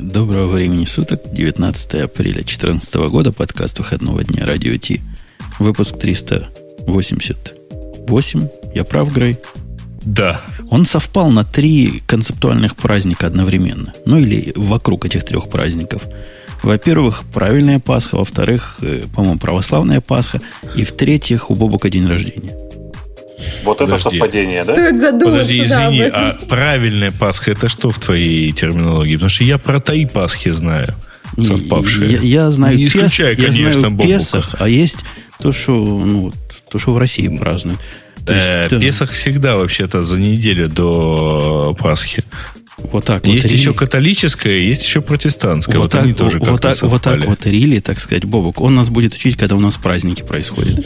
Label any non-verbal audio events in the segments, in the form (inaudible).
Доброго времени суток, 19 апреля 2014 года, подкаст выходного дня Радио Ти. Выпуск 388. Я прав, Грей? Да. Он совпал на три концептуальных праздника одновременно. Ну или вокруг этих трех праздников. Во-первых, правильная Пасха. Во-вторых, э, по-моему, православная Пасха. И в-третьих, у Бобука день рождения. Вот это Подожди. совпадение, да? Стоит задуматься, Подожди, да, извини, этом. а правильная Пасха это что в твоей терминологии? Потому что я про три Пасхи знаю, Не, совпавшие. Я, я знаю, Не Пес- исключая, я конечно, знаю Бобука. Песах, а есть то, что, ну, то, что в России празднуют. Э, да, Песах всегда вообще-то за неделю до Пасхи. Вот так вот. есть рили- еще католическая, есть еще протестантская. Вот, так, они тоже вот, как-то так, вот так вот Рили, так сказать, Бобок, он нас будет учить, когда у нас праздники происходят.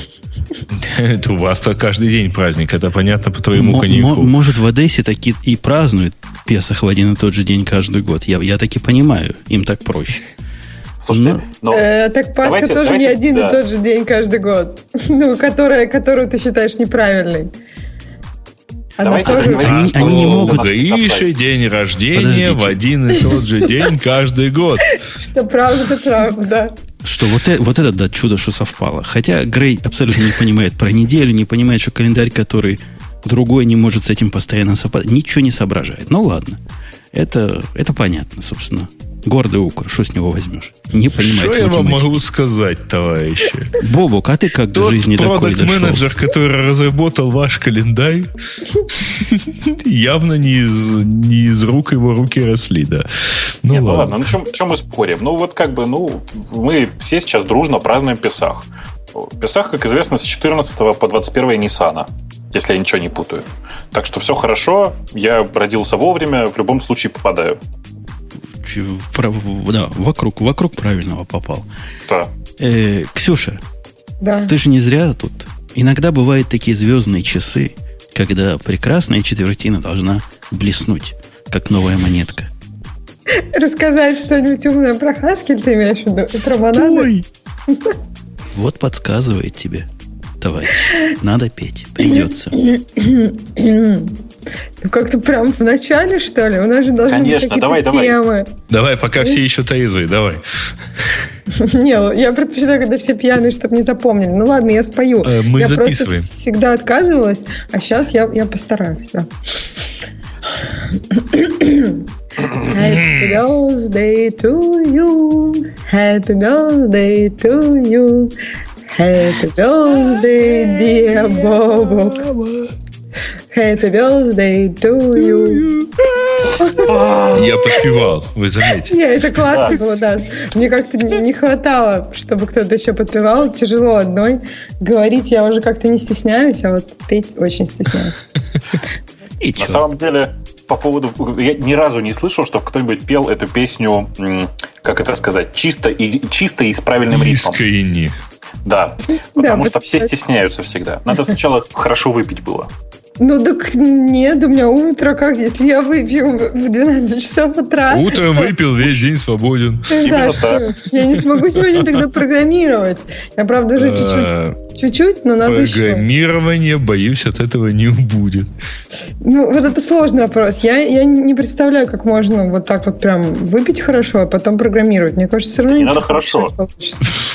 (laughs) Это у вас-то каждый день праздник, это понятно по твоему коньяку. мо- Может, в Одессе таки и празднуют Песах в один и тот же день каждый год. Я, я таки понимаю, им так проще. Слушайте, ну, Э, так Пасха давайте- тоже давайте, не один да. и тот же день каждый год. (laughs) Ну, которая, которую ты считаешь неправильной. Давайте Они- что они не могут. праздник. день рождения Подождите. в один и тот же день каждый год. (laughs) Что правда, правда, да. Что вот, э- вот это, да, чудо, что совпало. Хотя Грей абсолютно не понимает про неделю, не понимает, что календарь, который другой не может с этим постоянно совпадать, ничего не соображает. Ну ладно, это, это понятно, собственно. Гордый укр, что с него возьмешь? Не понимает Что я вам могу сказать, товарищи? Бобок, а ты как до Тот жизни такой дошел? продакт-менеджер, который разработал ваш календарь, явно не из, не из рук его руки росли, да. Ну Не, ну ладно. ладно, ну чем, чем мы спорим? Ну вот как бы, ну, мы все сейчас дружно празднуем Песах. Песах, как известно, с 14 по 21 Ниссана, если я ничего не путаю. Так что все хорошо, я родился вовремя, в любом случае попадаю. В в- да, вокруг, вокруг правильного попал. Да. Э, Ксюша, Да. ты же не зря тут. Иногда бывают такие звездные часы, когда прекрасная четвертина должна блеснуть, как новая монетка. Рассказать что-нибудь умное про Хаскель ты имеешь в виду? И Про монады? (laughs) Вот подсказывает тебе, товарищ. Надо петь. Придется. Ну, как-то прям в начале, что ли? У нас же должны Конечно, быть давай, какие-то давай. темы. Давай, пока все еще трезвые, давай. (laughs) Не, я предпочитаю, когда все пьяные, чтобы не запомнили. Ну ладно, я спою. Э, мы я записываем. просто всегда отказывалась, а сейчас я, я постараюсь. Да. Happy birthday to you. Happy birthday to you. Happy birthday, dear Бобок. Happy birthday to you. Я подпевал, вы заметили. Не, это классно было, да. Мне как-то не хватало, чтобы кто-то еще подпевал. Тяжело одной. Говорить я уже как-то не стесняюсь, а вот петь очень стесняюсь. На самом деле, по поводу... Я ни разу не слышал, что кто-нибудь пел эту песню, как это сказать, чисто и, чисто и с правильным ритмом. Искренне. Да, потому Да, что все стесняются всегда. Надо сначала хорошо выпить было. Ну так нет, у меня утро как, если я выпью в 12 часов утра. Утром выпил, весь день свободен. Да. Я не смогу сегодня тогда программировать. Я, правда, уже Э, чуть-чуть, чуть-чуть, но надо еще. Программирование, боюсь, от этого не будет. Ну, вот это сложный вопрос. Я, я не представляю, как можно вот так вот прям выпить хорошо, а потом программировать. Мне кажется, все равно Не надо хорошо.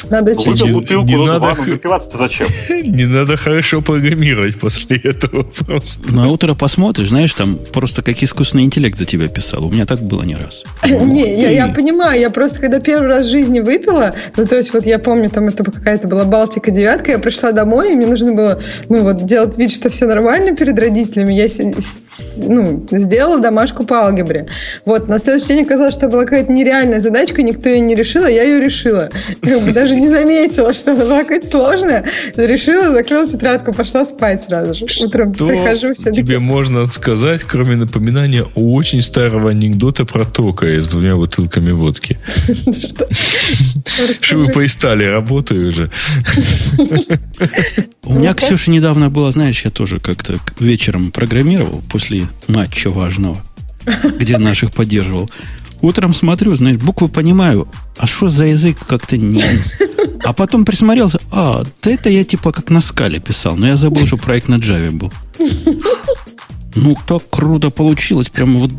Надо чуть-чуть. Не- ну, надо выпиваться-то зачем? (laughs) Не надо хорошо программировать после этого просто. На утро посмотришь, знаешь, там просто как искусственный интеллект за тебя писал. У меня так было не раз. Не, я, я понимаю, я просто когда первый раз в жизни выпила, ну, то есть вот я помню, там это какая-то была Балтика девятка, я пришла домой, и мне нужно было, ну, вот делать вид, что все нормально перед родителями. Я, ну, сделала домашку по алгебре. Вот, на следующий день оказалось, что была какая-то нереальная задачка, никто ее не решил, а я ее решила. Как бы даже не заметила, что она была какая-то сложная. Решила, закрыла тетрадку, пошла спать сразу же. Утром Что прихожу, все тебе можно сказать, кроме напоминания очень старого анекдота про Тока с двумя бутылками водки? Что вы поистали, работаю уже. У меня, Ну? Ксюша, недавно было, знаешь, я тоже как-то вечером программировал после матча важного, где наших поддерживал. Утром смотрю, знаешь, буквы понимаю, а что за язык как-то не... А потом присмотрелся, а, да это я типа как на скале писал, но я забыл, что проект на Java был. Ну, так круто получилось, прямо вот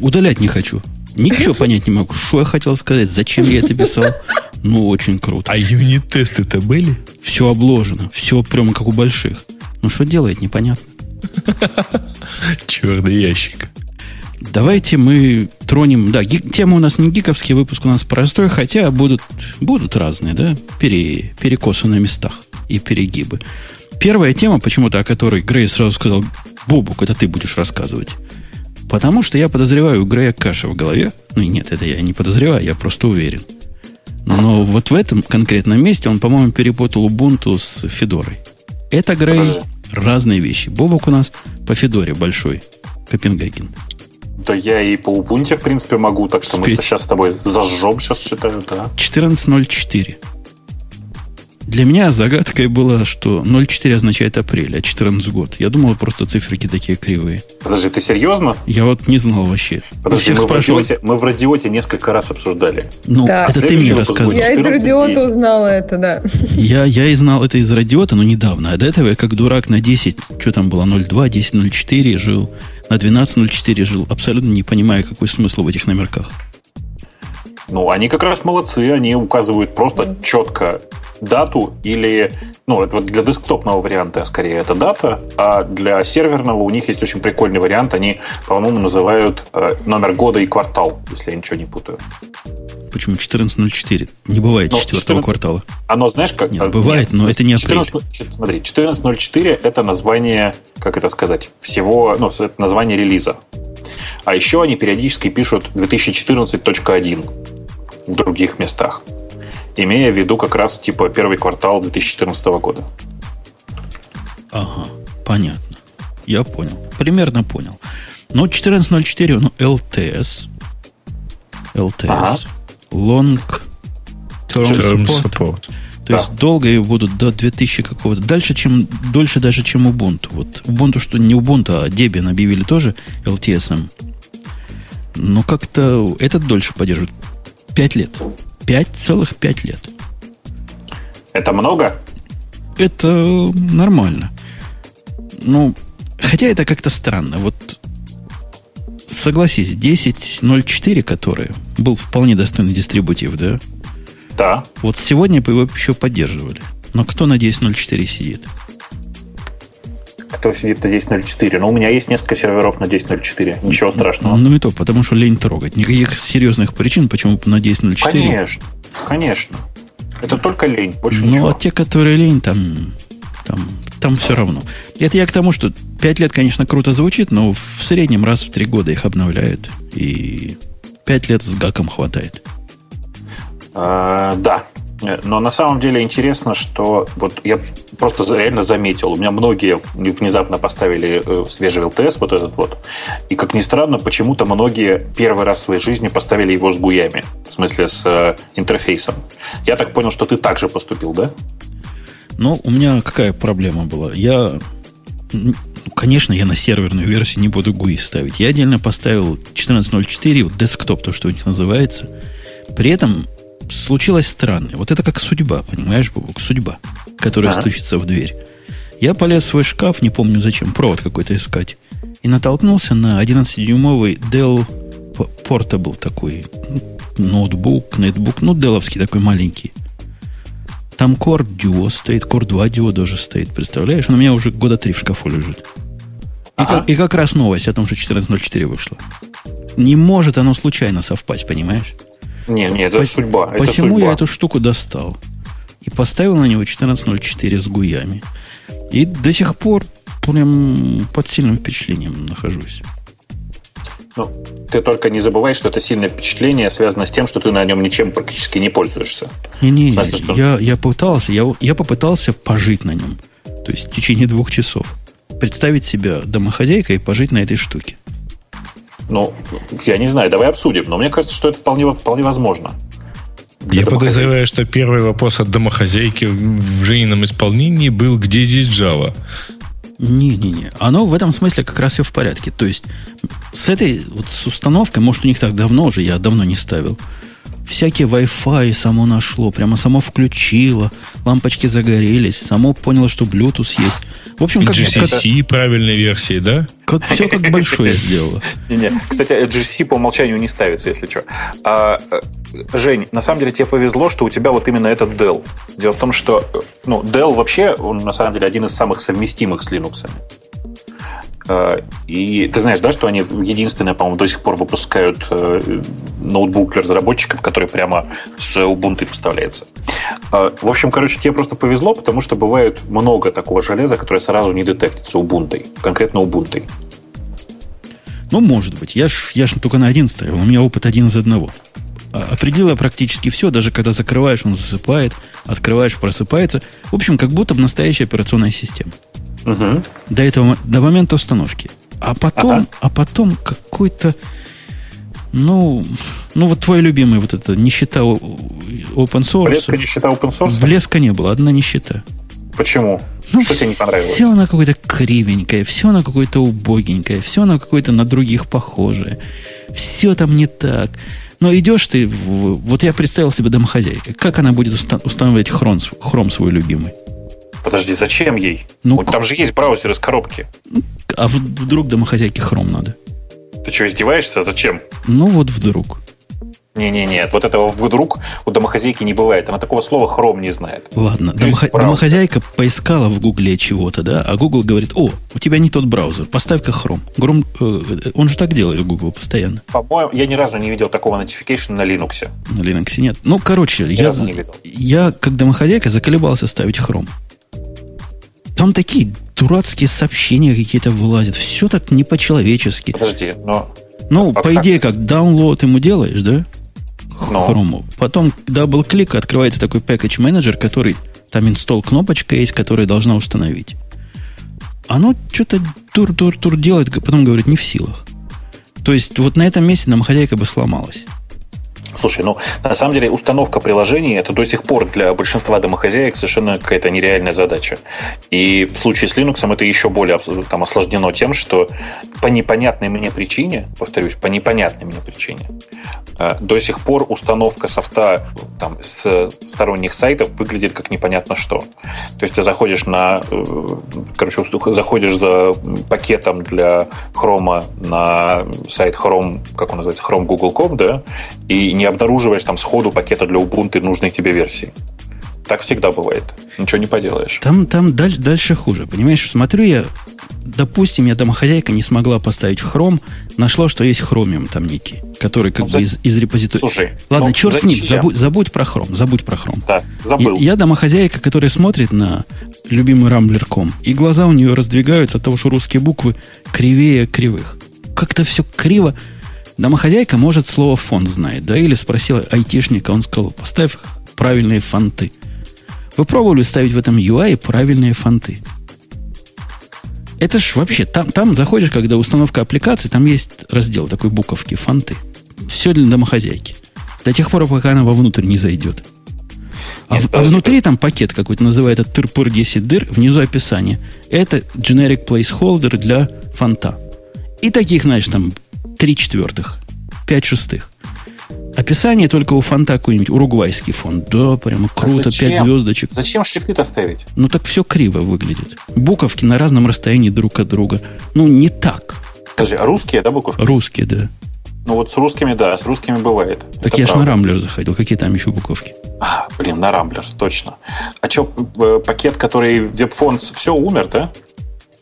удалять не хочу. Ничего понять не могу. Что я хотел сказать? Зачем я это писал? Ну, очень круто. А юнит-тесты-то были? Все обложено. Все прямо как у больших. Ну, что делает, непонятно. Черный ящик. Давайте мы тронем... Да, гик, тема у нас не гиковский, выпуск у нас простой, хотя будут, будут разные, да, пере, перекосы на местах и перегибы. Первая тема, почему-то, о которой Грей сразу сказал, Бобук, это ты будешь рассказывать. Потому что я подозреваю у Грея каша в голове. Ну, нет, это я не подозреваю, я просто уверен. Но вот в этом конкретном месте он, по-моему, перепутал Ubuntu с Федорой. Это, Грей, Подожди. разные вещи. Бобок у нас по Федоре большой, Копенгаген. Да я и по Ubuntu, в принципе, могу, так что Спеть. мы сейчас с тобой зажжем, сейчас читаю, да. 14.04. Для меня загадкой было, что 0,4 означает апрель, а 14 год. Я думал, просто циферки такие кривые. Подожди, ты серьезно? Я вот не знал вообще. Подожди, мы в, радиоте, мы в радиоте несколько раз обсуждали. Ну, да. это ты мне рассказывал. Я из радиота узнала это, да. Я, я и знал это из радиота, но недавно. А до этого я как дурак на 10, что там было, 0,2, 10, 0,4 жил. На 12, 0,4 жил. Абсолютно не понимая, какой смысл в этих номерках. Ну, они как раз молодцы, они указывают просто четко дату или, ну, это вот для десктопного варианта скорее это дата, а для серверного у них есть очень прикольный вариант. Они, по-моему, называют э, номер года и квартал, если я ничего не путаю. Почему 14.04? Не бывает но четвертого 14, квартала. Оно, знаешь, как... Нет, бывает, нет, но это не 14, апрель. Смотри, 14.04 это название, как это сказать, всего, ну, это название релиза. А еще они периодически пишут 2014.1 в других местах имея в виду как раз типа первый квартал 2014 года. Ага, понятно. Я понял. Примерно понял. Но 14.04, ну, LTS. LTS. Ага. Long Term, term support. support. То да. есть долго и будут до 2000 какого-то. Дальше, чем, дольше даже, чем Ubuntu. Вот Ubuntu, что не Ubuntu, а Debian объявили тоже LTS. Но как-то этот дольше поддерживает. Пять лет. Пять целых пять лет. Это много? Это нормально. Ну, хотя это как-то странно. Вот согласись, 10.04, который был вполне достойный дистрибутив, да? Да. Вот сегодня бы его еще поддерживали. Но кто на 10.04 сидит? Кто сидит на 10.04? Ну, у меня есть несколько серверов на 10.04. Ничего страшного. Ну, и то, потому что лень трогать. Никаких серьезных причин, почему на 10.04. Конечно, конечно. Это только лень, больше ну, ничего. Ну, а те, которые лень, там, там, там все равно. Это я к тому, что 5 лет, конечно, круто звучит, но в среднем раз в 3 года их обновляют. И 5 лет с гаком хватает. А, да, но на самом деле интересно, что вот я просто реально заметил, у меня многие внезапно поставили э, свежий ЛТС, вот этот вот, и как ни странно, почему-то многие первый раз в своей жизни поставили его с гуями, в смысле с э, интерфейсом. Я так понял, что ты также поступил, да? Ну, у меня какая проблема была? Я конечно, я на серверную версию не буду GUI ставить. Я отдельно поставил 14.04, вот десктоп, то, что у них называется. При этом случилось странное. Вот это как судьба, понимаешь, Бубук? Судьба, которая ага. стучится в дверь. Я полез в свой шкаф, не помню зачем, провод какой-то искать. И натолкнулся на 11-дюймовый Dell Portable такой. Ноутбук, нетбук, ну, деловский такой маленький. Там Core Duo стоит, Core 2 Duo даже стоит, представляешь? Он у меня уже года три в шкафу лежит. И, как, и как раз новость о том, что 14.04 вышло. Не может оно случайно совпасть, понимаешь? Не, не, это По, судьба. Это посему судьба. я эту штуку достал. И поставил на него 14.04 с гуями. И до сих пор прям под сильным впечатлением нахожусь. Ну, ты только не забывай, что это сильное впечатление связано с тем, что ты на нем ничем практически не пользуешься. Не-не, смысле, что... я, я пытался, я, я попытался пожить на нем. То есть в течение двух часов. Представить себя домохозяйкой и пожить на этой штуке. Ну, я не знаю, давай обсудим, но мне кажется, что это вполне, вполне возможно. Я подозреваю, что первый вопрос от домохозяйки в Женином исполнении был «Где здесь Java?» Не-не-не. Оно в этом смысле как раз все в порядке. То есть с этой вот с установкой, может, у них так давно уже, я давно не ставил, всякие Wi-Fi само нашло, прямо само включило, лампочки загорелись, само поняло, что Bluetooth есть. В общем, как... GCC как, правильной версии, да? Как, все как большое сделало. Не, кстати, GCC по умолчанию не ставится, если что. А, э, Жень, на самом деле тебе повезло, что у тебя вот именно этот Dell. Дело в том, что ну, Dell вообще, он на самом деле один из самых совместимых с Linux. Э, и ты знаешь, да, что они единственные, по-моему, до сих пор выпускают э, ноутбук для разработчиков, который прямо с Ubuntu поставляется. Э, в общем, короче, тебе просто повезло, потому что бывает много такого железа, которое сразу не детектится Ubuntu, конкретно Ubuntu. Ну, может быть. Я ж, я ж только на один ставил. У меня опыт один из одного. А, определила практически все, даже когда закрываешь, он засыпает, открываешь, просыпается. В общем, как будто бы настоящая операционная система. Угу. До этого, до момента установки. А потом, ага. а потом какой-то, ну, ну вот твой любимый вот это нищета open source. Блеска нищета open source? Блеска не было, одна нищета. Почему? Ну, что тебе не понравилось? Все на какое-то кривенькое, все на какое-то убогенькое, все на какое-то на других похожее. Все там не так. Но идешь ты, в, вот я представил себе домохозяйка. Как она будет устанавливать хром, хром свой любимый? Подожди, зачем ей? Ну, вот там же есть браузер из коробки. А вдруг домохозяйке хром надо? Ты что, издеваешься? Зачем? Ну вот вдруг. Не-не-не, вот этого вдруг у домохозяйки не бывает. Она такого слова хром не знает. Ладно, домохо- домохозяйка поискала в Гугле чего-то, да, а Google говорит, о, у тебя не тот браузер, поставь-ка хром. Гром, э, он же так делает, Google, постоянно. По-моему, я ни разу не видел такого notification на Linux. На Linux нет. Ну, короче, я, я как домохозяйка заколебался ставить хром. Там такие дурацкие сообщения какие-то вылазят. Все так не по-человечески. Подожди, но... Ну, а по как? идее, как download ему делаешь, да? Но. Хрому. Потом double-click, открывается такой package менеджер, который там install кнопочка есть, которая должна установить. Оно что-то тур-тур-тур делает, потом говорит, не в силах. То есть вот на этом месте домохозяйка бы сломалась. Слушай, ну, на самом деле установка приложений это до сих пор для большинства домохозяек совершенно какая-то нереальная задача. И в случае с Linux это еще более там, осложнено тем, что по непонятной мне причине, повторюсь, по непонятной мне причине, э, до сих пор установка софта там, с сторонних сайтов выглядит как непонятно что. То есть ты заходишь на, э, короче, заходишь за пакетом для Chrome на сайт Chrome, как он называется, Chrome Google.com, да, и не обнаруживаешь там сходу пакета для Ubuntu нужной тебе версии. Так всегда бывает. Ничего не поделаешь. Там, там дальше, дальше хуже. Понимаешь, смотрю я, допустим, я домохозяйка не смогла поставить хром, нашла, что есть хромиум там некий, который как ну, бы из, из репозитория. Слушай, Ладно, ну, черт зачем? с ним, забудь, забудь про хром, забудь про хром. Да, забыл. Я, я домохозяйка, которая смотрит на любимый рамблер.ком, и глаза у нее раздвигаются от того, что русские буквы кривее кривых. Как-то все криво. Домохозяйка, может, слово фонд знает, да, или спросила айтишника, он сказал, поставь правильные фонты. Вы пробовали ставить в этом UI правильные фонты? Это ж вообще, там, там заходишь, когда установка аппликации, там есть раздел такой буковки, фонты. Все для домохозяйки. До тех пор, пока она вовнутрь не зайдет. А, Нет, а внутри там пакет какой-то, называется тырпыр 10 дыр, внизу описание. Это generic placeholder для фонта. И таких, знаешь, там три четвертых, пять шестых. Описание только у фонта какой-нибудь уругвайский фонд. Да, прямо круто, а пять звездочек. Зачем шрифты-то ставить? Ну так все криво выглядит. Буковки на разном расстоянии друг от друга. Ну, не так. Скажи, а русские, да, буковки? Русские, да. Ну вот с русскими, да, с русскими бывает. Так Это я же на Рамблер заходил. Какие там еще буковки? А, блин, на Рамблер, точно. А что, э, пакет, который в депфонд, все умер, да?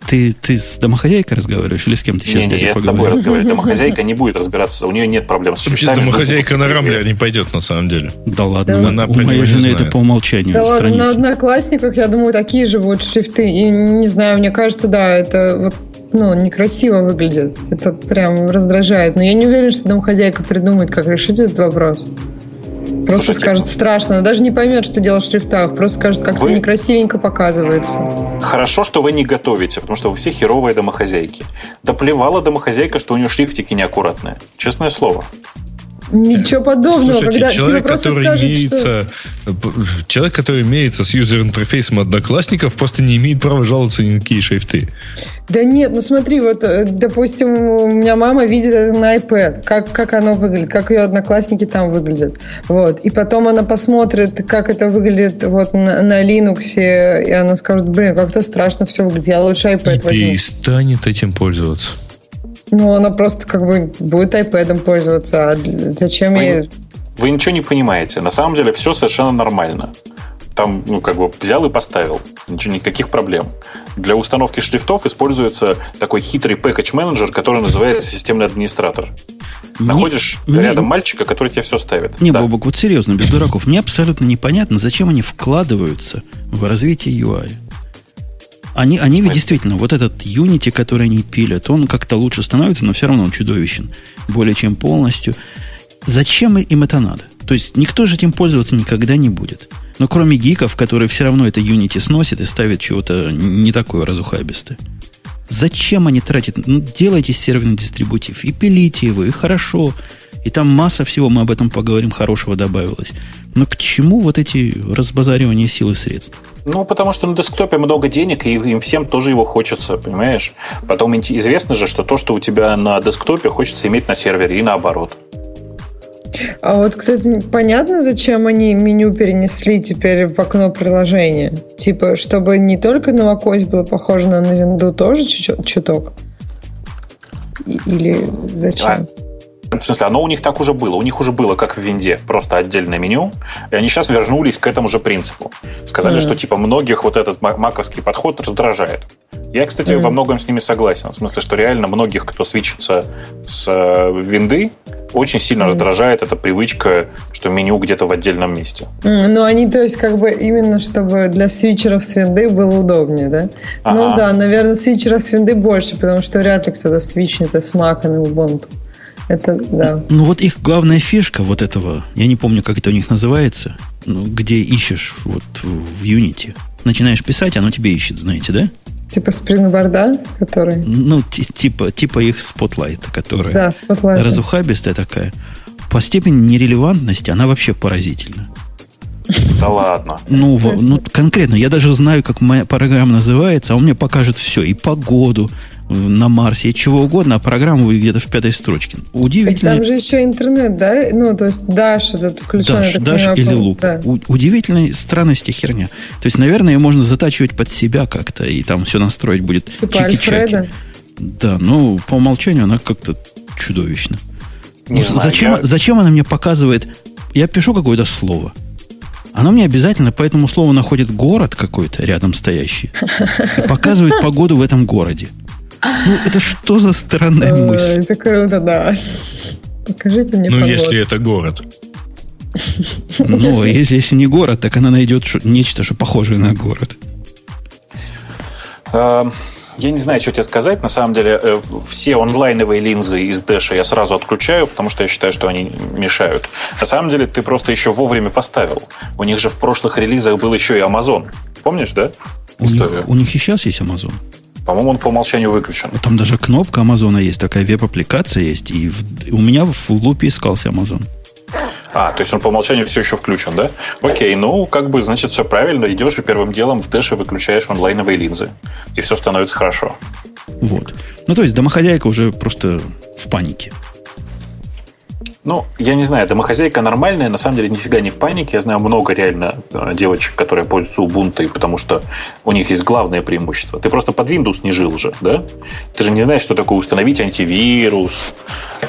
Ты, ты с домохозяйкой разговариваешь или с кем ты сейчас? Не, не, я с тобой разговариваю. Домохозяйка не будет разбираться, у нее нет проблем с шрифтами. Домохозяйка на рамле не пойдет на самом деле. Да ладно, да. Она у моей жены это по умолчанию Да ладно, на одноклассниках, я думаю, такие же будут шрифты. И не знаю, мне кажется, да, это вот ну, некрасиво выглядит. Это прям раздражает. Но я не уверен, что домохозяйка придумает, как решить этот вопрос. Просто Слушайте, скажет страшно. Она даже не поймет, что дело в шрифтах. Просто скажет, как-то вы... некрасивенько показывается. Хорошо, что вы не готовите, потому что вы все херовые домохозяйки. Доплевала домохозяйка, что у нее шрифтики неаккуратные. Честное слово. Ничего подобного. Слушайте, когда человек, тебе который скажут, имеется, человек, который имеется с юзер-интерфейсом одноклассников, просто не имеет права жаловаться ни на какие шрифты. Да нет, ну смотри, вот, э, допустим, у меня мама видит на iPad, как, как оно выглядит, как ее одноклассники там выглядят. Вот. И потом она посмотрит, как это выглядит вот на, на Linux, и она скажет, блин, как-то страшно все выглядит, я лучше iPad И возьму. перестанет этим пользоваться. Ну, она просто как бы будет iPad пользоваться, а зачем Вы, ей... вы ничего не понимаете. На самом деле все совершенно нормально. Там, ну, как бы взял и поставил. Ничего, никаких проблем. Для установки шрифтов используется такой хитрый пэкэдж-менеджер, который называется системный администратор. Находишь мне- рядом мальчика, который тебе все ставит. Не, Да. Бобок, вот серьезно, без дураков. Мне абсолютно непонятно, зачем они вкладываются в развитие UI. Они, они ведь действительно, вот этот Unity, который они пилят, он как-то лучше становится, но все равно он чудовищен. Более чем полностью. Зачем им это надо? То есть никто же этим пользоваться никогда не будет. Но кроме гиков, которые все равно это Unity сносят и ставят чего-то не такое разухабистое. Зачем они тратят? Ну, делайте серверный дистрибутив и пилите его, и хорошо. И там масса всего, мы об этом поговорим, хорошего добавилось. Но к чему вот эти разбазаривания сил и средств? Ну, потому что на десктопе много денег, и им всем тоже его хочется, понимаешь? Потом известно же, что то, что у тебя на десктопе, хочется иметь на сервере, и наоборот. А вот, кстати, понятно, зачем они меню перенесли теперь в окно приложения? Типа, чтобы не только на macOS было похоже на на винду тоже чуток? Или зачем? В смысле, оно у них так уже было. У них уже было, как в Винде, просто отдельное меню. И они сейчас вернулись к этому же принципу. Сказали, Мгм. что типа многих вот этот ма- маковский подход раздражает. Я, кстати, Мгм. во многом с ними согласен. В смысле, что реально многих, кто свечится с э, винды, очень сильно Мгм. раздражает эта привычка, что меню где-то в отдельном месте. М, Ну, они, то есть, как бы именно, чтобы для свитчеров с винды было удобнее, да? Ну Ага. да, наверное, свитчеров с винды больше, потому что вряд ли кто-то свитчнет с Mac на Ubuntu. Это, да. Ну вот их главная фишка вот этого, я не помню, как это у них называется, ну, где ищешь вот в Unity. Начинаешь писать, оно тебе ищет, знаете, да? Типа спрингборда, который... Ну, ти- типа, типа их спотлайта, которая Да, Spotlight. разухабистая такая. По степени нерелевантности она вообще поразительна. Да ладно. Ну, ну, конкретно, я даже знаю, как моя программа называется, а он мне покажет все, и погоду на Марсе, и чего угодно, а программа будет где-то в пятой строчке. Так Удивительно. Там же еще интернет, да? Ну, то есть Dash этот включен. Даш, Даш понимаю, или луп. да. У- удивительной странности херня. То есть, наверное, ее можно затачивать под себя как-то, и там все настроить будет Типа чики-чаки. Альфреда. Да, ну, по умолчанию она как-то чудовищна. Не Ну, знаю, зачем, я- зачем она мне показывает? Я пишу какое-то слово. Оно мне обязательно по этому слову находит город какой-то рядом стоящий и показывает погоду в этом городе. Ну, это что за странная Ой, мысль? Это круто, да. Покажите мне Ну, погоду. если это город. Ну, если, если не город, так она найдет нечто, что похожее на город. Я не знаю, что тебе сказать. На самом деле, э, все онлайновые линзы из Дэша я сразу отключаю, потому что я считаю, что они мешают. На самом деле, ты просто еще вовремя поставил. У них же в прошлых релизах был еще и Amazon. Помнишь, да? У них, у них и сейчас есть Amazon. По-моему, он по умолчанию выключен. Там даже кнопка Амазона есть, такая веб-аппликация есть. И в- у меня в лупе искался Amazon. А, то есть он по умолчанию все еще включен, да? Окей, ну, как бы, значит, все правильно. Идешь и первым делом в Дэше выключаешь онлайновые линзы. И все становится хорошо. Вот. Ну, то есть домохозяйка уже просто в панике. Ну, я не знаю, домохозяйка нормальная, на самом деле нифига не в панике. Я знаю много реально э, девочек, которые пользуются Ubuntu, потому что у них есть главное преимущество. Ты просто под Windows не жил же, да? Ты же не знаешь, что такое установить антивирус,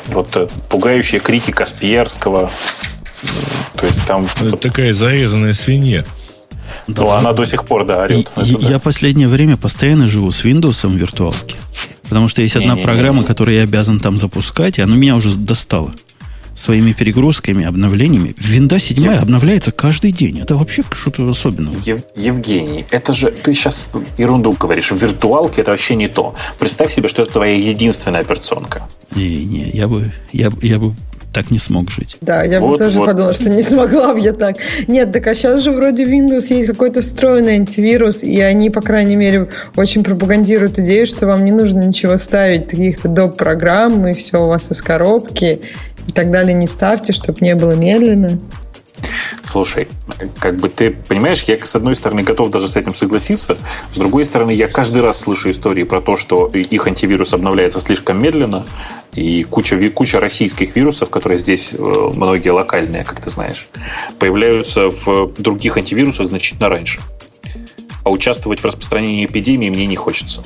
вот э, пугающие крики Касперского. То есть там... Это такая зарезанная свинья. Да Ну, она до сих пор, да, орет. да. Я последнее время постоянно живу с Windows в виртуалке. Потому что есть одна Не-не-не. программа, которую я обязан там запускать, и она меня уже достала. Своими перегрузками, обновлениями. Винда 7 Ев- обновляется каждый день. Это вообще что-то особенное. Ев- Евгений, это же ты сейчас ерунду говоришь. В виртуалке это вообще не то. Представь себе, что это твоя единственная операционка. Не, не, я бы, я, бы- я бы так не смог жить. Да, я Вот, бы тоже вот. подумала, что не смогла бы я так. Нет, так а сейчас же вроде в Windows есть какой-то встроенный антивирус, и они, по крайней мере, очень пропагандируют идею, что вам не нужно ничего ставить, каких-то доп. программ, и все у вас из коробки, и так далее не ставьте, чтобы не было медленно. Слушай, как бы ты понимаешь, я с одной стороны готов даже с этим согласиться, с другой стороны я каждый раз слышу истории про то, что их антивирус обновляется слишком медленно, и куча, куча российских вирусов, которые здесь э, многие локальные, как ты знаешь, появляются в других антивирусах значительно раньше. А участвовать в распространении эпидемии мне не хочется.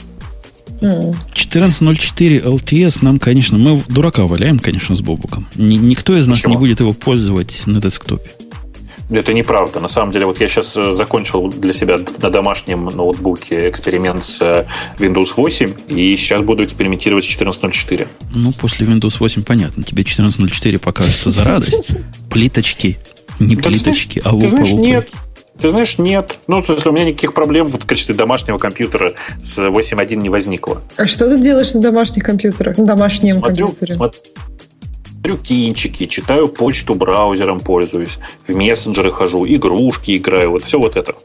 М. 14.04 LTS нам, конечно, мы дурака валяем, конечно, с Бобуком. Ни- никто из нас Почему? не будет его пользовать на десктопе. Это неправда. На самом деле, вот я сейчас э, закончил для себя на домашнем ноутбуке эксперимент с э, Windows 8, и сейчас буду экспериментировать с 14.04. Ну, после Windows 8 понятно. Тебе 14.04 покажется за радость. Плиточки. Не плиточки, а знаешь- Ты знаешь, нет. Ты знаешь, нет. Ну, в смысле, у меня никаких проблем вот в качестве домашнего компьютера с 8.1 не возникло. А что ты делаешь на домашних компьютерах, на домашнем Смотрю, компьютере? смотрю кинчики, читаю почту браузером, пользуюсь, в мессенджеры хожу, игрушки играю, вот все вот это.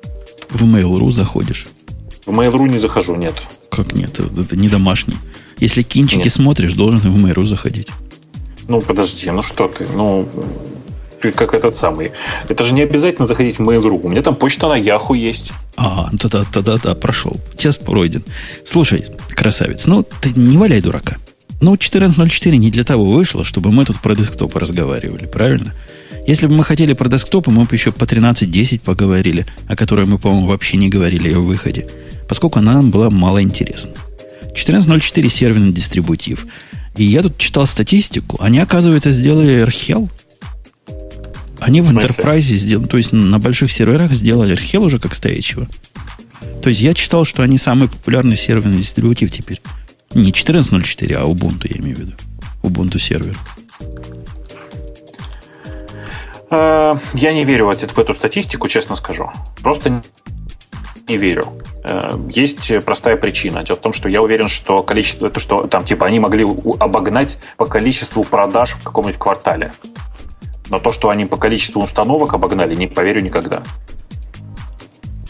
В Mail.ru заходишь. В Mail.ru не захожу, нет. Как нет? Это не домашний. Если кинчики Нет. смотришь, должен в Mail.ru заходить. Ну, подожди, ну что ты, ну, ты как этот самый. Это же не обязательно заходить в Mail.ru. У меня там почта на Яху есть. А, ну тогда, тогда, да, прошел. Тест пройден. Слушай, красавец, ну ты не валяй дурака. Ну, 14.04 не для того вышло, чтобы мы тут про десктопы разговаривали, правильно? Если бы мы хотели про десктопы, мы бы еще по 13.10 поговорили, о которой мы, по-моему, вообще не говорили о выходе, поскольку она нам была мало интересна. 14.04 серверный дистрибутив. И я тут читал статистику. Они, оказывается, сделали RHEL. Они в, В? Enterprise сделали, то есть на больших серверах сделали RHEL уже как стоячего. То есть я читал, что они самый популярный серверный дистрибутив теперь. Не 14.04, а Ubuntu, я имею в виду. Ubuntu сервер. Э, Я не верю в эт- в эту статистику, честно скажу. Просто не верю. Э, Есть простая причина. Дело в том, что я уверен, что количество, то, что там типа они могли обогнать по количеству продаж в каком-нибудь квартале. Но то, что они по количеству установок обогнали, не поверю никогда.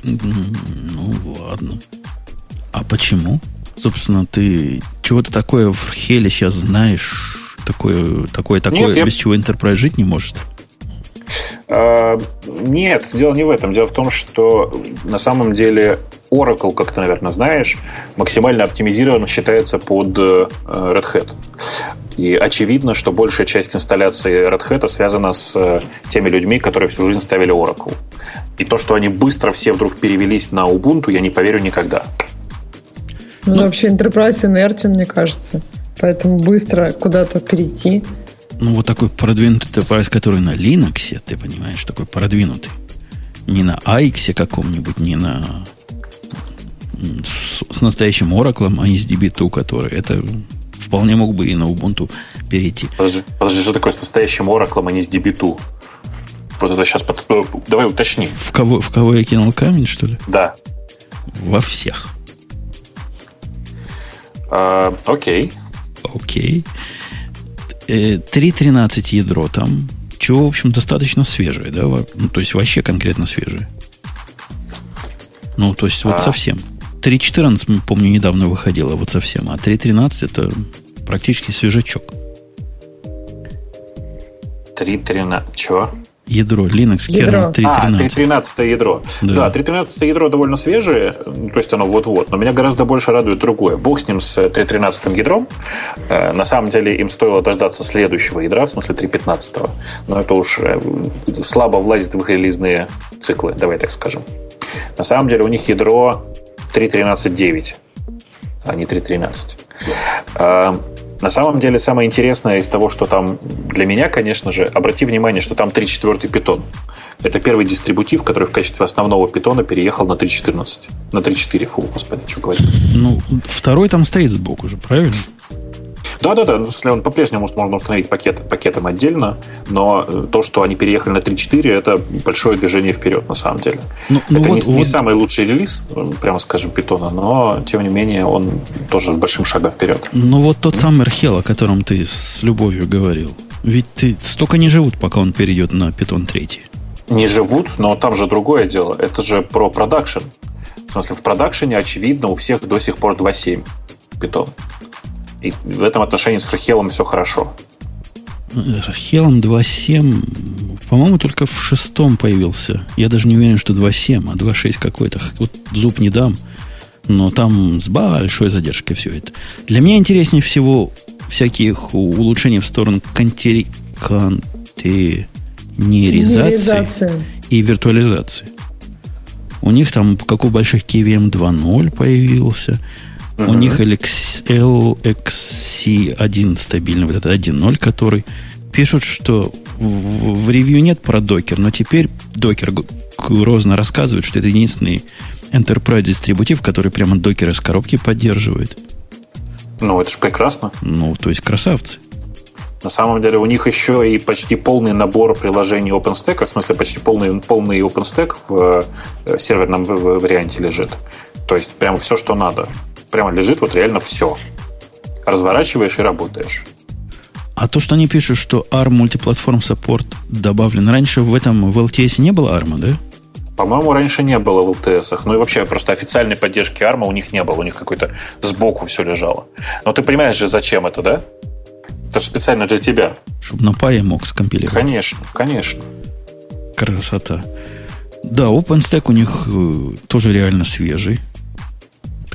Ну, ладно. А почему? Собственно, ты чего-то такое в Хеле сейчас знаешь, такое, такое, такое, Нет, я- без чего Enterprise жить не может. Э, Нет, дело не в этом. Дело в том, что на самом деле Oracle, как ты, наверное, знаешь, максимально оптимизирован считается под э, Red Hat. И очевидно, что большая часть инсталляции Red Hat связана с э, теми людьми, которые всю жизнь ставили Oracle. И то, что они быстро все вдруг перевелись на Ubuntu, я не поверю никогда. Ну, Ну. вообще Enterprise инертен, мне кажется. Поэтому быстро куда-то перейти. Ну, вот такой продвинутый Enterprise, который на Linux, ты понимаешь, такой продвинутый. Не на AX каком-нибудь, не на с, с настоящим Oracle, а не с DB2, который это вполне мог бы и на Ubuntu перейти. Подожди, подожди, что такое с настоящим Oracle, а не с DB2? Вот это сейчас... под- э, Давай уточни. В кого, в кого я кинул камень, что ли? Да. Во всех. Э, окей. Окей. Э, 3.13 ядро там. Чего, в общем, достаточно свежее, да? Ну, то есть вообще конкретно свежее. Ну, то есть вот А. совсем. 3.14, м, помню, недавно выходило, вот совсем. А 3.13 это практически свежачок. 3.13. Чего? Ядро Linux Ядро. kernel 3.13. А, 3.13 ядро. Да. Да, 3.13 ядро довольно свежее, то есть оно вот-вот, но меня гораздо больше радует другое. Бог с ним, с 3.13 ядром. Э, На самом деле им стоило дождаться следующего ядра, в смысле 3.15. Но это уж э, слабо влазит в их релизные циклы, давай так скажем. На самом деле у них ядро 3.13.9, а не 3.13. На самом деле, самое интересное из того, что там для меня, конечно же, обрати внимание, что там 3.4 питон. Это первый дистрибутив, который в качестве основного питона переехал на 3.14. На 3.4, фу, господи, что говорить. Ну, второй там стоит сбоку же, правильно? Да-да-да, ну, он по-прежнему можно установить пакет, пакетом отдельно, но э, то, что они переехали на 3.4, это большое движение вперед, на самом деле. Ну, ну это вот- не, не вот- самый лучший релиз, э, прямо скажем, питона, но, тем не менее, он тоже с большим шагом вперед. Ну, вот тот самый Архел, о котором ты с любовью говорил. Ведь ты столько не живут, пока он перейдет на Python 3. Не живут, но там же другое дело. Это же про продакшн. В смысле, в продакшене, очевидно, у всех до сих пор 2.7 Python. И в этом отношении с Хелом все хорошо. Хелом 2.7, по-моему, только в шестом появился. Я даже не уверен, что 2.7, а 2.6 какой-то. Вот зуб не дам, но там с большой задержкой все это. Для меня интереснее всего всяких улучшений в сторону контери... контейнеризации и виртуализации. У них там, как у больших KVM 2.0 появился – Uh-huh. У них LXC1 стабильный, вот этот 1.0, который пишут, что в, в ревью нет про докер, но теперь докер грозно рассказывает, что это единственный Enterprise дистрибутив, который прямо докер из коробки поддерживает. Ну, это же прекрасно. Ну, то есть красавцы. На самом деле у них еще и почти полный набор приложений OpenStack, в смысле почти полный, полный OpenStack в э, серверном варианте лежит. То есть прям все, что надо прямо лежит вот реально все. Разворачиваешь и работаешь. А то, что они пишут, что ARM мультиплатформ Support добавлен, раньше в этом в LTS не было ARM, да? По-моему, раньше не было в LTS. Ну и вообще просто официальной поддержки ARM у них не было. У них какой-то сбоку все лежало. Но ты понимаешь же, зачем это, да? Это же специально для тебя. Чтобы на пае мог скомпилировать. Конечно, конечно. Красота. Да, OpenStack у них э, тоже реально свежий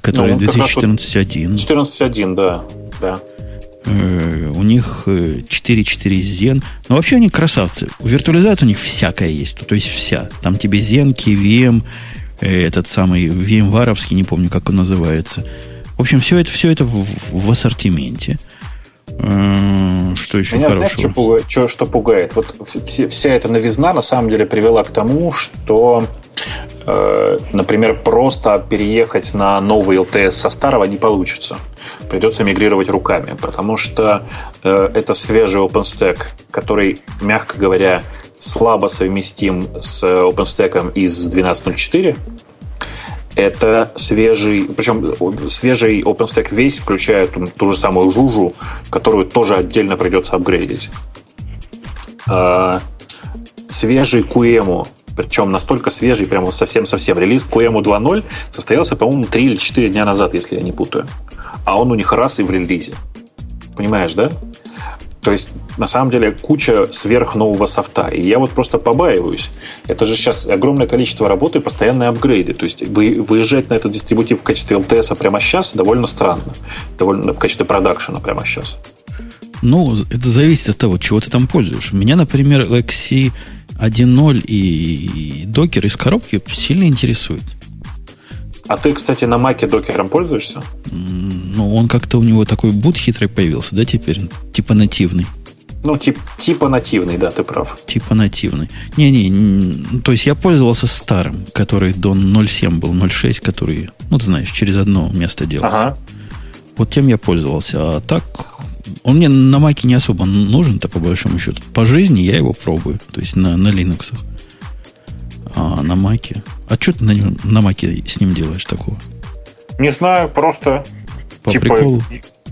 который ну, 2014.1. 14.1, да. да. Э, у них 4.4 Zen. Но вообще они красавцы. У виртуализации у них всякая есть. То есть вся. Там тебе Zen, KVM, э, этот самый VMware, не помню, как он называется. В общем, все это, все это в, в ассортименте. Э, что еще Меня хорошего? Знаешь, что, пугает, что, что пугает? Вот вся, вся эта новизна на самом деле привела к тому, что Э, например, просто переехать на новый LTS со старого не получится. Придется мигрировать руками, потому что э, это свежий OpenStack, который, мягко говоря, слабо совместим с OpenStack из 12.04. Это свежий, причем свежий OpenStack весь, включая ту, же самую жужу, которую тоже отдельно придется апгрейдить. Э, свежий QEMU, причем настолько свежий, прямо совсем-совсем. Релиз QEMU 2.0 состоялся, по-моему, 3 или 4 дня назад, если я не путаю. А он у них раз и в релизе. Понимаешь, да? То есть, на самом деле, куча сверхнового софта. И я вот просто побаиваюсь. Это же сейчас огромное количество работы и постоянные апгрейды. То есть, вы, выезжать на этот дистрибутив в качестве LTS прямо сейчас довольно странно. Довольно в качестве продакшена прямо сейчас. Ну, это зависит от того, чего ты там пользуешь. Меня, например, Lexi 1.0 и докер из коробки сильно интересует. А ты, кстати, на маке докером пользуешься? Ну, он как-то у него такой бут хитрый появился, да, теперь? Типа нативный. Ну, тип, типа нативный, да, ты прав. Типа нативный. Не-не, то есть я пользовался старым, который до 0.7 был, 0.6, который, ну, ты знаешь, через одно место делался. Ага. Вот тем я пользовался. А так он мне на маке не особо нужен-то, по большому счету. По жизни я его пробую. То есть на, на Linux. А на маке... А что ты на, на маке с ним делаешь такого? Не знаю, просто... По типа, приколу?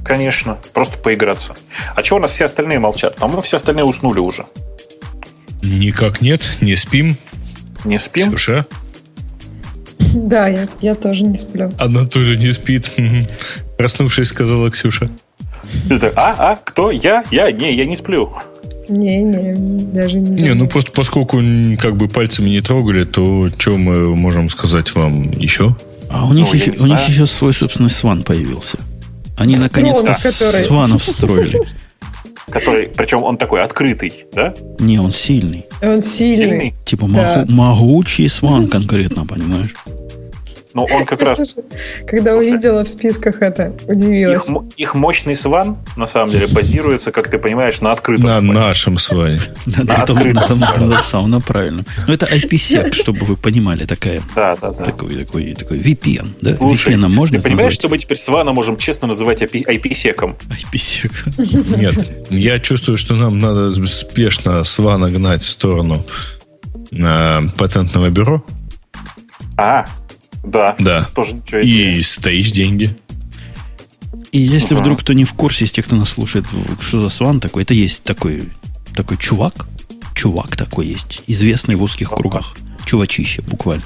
Конечно, просто поиграться. А чего у нас все остальные молчат? По-моему, все остальные уснули уже. Никак нет, не спим. Не спим? Ксюша? Да, я, я тоже не сплю. Она тоже не спит. Проснувшись, сказала Ксюша. А, а, кто? Я? Я? Не, я не сплю. Не, не, даже не. Не, ну просто поскольку как бы пальцами не трогали, то что мы можем сказать вам еще? А у них, ну, еще, у них еще свой собственный сван появился. Они наконец-то который... сванов встроили. Который, причем он такой открытый, да? Не, он сильный. Он сильный. сильный? Типа да. могучий сван конкретно, понимаешь? Ну, он как раз... Когда Слушай, увидела в списках это, удивилась. Их, их мощный сван, на самом деле, базируется, как ты понимаешь, на открытом На сване. нашем сване. На открытом сване. На правильном. Ну, это IPsec, (laughs) чтобы вы понимали, такая... Да, да, да. Такой, такой, такой VPN. Да? Слушай, VPN можно ты понимаешь, что мы теперь свана можем честно называть IPsec? IPsec. Нет, я чувствую, что нам надо спешно свана гнать в сторону э, патентного бюро. А, да. Да. Тоже ничего И стоишь деньги. И если угу. вдруг кто не в курсе из тех, кто нас слушает, что за сван такой, это есть такой такой чувак, чувак такой есть, известный в узких кругах, чувачище буквально.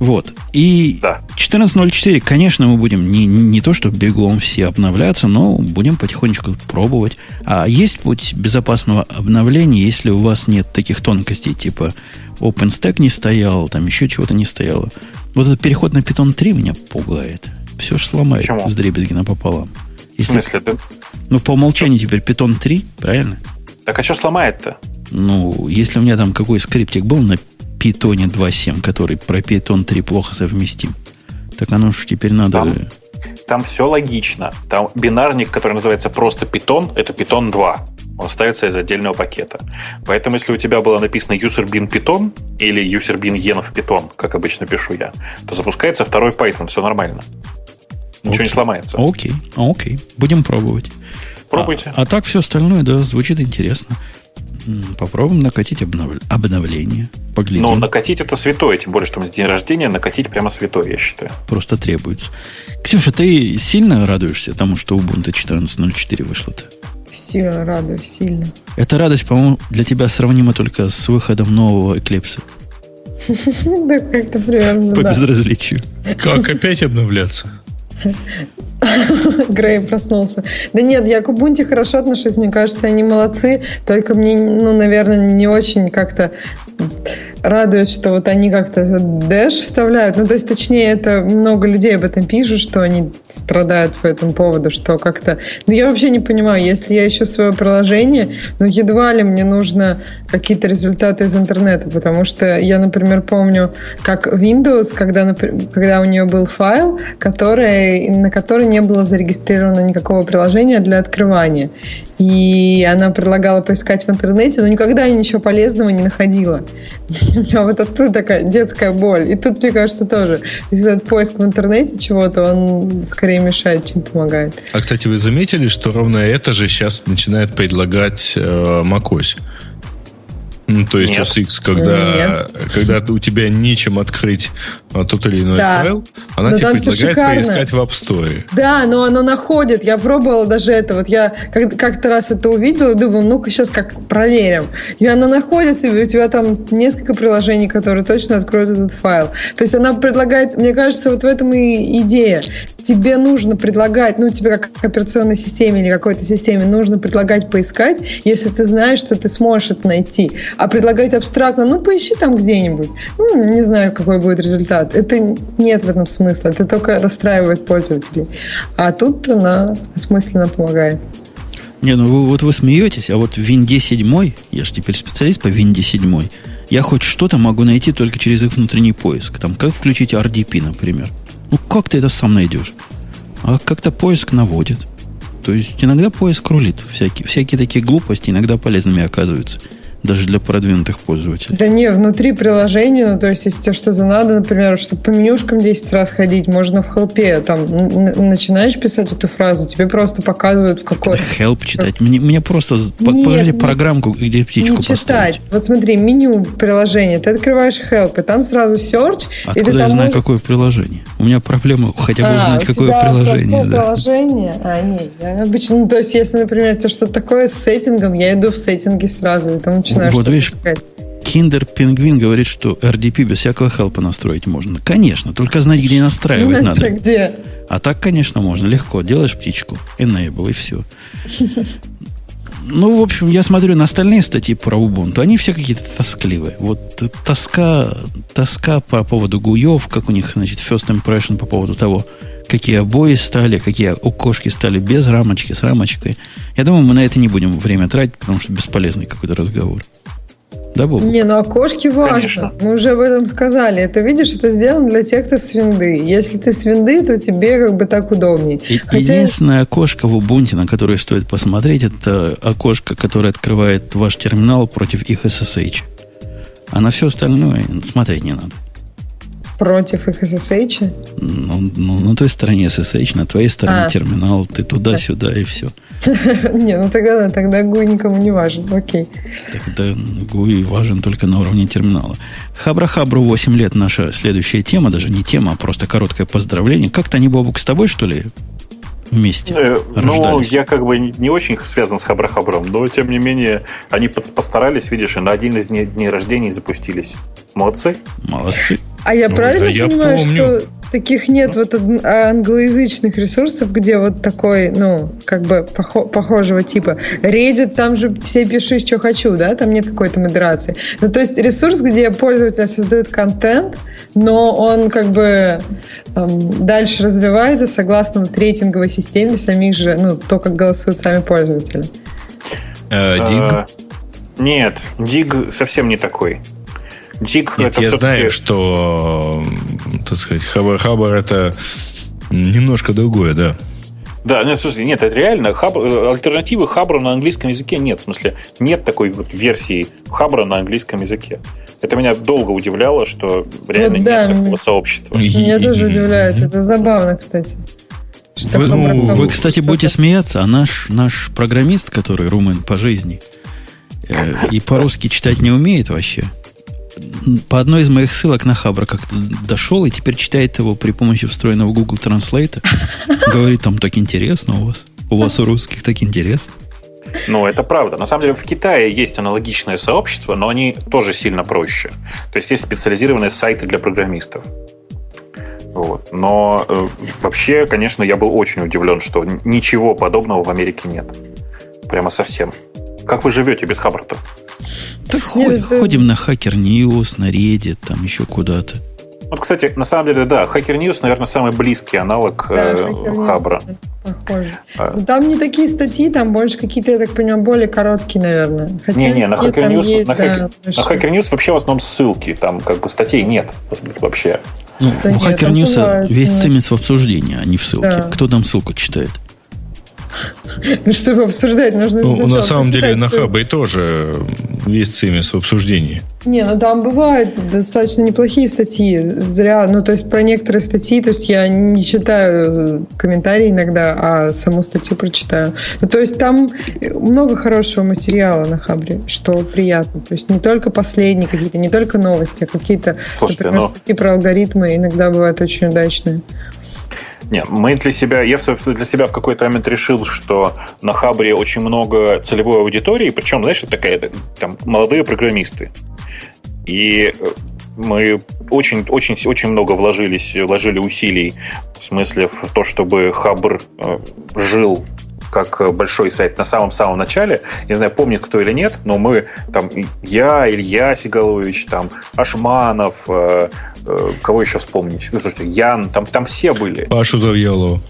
Вот. И да. 14.04, конечно, мы будем не, не то, что бегом все обновляться, но будем потихонечку пробовать. А есть путь безопасного обновления, если у вас нет таких тонкостей, типа OpenStack не стоял, там еще чего-то не стояло. Вот этот переход на Python 3 меня пугает. Все же сломает Почему? с дребезги напополам. Если, В смысле? Да? Ну, по умолчанию теперь Python 3, правильно? Так а что сломает-то? Ну, если у меня там какой скриптик был на Python 2.7, который про Python 3 плохо совместим, так оно же теперь надо... Там, там все логично. Там бинарник, который называется просто Python, это Python 2. Он ставится из отдельного пакета. Поэтому, если у тебя было написано userbin Python или userbin env Python, как обычно пишу я, то запускается второй Python, все нормально. Ничего окей. не сломается. Окей, окей. Будем пробовать. Пробуйте. А, а так все остальное, да, звучит интересно. Попробуем накатить обнов... обновление. Поглядим. Ну, накатить это святое, тем более, что у меня день рождения, накатить прямо святое, я считаю. Просто требуется. Ксюша, ты сильно радуешься тому, что Ubuntu 14.04 вышло-то? Сильно радуюсь, сильно. Эта радость, по-моему, для тебя сравнима только с выходом нового Eclipse. (laughs) Да, как-то примерно, По безразличию. Как опять обновляться? (laughs) Грей проснулся. Да нет, я к Ubuntu хорошо отношусь, мне кажется, они молодцы, только мне, ну, наверное, не очень как-то радует, что вот они как-то Dash вставляют. Ну, то есть, точнее, это много людей об этом пишут, что они страдают по этому поводу, что как-то... Ну, я вообще не понимаю, если я ищу свое приложение, ну, едва ли мне нужно какие-то результаты из интернета, потому что я, например, помню, как Windows, когда, когда у нее был файл, который, на который не было зарегистрировано никакого приложения для открывания. И она предлагала поискать в интернете, но никогда я ничего полезного не находила. (laughs) У меня вот оттуда такая детская боль. И тут, мне кажется, тоже. Если этот поиск в интернете чего-то, он скорее мешает, чем помогает. А, кстати, вы заметили, что ровно это же сейчас начинает предлагать э, macOS? Ну, то есть Нет. OS когда, когда у тебя нечем открыть а, тот или иной да. файл, она но тебе предлагает поискать в App Store. Да, но она находит. Я пробовала даже это. Вот я как-то раз это увидела и думала, ну-ка сейчас как проверим. И она находит, и у тебя там несколько приложений, которые точно откроют этот файл. То есть она предлагает, мне кажется, вот в этом и идея. Тебе нужно предлагать, ну, тебе как операционной системе или какой-то системе нужно предлагать поискать, если ты знаешь, что ты сможешь это найти а предлагать абстрактно, ну, поищи там где-нибудь. Ну, не знаю, какой будет результат. Это нет в этом смысла. Это только расстраивает пользователей. А тут она осмысленно помогает. Не, ну вы, вот вы смеетесь, а вот в Винде 7, я же теперь специалист по Винде 7, я хоть что-то могу найти только через их внутренний поиск. Там, как включить RDP, например. Ну, как ты это сам найдешь? А как-то поиск наводит. То есть иногда поиск рулит. Всякие, всякие такие глупости иногда полезными оказываются даже для продвинутых пользователей. Да не, внутри приложения, ну, то есть, если тебе что-то надо, например, чтобы по менюшкам 10 раз ходить, можно в хелпе, там, начинаешь писать эту фразу, тебе просто показывают, в какой... Help читать. Мне, мне просто... Нет, покажите не, программку, где птичку не читать. поставить. Вот смотри, меню приложения, ты открываешь help, и там сразу search. Откуда и ты я знаю, можешь... какое приложение? У меня проблема хотя бы а, узнать, какое приложение. Да. приложение? А, нет, я обычно, ну, то есть, если, например, тебе что-то такое с сеттингом, я иду в сеттинги сразу, и там начинаешь Вот видишь, Киндер Пингвин говорит, что RDP без всякого хелпа настроить можно. Конечно, только знать, где настраивать надо. Где? А так, конечно, можно. Легко. Делаешь птичку, enable, и все. Ну, в общем, я смотрю на остальные статьи про Ubuntu. Они все какие-то тоскливые. Вот тоска, тоска по поводу гуев, как у них, значит, first impression по поводу того, какие обои стали, какие окошки стали без рамочки, с рамочкой. Я думаю, мы на это не будем время тратить, потому что бесполезный какой-то разговор. Да, Боб? Не, ну окошки важно. Конечно. Мы уже об этом сказали. Это, видишь, это сделано для тех, кто с винды. Если ты с винды, то тебе как бы так удобнее. И, Хотя... Единственное окошко в Ubuntu, на которое стоит посмотреть, это окошко, которое открывает ваш терминал против их SSH. А на все остальное смотреть не надо против их SSH? Ну, ну, на той стороне SSH, на твоей стороне а. терминал, ты туда-сюда и все. (laughs) Не, ну тогда, тогда GUI никому не важен, окей. Тогда GUI важен только на уровне терминала. Хабра-хабру 8 лет наша следующая тема, даже не тема, а просто короткое поздравление. Как-то они, Бобук, с тобой, что ли, вместе э, Ну, я как бы не очень связан с Хабрахабром, но тем не менее они постарались, видишь, и на один из дней рождений запустились. Молодцы. Молодцы. А я ну, правильно я понимаю, помню. что таких нет вот англоязычных ресурсов, где вот такой, ну, как бы похожего типа. Reddit, там же все пиши, что хочу, да? Там нет какой-то модерации. Ну, то есть ресурс, где пользователь создает контент, но он как бы эм, дальше развивается согласно вот рейтинговой системе самих же, ну, то, как голосуют сами пользователи. Диг? Э, нет, Диг совсем не такой. Дик Нет, это я знаю, что, так сказать, Хабар Хабар это немножко другое, да. Да, нет, слушай, нет, это реально хаб, э, альтернативы Хабру на английском языке нет. В смысле, нет такой вот версии Хабра на английском языке. Это меня долго удивляло, что реально вот, да, нет такого сообщества. Меня тоже удивляет. Это забавно, кстати. Вы, ну, вы, кстати, будете смеяться, а наш, наш программист, который румын по жизни, э, и по-русски читать не умеет вообще, по одной из моих ссылок на Хабра как-то дошел и теперь читает его при помощи встроенного Google Translate. Говорит, там так интересно у вас. У вас у русских так интересно. Ну, это правда. На самом деле в Китае есть аналогичное сообщество, но они тоже сильно проще. То есть есть специализированные сайты для программистов. Вот. Но э, вообще, конечно, я был очень удивлен, что ничего подобного в Америке нет. Прямо совсем. Как вы живете без Хаббарта? Так ходим, ходим на Hacker News, на Reddit, там еще куда-то. Вот, кстати, на самом деле, да, Hacker News, наверное, самый близкий аналог да, э, Хабра. Похоже. А. Там не такие статьи, там больше какие-то, я так понимаю, более короткие, наверное. Не-не, на Hacker News, есть, на, да, на Hacker News вообще в основном ссылки, там как бы статей нет вообще. Ну, да у Hacker News весь цимис в обсуждении, а не в ссылке. Да. Кто там ссылку читает? Ну, чтобы обсуждать, нужно Ну, на самом деле на Хабе тоже есть цимис в обсуждении. Не, ну там бывают достаточно неплохие статьи. Зря, ну, то есть про некоторые статьи, то есть я не читаю комментарии иногда, а саму статью прочитаю. Ну, то есть там много хорошего материала на Хабре, что приятно. То есть не только последние какие-то, не только новости, а какие-то, Слушайте, например, но... Ну статьи про алгоритмы иногда бывают очень удачные. Не, мы для себя, я для себя в какой-то момент решил, что на Хабре очень много целевой аудитории, причем, знаешь, это такая, там, молодые программисты. И э, мы очень, очень, очень много вложились, вложили усилий в смысле в то, чтобы Хабр э, жил как большой сайт на самом-самом начале. Не знаю, помнит кто или нет, но мы, там, я, Илья Сигалович, там, Ашманов, э, э, кого еще вспомнить? Ну, слушайте, Ян, там, там все были. Пашу Завьялова.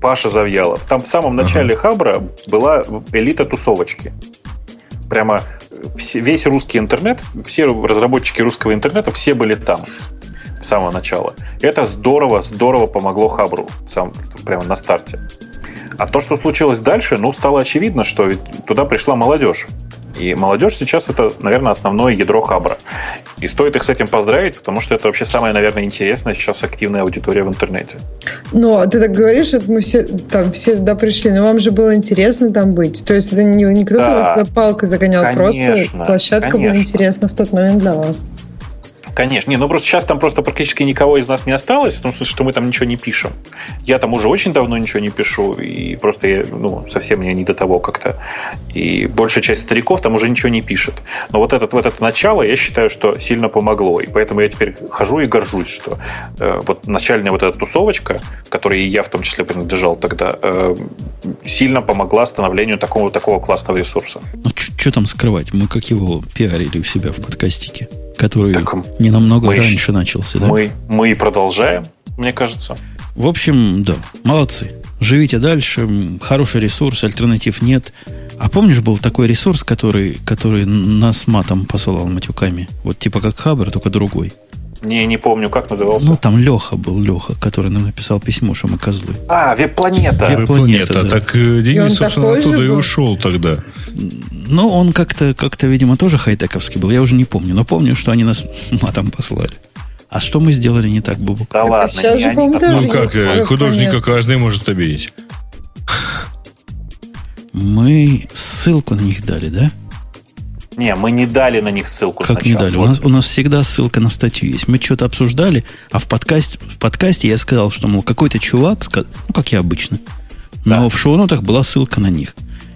Паша Завьялов. Там в самом начале ага. Хабра была элита тусовочки. Прямо все, весь русский интернет, все разработчики русского интернета, все были там с самого начала. Это здорово, здорово помогло Хабру сам, прямо на старте. А то, что случилось дальше, ну, стало очевидно, что туда пришла молодежь. И молодежь сейчас это, наверное, основное ядро Хабра. И стоит их с этим поздравить, потому что это вообще самая, наверное, интересная сейчас активная аудитория в интернете. Ну, а ты так говоришь, что мы все там все туда пришли, но вам же было интересно там быть. То есть это не, не кто-то да, вас туда палкой загонял, конечно, просто площадка конечно. была интересна в тот момент для вас. Конечно. Не, ну просто сейчас там просто практически никого из нас не осталось, в том смысле, что мы там ничего не пишем. Я там уже очень давно ничего не пишу, и просто я, ну, совсем мне не до того как-то. И большая часть стариков там уже ничего не пишет. Но вот, этот, вот это начало, я считаю, что сильно помогло. И поэтому я теперь хожу и горжусь, что э, вот начальная вот эта тусовочка, которой и я в том числе принадлежал тогда, э, сильно помогла становлению такого, такого классного ресурса. Ну, что там скрывать? Мы как его пиарили у себя в подкастике который так, не намного мы, раньше начался, да? Мы, мы и продолжаем, мне кажется. В общем, да, молодцы. Живите дальше, хороший ресурс, альтернатив нет. А помнишь, был такой ресурс, который, который нас матом посылал матюками? Вот типа как Хабр, только другой. Не, не помню, как назывался. Ну, там Леха был, Леха, который нам написал письмо, что мы козлы. А, веб-планета. Веб-планета, да. Так э, Денис, собственно, оттуда и ушел тогда. Ну, он как-то, как-то, видимо, тоже хай-тековский был. Я уже не помню. Но помню, что они нас (laughs) матом послали. А что мы сделали не так, Бубук? Да ладно, сейчас же, Ну как, э, художника каждый может обидеть. Мы ссылку на них дали, да? Не, мы не дали на них ссылку Как сначала. не дали? Вот. У, нас, у нас всегда ссылка на статью есть. Мы что-то обсуждали, а в подкасте, в подкасте я сказал, что, мол, какой-то чувак, ну, как я обычно, Но да. в шоу-нотах была ссылка на них.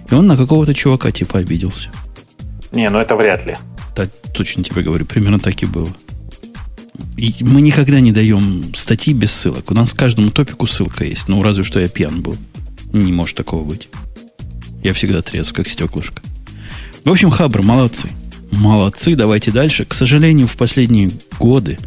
И он на какого-то чувака типа обиделся. Не, ну это вряд ли. Да, точно тебе говорю, примерно так и было. И мы никогда не даем статьи без ссылок. У нас к каждому топику ссылка есть. Ну, разве что я пьян был. Не может такого быть. Я всегда трезв, как стеклышко. В общем, Хабр, молодцы. Молодцы, давайте дальше. К сожалению, в последние годы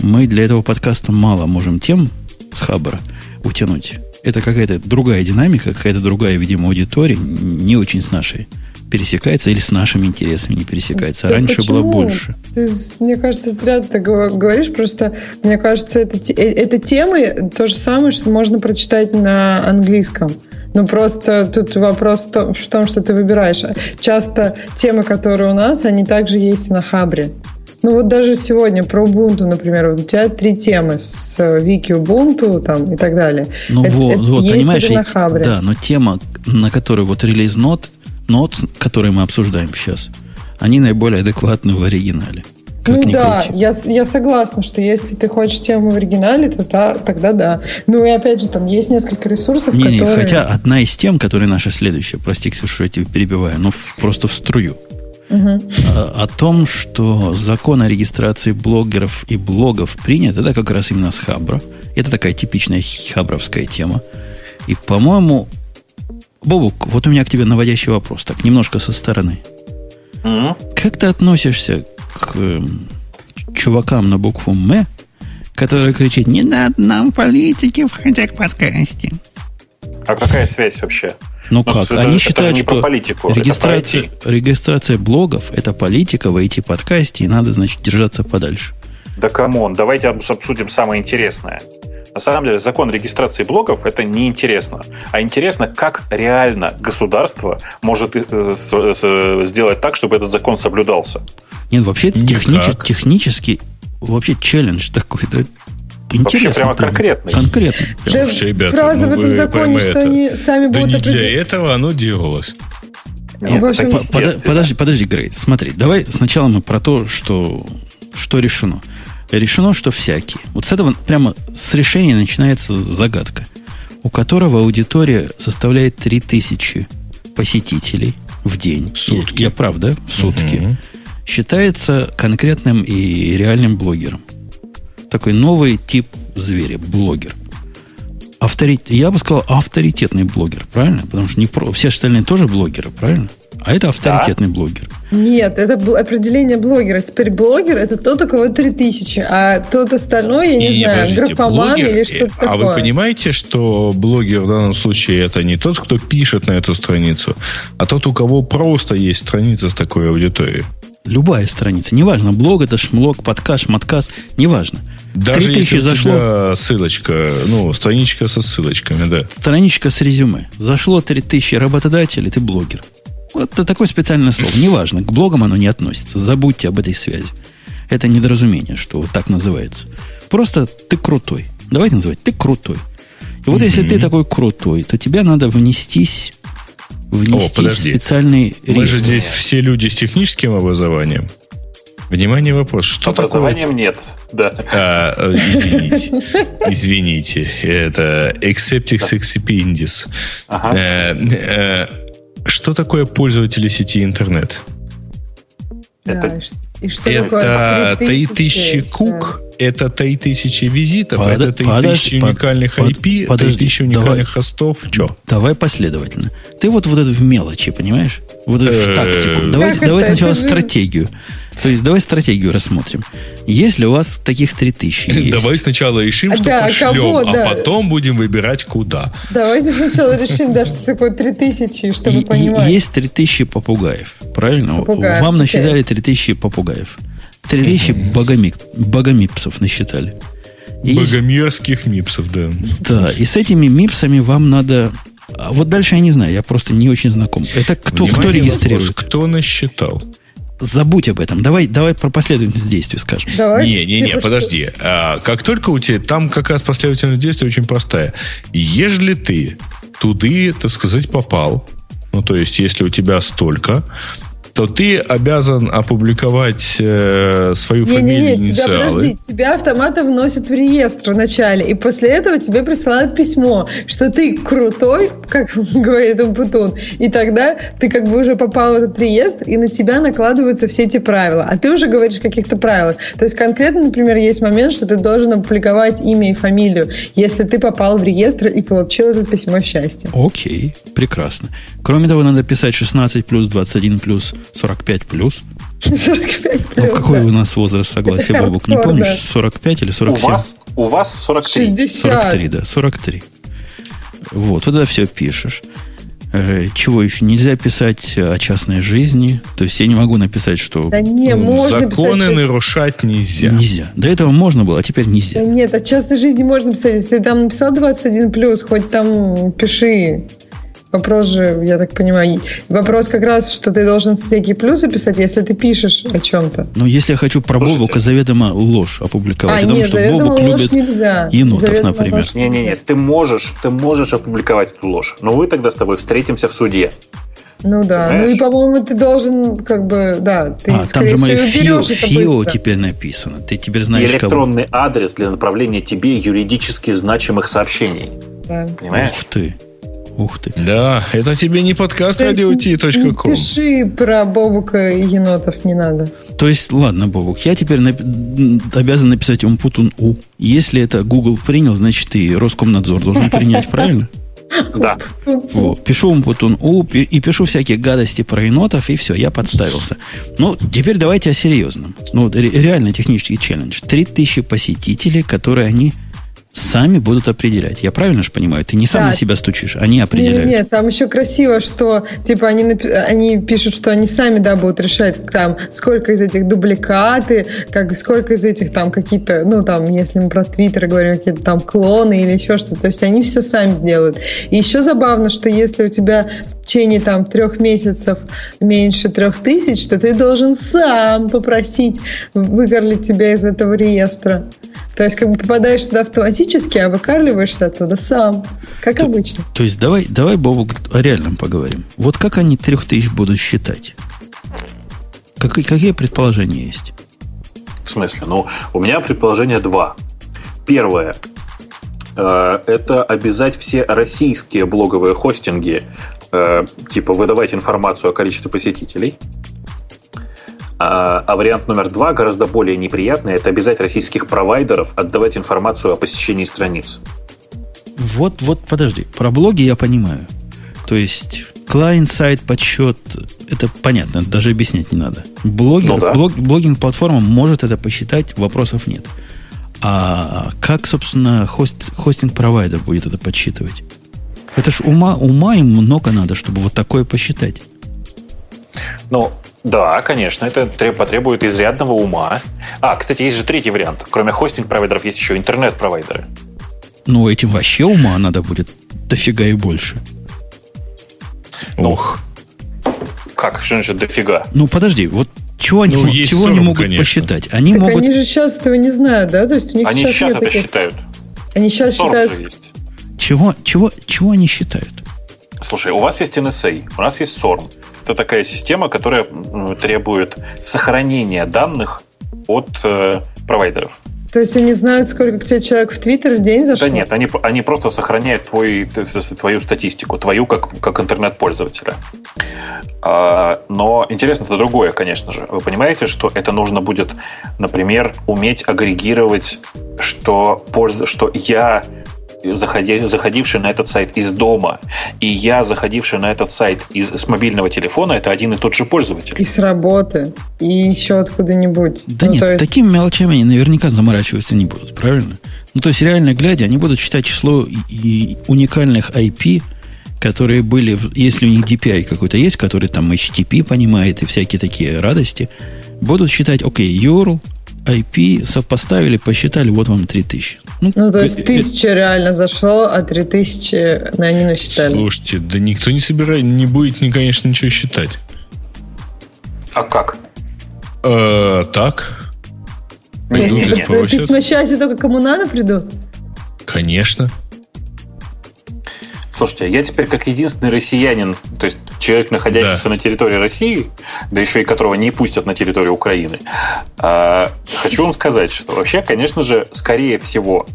мы для этого подкаста мало можем тем с Хабра утянуть. Это какая-то другая динамика, какая-то другая, видимо, аудитория, не очень с нашей пересекается или с нашими интересами не пересекается. А раньше почему? было больше. Ты, мне кажется, зря ты говоришь. Просто, мне кажется, это, э, это темы то же самое, что можно прочитать на английском. Ну, просто тут вопрос в том, что ты выбираешь. Часто темы, которые у нас, они также есть и на Хабре. Ну вот даже сегодня про Ubuntu, например, вот у тебя три темы с Вики Ubuntu там, и так далее. Ну это, вот, это вот понимаешь, на Хабре. да, но тема, на которой вот релиз нот, нот, который мы обсуждаем сейчас, они наиболее адекватны в оригинале. Как ну да, я, я согласна, что если ты хочешь тему в оригинале, то та, тогда да. Ну и опять же, там есть несколько ресурсов, не, которые... Не, хотя одна из тем, которая наша следующая, прости, Ксюша, что я тебя перебиваю, ну просто в струю. Угу. О, о том, что закон о регистрации блогеров и блогов принят, это как раз именно с Хабра. Это такая типичная хабровская тема. И, по-моему, Бобук, вот у меня к тебе наводящий вопрос, так, немножко со стороны. Угу. Как ты относишься к э, чувакам на букву М, которые кричат, не надо нам политики в хай-тек подкасте? А какая связь вообще? Ну Но как? Они это считают, что политику, регистрация, регистрация блогов – это политика в IT-подкасте, и надо, значит, держаться подальше. Да come on, давайте обсудим самое интересное. На самом деле закон регистрации блогов это не интересно, а интересно, как реально государство может э, сделать так, чтобы этот закон соблюдался. Нет, вообще это технич, технически вообще челлендж такой. Да? Интересно. Вообще прямо конкретный. Конкретный. Слушайте, ребята, фраза ну, в этом законе, что это. они сами да будут... Да не для этого оно делалось. Нет, общем, под, подожди, подожди, Грей, смотри, давай сначала мы про то, что, что решено. Решено, что всякие. Вот с этого прямо с решения начинается загадка, у которого аудитория составляет 3000 посетителей в день. В сутки. Я, я прав, да? В сутки. Угу. Считается конкретным и реальным блогером такой новый тип зверя, блогер. Авторит, я бы сказал, авторитетный блогер, правильно? Потому что не про, все остальные тоже блогеры, правильно? А это авторитетный да. блогер. Нет, это определение блогера. Теперь блогер это тот, у кого 3000, а тот остальной, я не, не знаю, графоман блогер, или что-то а такое. А вы понимаете, что блогер в данном случае это не тот, кто пишет на эту страницу, а тот, у кого просто есть страница с такой аудиторией? Любая страница, неважно, блог это шмлог, подкаст, маткаст, неважно. Даже 3000 если зашло... ссылочка, ну, страничка со ссылочками, да. Страничка с резюме. Зашло 3000 работодателей, ты блогер. Вот это такое специальное слово. Неважно, к блогам оно не относится. Забудьте об этой связи. Это недоразумение, что вот так называется. Просто ты крутой. Давайте называть, ты крутой. И вот mm-hmm. если ты такой крутой, то тебе надо внестись внести О, специальный риск. Мы же здесь все люди с техническим образованием. Внимание, вопрос. Что Образованием такое? нет. Да. А, извините. Извините. Это Exceptix Excipindis. Ага. Э, э, что такое пользователи сети интернет? Это, и что это 3000 кук, это 3000 визитов, Под, это 3000 подожди, уникальных под, IP, подожди, 3000 уникальных давай, хостов. Че? Давай последовательно. Ты вот, вот это в мелочи, понимаешь? Вот в э, тактику. Давай, давай сначала стратегию. То есть давай стратегию рассмотрим. Если у вас таких 3000 (laughs) есть... Давай сначала решим, что да, пошлем, кого, а потом будем выбирать куда. Давайте сначала решим, да, что такое 3000, (laughs) чтобы и, понимать. Есть 3000 попугаев, правильно? Попугаев, Вам насчитали 3000 попугаев. 3000 угу. богомип, богомипсов насчитали. И, Богомерзких мипсов, да. Да, и с этими мипсами вам надо... А вот дальше я не знаю, я просто не очень знаком. Это кто, кто регистрирует? Вопрос, кто насчитал? Забудь об этом. Давай, давай про последовательность действий скажем. Давай. Не, не, не, подожди. А, как только у тебя там как раз последовательность действий очень простая. Ежели ты туды, так сказать, попал, ну, то есть, если у тебя столько, то ты обязан опубликовать э, свою не, фамилию, не, не, инициалы. Тебя, подожди, тебя автоматом вносят в реестр вначале, и после этого тебе присылают письмо, что ты крутой, как (laughs) говорит Умпутун, и тогда ты как бы уже попал в этот реестр, и на тебя накладываются все эти правила, а ты уже говоришь о каких-то правилах. То есть конкретно, например, есть момент, что ты должен опубликовать имя и фамилию, если ты попал в реестр и получил это письмо счастья. Окей, прекрасно. Кроме того, надо писать 16 плюс, 21 плюс, 45 плюс. 45 плюс, ну, какой да. у нас возраст согласия, Бабук? Не помнишь, 45 или 47? У вас, у вас 43. 60. 43, да, 43. Вот, туда все пишешь. Э, чего еще? Нельзя писать о частной жизни. То есть я не могу написать, что... Да не, ну, можно Законы писать, нарушать нельзя. Нельзя. До этого можно было, а теперь нельзя. Да нет, о частной жизни можно писать. Если ты там написал 21+, хоть там пиши. Вопрос же, я так понимаю, вопрос как раз, что ты должен всякие плюсы писать, если ты пишешь о чем-то. Но если я хочу про Слушайте. Бобука заведомо ложь опубликовать, а, я думаю, что Бобук любит нельзя. енотов, заведомо например. Не-не-не, ты можешь, ты можешь опубликовать эту ложь, но мы тогда с тобой встретимся в суде. Ну да, Понимаешь? ну и, по-моему, ты должен, как бы, да, ты, а, там же мое ФИО, ФИО теперь написано. Ты теперь знаешь, и электронный кого. адрес для направления тебе юридически значимых сообщений. Да. Понимаешь? Ух ты. Ух ты. Да, это тебе не подкаст radiot.com. Пиши про Бобука и енотов, не надо. То есть, ладно, Бобук, я теперь напи- обязан написать Умпутун У. Если это Google принял, значит и Роскомнадзор должен (laughs) принять, правильно? Да. Вот. Пишу Умпутун У и пишу всякие гадости про енотов, и все, я подставился. Ну, теперь давайте о серьезном. Ну, реально технический челлендж. 3000 посетителей, которые они сами будут определять. Я правильно же понимаю? Ты не сам да. на себя стучишь, они определяют. Нет, нет, там еще красиво, что типа они, они пишут, что они сами да, будут решать, там, сколько из этих дубликаты, как, сколько из этих там какие-то, ну там, если мы про Твиттер говорим, какие-то там клоны или еще что-то. То есть они все сами сделают. И еще забавно, что если у тебя в течение там трех месяцев меньше трех тысяч, то ты должен сам попросить выкорлить тебя из этого реестра. То есть, как бы попадаешь туда автоматически, а выкарливаешься оттуда сам. Как то, обычно. То есть, давай, давай, Бобу, о реальном поговорим. Вот как они трех тысяч будут считать? Как, какие предположения есть? В смысле? Ну, у меня предположение два. Первое. Э, это обязать все российские блоговые хостинги, э, типа выдавать информацию о количестве посетителей. А, а вариант номер два, гораздо более неприятный, это обязать российских провайдеров отдавать информацию о посещении страниц. Вот, вот, подожди. Про блоги я понимаю. То есть клиент-сайт, подсчет, это понятно, даже объяснять не надо. Блогер, ну, да. блог, блогинг-платформа может это посчитать, вопросов нет. А как, собственно, хост, хостинг-провайдер будет это подсчитывать? Это ж ума, ума им много надо, чтобы вот такое посчитать. Ну, да, конечно, это потребует изрядного ума. А, кстати, есть же третий вариант. Кроме хостинг-провайдеров есть еще интернет-провайдеры. Ну, этим вообще ума надо будет дофига и больше. Ну, Ох. Как? Что значит дофига? Ну, подожди, вот чего они, ну, чего 40, они могут конечно. посчитать? Они так могут... они же сейчас этого не знают, да? То есть у них они сейчас, сейчас это таких... считают. Они сейчас считают... Же есть. Чего, чего, чего они считают? Слушай, у вас есть NSA, у нас есть SORM. Это такая система, которая требует сохранения данных от э, провайдеров. То есть они знают, сколько к тебе человек в Твиттер в день зашел? Да нет, они, они просто сохраняют твой, твою статистику, твою как, как интернет-пользователя. А, но интересно-то другое, конечно же. Вы понимаете, что это нужно будет, например, уметь агрегировать, что, польз... что я заходи, заходивший на этот сайт из дома, и я, заходивший на этот сайт из, с мобильного телефона, это один и тот же пользователь. И с работы, и еще откуда-нибудь. Да ну, нет, есть... такими мелочами они наверняка заморачиваться не будут, правильно? Ну, то есть, реально глядя, они будут считать число и уникальных IP, которые были, если у них DPI какой-то есть, который там HTTP понимает и всякие такие радости, будут считать, окей, okay, URL, IP сопоставили, посчитали, вот вам 3000. Ну, ну то есть тысяча реально зашло, а 3000 на они насчитали. Слушайте, да никто не собирает, не будет, конечно, ничего считать. А как? Э, так. Придут и спросят. Письма счастья только кому надо придут? Конечно. Слушайте, я теперь как единственный россиянин, то есть человек, находящийся да. на территории России, да еще и которого не пустят на территорию Украины, а, хочу вам сказать, что вообще, конечно же, скорее всего,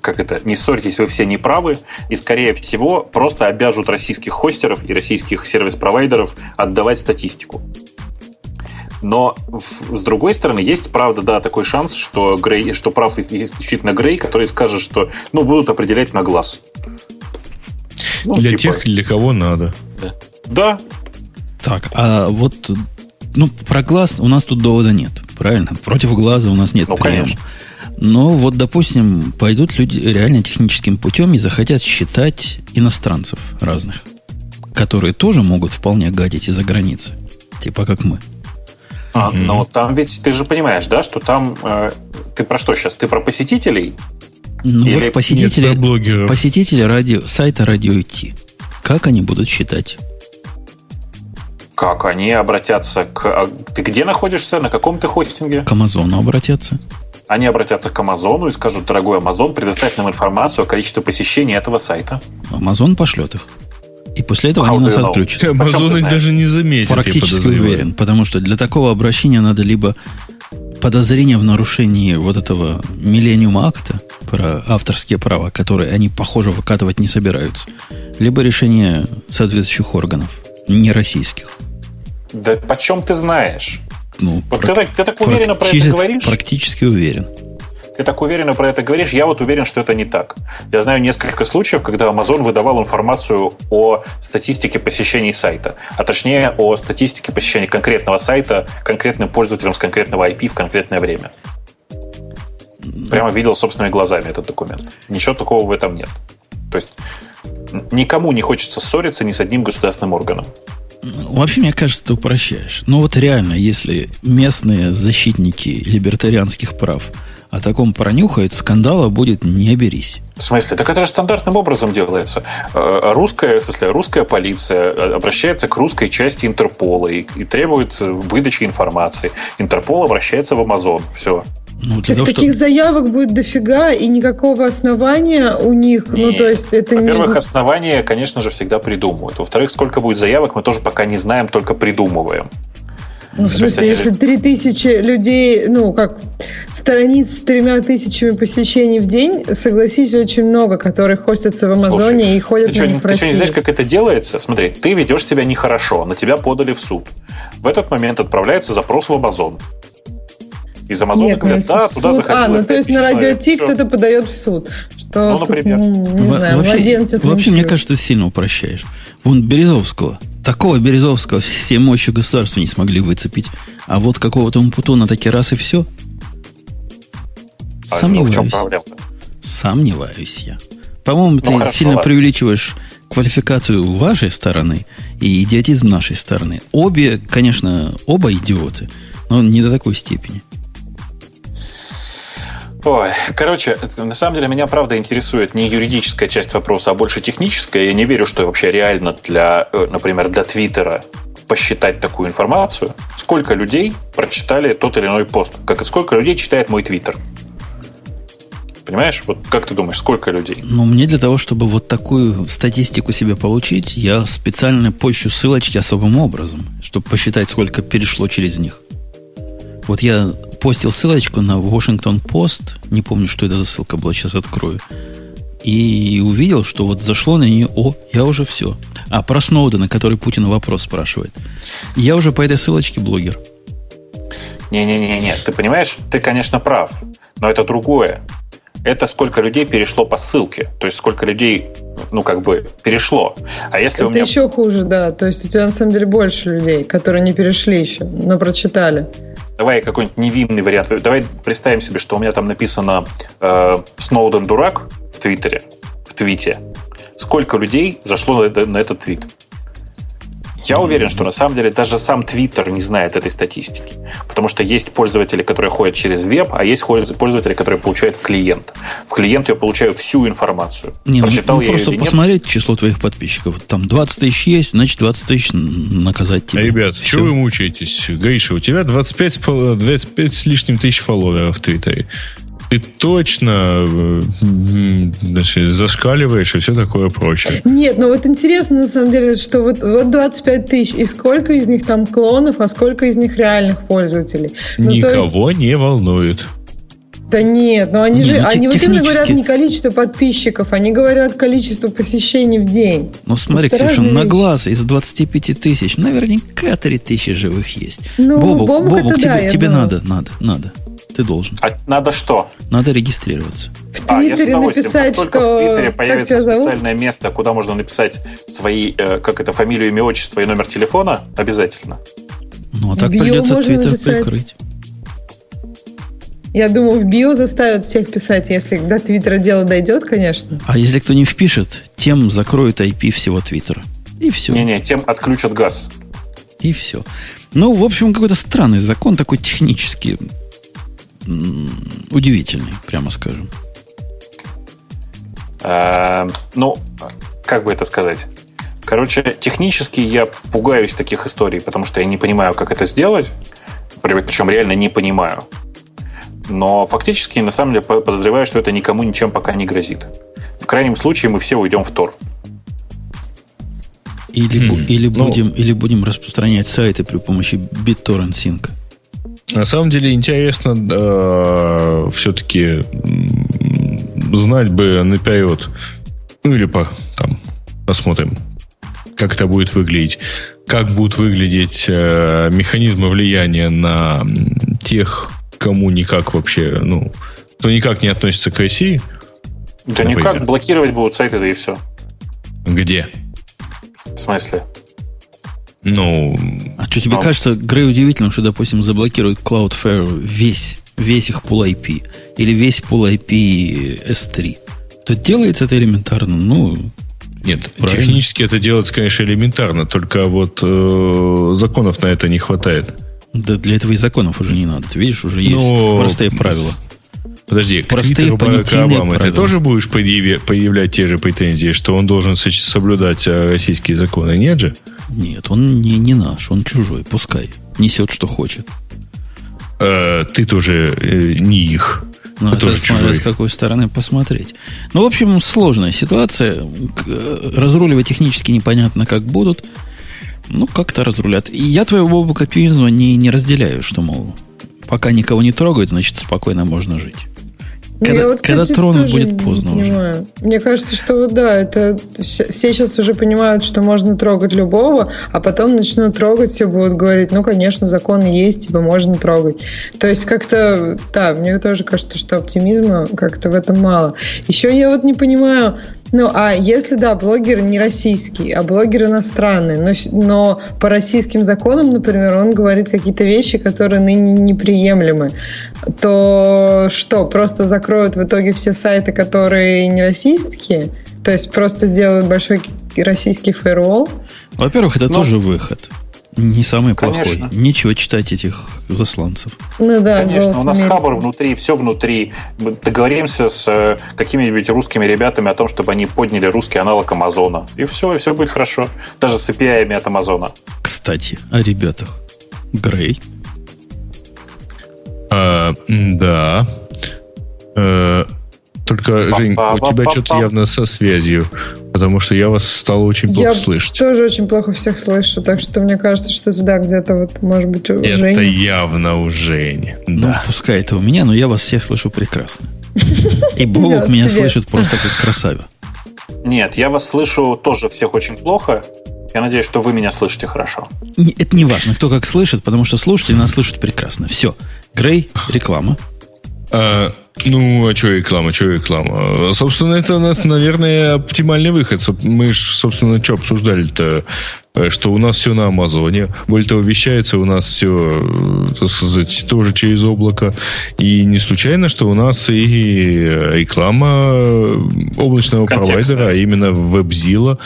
как это, не ссорьтесь, вы все неправы, и, скорее всего, просто обяжут российских хостеров и российских сервис-провайдеров отдавать статистику. Но с другой стороны, есть, правда, да, такой шанс, что, Грей, что прав исключительно Грей, который скажет, что ну, будут определять на глаз. Ну, для типа... тех, для кого надо. Да. да. Так, а вот ну, про глаз у нас тут довода нет, правильно? Против глаза у нас нет ну, приема. Конечно. Но вот, допустим, пойдут люди реально техническим путем и захотят считать иностранцев разных, которые тоже могут вполне гадить из-за границы. Типа как мы. А, mm-hmm. но там ведь ты же понимаешь, да, что там э, ты про что сейчас? Ты про посетителей? Ну, Или... вот посетители, Нет, посетители радио, сайта Радио IT. Как они будут считать? Как? Они обратятся к... А ты где находишься? На каком ты хостинге? К Амазону обратятся. Они обратятся к Амазону и скажут, дорогой Амазон, предоставь нам информацию о количестве посещений этого сайта. Амазон пошлет их. И после этого How они нас отключат. Амазон их даже не заметит. Практически уверен. Потому что для такого обращения надо либо подозрение в нарушении вот этого миллениума акта про авторские права, которые они, похоже, выкатывать не собираются, либо решение соответствующих органов, не российских. Да почем ты знаешь? Ну, вот прак- ты, ты так уверенно про это говоришь? Практически уверен. Ты так уверенно про это говоришь, я вот уверен, что это не так. Я знаю несколько случаев, когда Amazon выдавал информацию о статистике посещений сайта, а точнее о статистике посещений конкретного сайта конкретным пользователям с конкретного IP в конкретное время. Прямо видел собственными глазами этот документ. Ничего такого в этом нет. То есть никому не хочется ссориться ни с одним государственным органом. Вообще, мне кажется, ты упрощаешь. Но вот реально, если местные защитники либертарианских прав – о таком пронюхает, скандала будет не берись. В смысле? Так это же стандартным образом делается. Э, русская, в смысле, русская полиция э, обращается к русской части Интерпола и, и требует выдачи информации. Интерпол обращается в Амазон. Все. Ну, для того, таких что... заявок будет дофига, и никакого основания у них. Нет. Ну, то есть это Во-первых, не... основания, конечно же, всегда придумывают. Во-вторых, сколько будет заявок, мы тоже пока не знаем, только придумываем. Ну, в смысле, если три тысячи людей, ну, как страниц с тремя тысячами посещений в день, согласись, очень много, которые хостятся в Амазоне Слушай, и ходят ты на них в Ты что, не знаешь, как это делается? Смотри, ты ведешь себя нехорошо, на тебя подали в суд. В этот момент отправляется запрос в Амазон. Из Амазона Нет, говорят, ну, да, туда заходило А, ну то есть на радио Ти кто-то подает в суд. Что ну, например. Тут, ну, не знаю, вообще, вообще мне кажется, ты сильно упрощаешь. Вон Березовского Такого Березовского все мощи государства не смогли выцепить. А вот какого-то Умпутуна таки раз и все. А, Сомневаюсь. В чем проблема? Сомневаюсь я. По-моему, ну, ты хорошо, сильно ладно. преувеличиваешь квалификацию вашей стороны и идиотизм нашей стороны. Обе, конечно, оба идиоты, но не до такой степени. Ой, короче, на самом деле меня правда интересует не юридическая часть вопроса, а больше техническая. Я не верю, что вообще реально для, э, например, для Твиттера посчитать такую информацию, сколько людей прочитали тот или иной пост, как и сколько людей читает мой Твиттер. Понимаешь? Вот как ты думаешь, сколько людей? Ну, мне для того, чтобы вот такую статистику себе получить, я специально пощу ссылочки особым образом, чтобы посчитать, сколько перешло через них. Вот я постил ссылочку на Washington Post, не помню, что это за ссылка была, сейчас открою, и увидел, что вот зашло на нее, о, я уже все. А про Сноудена, который Путин вопрос спрашивает. Я уже по этой ссылочке блогер. Не-не-не, ты понимаешь, ты, конечно, прав, но это другое. Это сколько людей перешло по ссылке, то есть сколько людей, ну, как бы, перешло. А если это у меня... еще хуже, да. То есть у тебя, на самом деле, больше людей, которые не перешли еще, но прочитали. Давай какой-нибудь невинный вариант. Давай представим себе, что у меня там написано э, «Сноуден дурак» в Твиттере, в твите. Сколько людей зашло на, на этот твит? Я уверен, что на самом деле даже сам Twitter не знает этой статистики. Потому что есть пользователи, которые ходят через веб, а есть пользователи, которые получают в клиент. В клиент я получаю всю информацию. Не, ну, Прочитал ну, я просто посмотреть нет? число твоих подписчиков. Там 20 тысяч есть, значит 20 тысяч наказать тебе. Ребят, Все. чего вы мучаетесь? Гриша, у тебя 25, 25 с лишним тысяч фолловеров в Твиттере. Ты точно значит, зашкаливаешь и все такое прочее. Нет, ну вот интересно на самом деле, что вот, вот 25 тысяч, и сколько из них там клонов, а сколько из них реальных пользователей? Ну, Никого есть... не волнует. Да нет, но они не, же, ну, они вот именно говорят не количество подписчиков, они говорят количество посещений в день. Ну смотри, Ксюша, на глаз из 25 тысяч наверняка 3 тысячи живых есть. Ну, Бобук, Бобук, Бобук тебе, да, тебе надо, надо, надо. Ты должен. А надо что? Надо регистрироваться. В а, я с удовольствием. Написать, как только что... в Твиттере появится специальное место, куда можно написать свои, э, как это, фамилию, имя, отчество и номер телефона, обязательно. Ну, а так Био придется Твиттер прикрыть. Я думаю, в био заставят всех писать, если до Твиттера дело дойдет, конечно. А если кто не впишет, тем закроют IP всего Твиттера. И все. Не-не, тем отключат газ. И все. Ну, в общем, какой-то странный закон, такой технический. Удивительный, прямо скажем. А, ну, как бы это сказать? Короче, технически я пугаюсь таких историй, потому что я не понимаю, как это сделать. Причем реально не понимаю. Но фактически, на самом деле, подозреваю, что это никому ничем пока не грозит. В крайнем случае мы все уйдем в Тор. Или, хм. или, ну, будем, или будем распространять сайты при помощи BitTorrent Sync. На самом деле интересно э, все-таки знать бы наперед. Ну или по, там, посмотрим, как это будет выглядеть. Как будут выглядеть э, механизмы влияния на тех кому никак вообще, ну, кто никак не относится к России. Да например. никак, блокировать будут сайты, да и все. Где? В смысле? Ну... А что, тебе а... кажется, Грей удивительным, что, допустим, заблокирует Cloudflare весь, весь их Pool IP или весь Pool IP S3? То делается это элементарно, ну, нет, Правильно. технически это делается, конечно, элементарно, только вот э, законов на это не хватает. Да для этого и законов уже не надо. Ты видишь, уже есть Но... простые правила. Подожди, к Твиттеру Барака Обамы ты тоже будешь появлять те же претензии, что он должен соблюдать э, российские законы? Нет же? Нет, он не, не наш, он чужой. Пускай несет, что хочет. Э, ты тоже э, не их. Ну, это тоже смотря с какой стороны посмотреть. Ну, в общем, сложная ситуация. Э, разруливать технически непонятно, как будут. Ну, как-то разрулят. И я твоего оптимизма не, не разделяю, что, мол, пока никого не трогают, значит, спокойно можно жить. Когда, вот, когда тронут, будет поздно уже. Мне кажется, что вот да, это все сейчас уже понимают, что можно трогать любого, а потом начнут трогать, все будут говорить, ну, конечно, законы есть, типа можно трогать. То есть как-то, да, мне тоже кажется, что оптимизма как-то в этом мало. Еще я вот не понимаю, ну, а если, да, блогер не российский, а блогер иностранный, но, но по российским законам, например, он говорит какие-то вещи, которые ныне неприемлемы, то что, просто закроют в итоге все сайты, которые не российские? То есть просто сделают большой российский фаервол? Во-первых, это но... тоже выход не самый Конечно. плохой. Нечего читать этих засланцев. Ну да, Конечно, у нас мире. хабр внутри, все внутри. Мы договоримся с э, какими-нибудь русскими ребятами о том, чтобы они подняли русский аналог Амазона. И все, и все будет хорошо. Даже с API от Амазона. Кстати, о ребятах. Грей. А, да. А, только, Жень, у тебя что-то явно со связью, потому что я вас стал очень плохо я слышать. Я тоже очень плохо всех слышу, так что мне кажется, что да, где-то вот, может быть, у Это Жени. явно у Жени, ну, да. Ну, пускай это у меня, но я вас всех слышу прекрасно. (laughs) И Бог меня слышит просто как красавец. Нет, я вас слышу тоже всех очень плохо. Я надеюсь, что вы меня слышите хорошо. Это не важно, кто как слышит, потому что слушатели нас слышат прекрасно. Все. Грей, реклама. А, ну, а что реклама, что реклама? Собственно, это, наверное, оптимальный выход. Мы же, собственно, что обсуждали-то? Э, что у нас все на Амазоне. Более того, вещается у нас все, э, так сказать, тоже через облако. И не случайно, что у нас и реклама облачного провайдера, а именно WebZilla,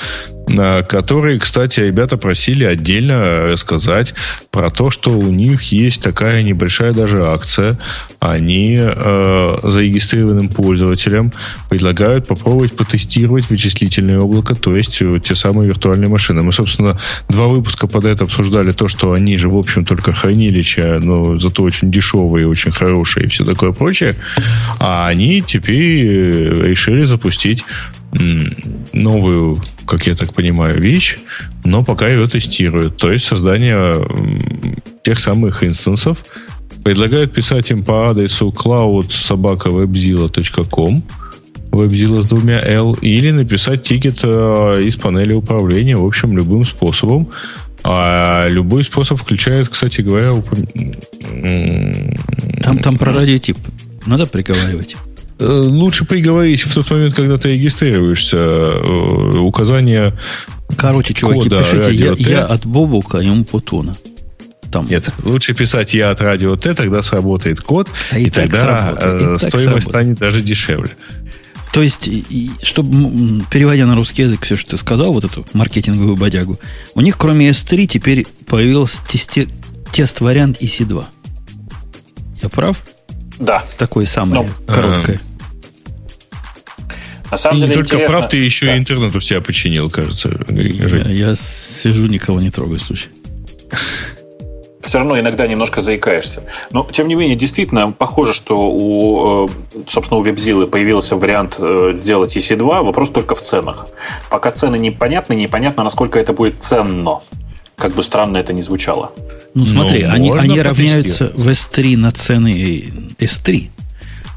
который, кстати, ребята просили отдельно рассказать про то, что у них есть такая небольшая даже акция. Они э, зарегистрированным пользователям предлагают попробовать потестировать вычислительное облако, то есть э, те самые виртуальные машины. Мы, собственно, два выпуска под это обсуждали то, что они же, в общем, только хранилища, но зато очень дешевые, очень хорошие и все такое прочее. А они теперь э, решили запустить новую, как я так понимаю, вещь, но пока ее тестируют. То есть создание тех самых инстансов. Предлагают писать им по адресу cloud.sobaka.webzilla.com WebZilla с двумя L или написать тикет э, из панели управления, в общем, любым способом. А любой способ включает, кстати говоря, уп... там, там про радиотип надо приговаривать. Э, лучше приговорить в тот момент, когда ты регистрируешься. Э, указание Короче, чуваки, кода пишите, я, я от Бобука ему Путуна. Там. Нет, лучше писать я от радио Т, тогда сработает код, а и, и тогда э, и стоимость станет даже дешевле. То есть, чтобы, переводя на русский язык все, что ты сказал, вот эту маркетинговую бодягу, у них кроме S3 теперь появился тести, тест-вариант EC2. Я прав? Да. Такое самое ну, короткое. На самом и деле, не только интересно... прав, ты еще да. и интернет у себя починил, кажется. Я, я сижу, никого не трогаю, слушай. Все равно иногда немножко заикаешься. Но, тем не менее, действительно, похоже, что у, э, собственно, у WebZilla появился вариант э, сделать EC2. Вопрос только в ценах. Пока цены непонятны, непонятно, насколько это будет ценно. Как бы странно это ни звучало. Ну, смотри, ну, они, они равняются в S3 на цены S3.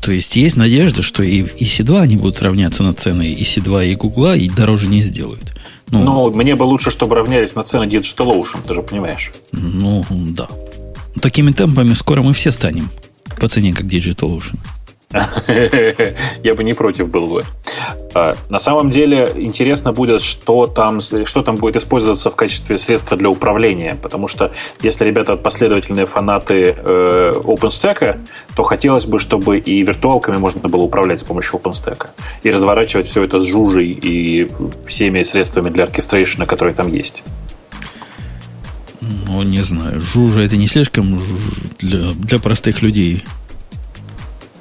То есть есть надежда, что и в EC2 они будут равняться на цены EC2 и Google и дороже не сделают. Ну, Но мне бы лучше, чтобы равнялись на цены DigitalOcean, ты же понимаешь. Ну, да. Такими темпами скоро мы все станем по цене, как DigitalOcean. (laughs) Я бы не против был бы. А, на самом деле интересно будет, что там, что там будет использоваться в качестве средства для управления, потому что если ребята последовательные фанаты э, OpenStack, то хотелось бы, чтобы и виртуалками можно было управлять с помощью OpenStack и разворачивать все это с жужей и всеми средствами для оркестрейшена, которые там есть. Ну, не знаю. Жужа это не слишком для, для простых людей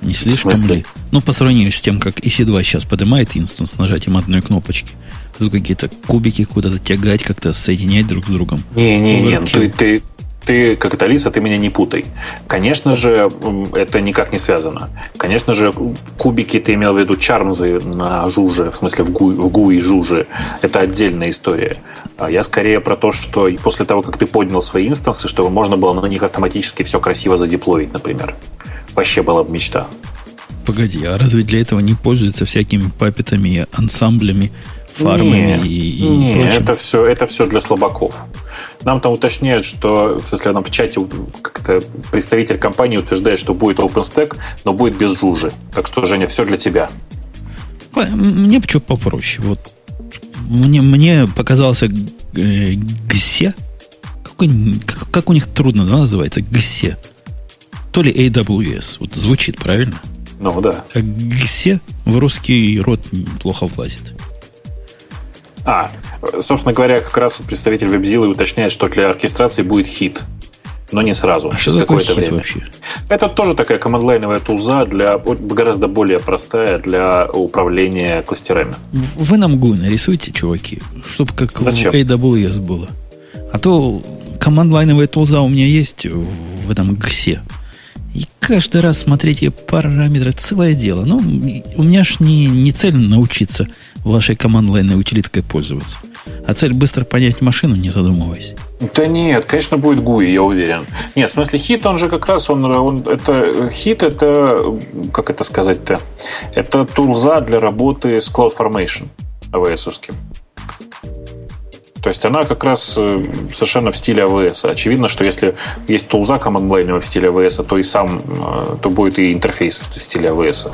не слишком ли? Ну, по сравнению с тем, как EC2 сейчас поднимает инстанс нажатием одной кнопочки. Тут какие-то кубики куда-то тягать, как-то соединять друг с другом. Не-не-не, ты, ты, ты, как это Алиса, ты меня не путай. Конечно же, это никак не связано. Конечно же, кубики ты имел в виду чармзы на жуже, в смысле в гу, в гу и жуже. Это отдельная история. А я скорее про то, что после того, как ты поднял свои инстансы, чтобы можно было на них автоматически все красиво задеплоить, например. Вообще была бы мечта. Погоди, а разве для этого не пользуются всякими папетами, ансамблями, фармами не, и, и не, прочим? Это все, это все для слабаков. Нам там уточняют, что, в смысле, нам в чате как-то представитель компании утверждает, что будет OpenStack, но будет без жужи. Так что, Женя, все для тебя. Мне что попроще. Вот мне, мне показался э, ГСЕ. Как, как у них трудно да, называется? ГСЕ то ли AWS. Вот звучит правильно? Ну да. А GSE в русский рот плохо влазит. А, собственно говоря, как раз представитель WebZilla уточняет, что для оркестрации будет хит. Но не сразу, а через какое-то время. Вообще? Это тоже такая командлайновая тулза для гораздо более простая для управления кластерами. Вы нам GUI нарисуйте, чуваки, чтобы как Зачем? в AWS было. А то командлайновая тулза у меня есть в этом ГСе. И каждый раз смотреть ее параметры целое дело. Ну, у меня ж не, не цель научиться вашей команд-лайной утилиткой пользоваться. А цель быстро понять машину, не задумываясь. Да нет, конечно, будет GUI, я уверен. Нет, в смысле, хит, он же как раз, он, он это, хит это, как это сказать-то, это тулза для работы с CloudFormation AWS-овским. То есть она как раз э, совершенно в стиле AWS. Очевидно, что если есть тулза командлайновая в стиле AWS, то и сам, э, то будет и интерфейс в стиле AWS.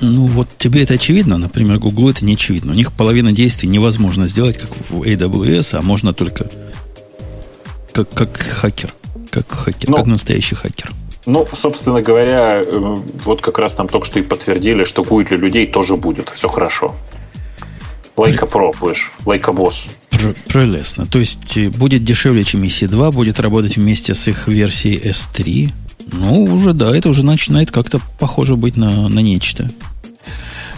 Ну, вот тебе это очевидно, например, Google это не очевидно. У них половина действий невозможно сделать, как в AWS, а можно только как, как хакер. Как хакер, ну, как настоящий хакер. Ну, собственно говоря, э, вот как раз нам только что и подтвердили, что будет для людей тоже будет. Все хорошо. Лайка Pro будешь, Лайка Босс. Прелестно. То есть э, будет дешевле, чем EC2, будет работать вместе с их версией S3. Ну, уже да, это уже начинает как-то похоже быть на, на нечто.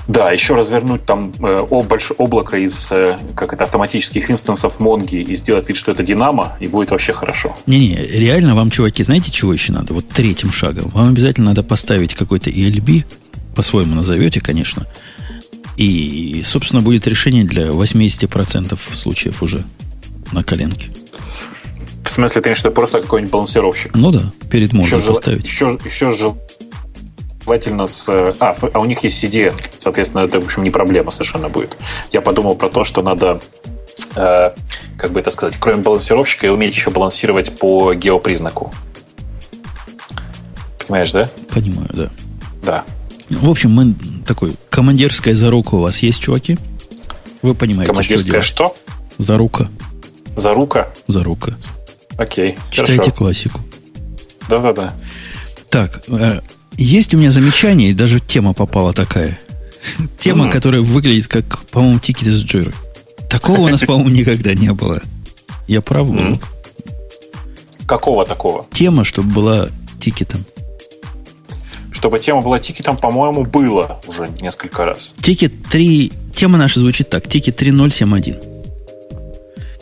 Да, еще развернуть там э, большое облако из э, как это, автоматических инстансов Монги и сделать вид, что это Динамо, и будет вообще хорошо. Не-не, реально вам, чуваки, знаете, чего еще надо? Вот третьим шагом. Вам обязательно надо поставить какой-то ELB, по-своему назовете, конечно, и, собственно, будет решение для 80% случаев уже на коленке. В смысле, ты что просто какой-нибудь балансировщик? Ну да, перед можно еще поставить. Еще, еще желательно с... А, а у них есть CD, соответственно, это, в общем, не проблема совершенно будет. Я подумал про то, что надо, э, как бы это сказать, кроме балансировщика, и уметь еще балансировать по геопризнаку. Понимаешь, да? Понимаю, да. Да. В общем, мы такой командирская зарука у вас есть, чуваки? Вы понимаете, Командирская что? что? Зарука. Зарука? Зарука. Окей. Читайте хорошо. классику. Да-да-да. Так, э, есть у меня замечание, и даже тема попала такая. (laughs) Тема, mm-hmm. которая выглядит как, по-моему, тикет из джиры. Такого у нас, (laughs) по-моему, никогда не было. Я прав был? Mm-hmm. Какого такого? Тема, чтобы была тикетом. Чтобы тема была тикетом, по-моему, было уже несколько раз. Тикет 3... Тема наша звучит так. Тикет 3071.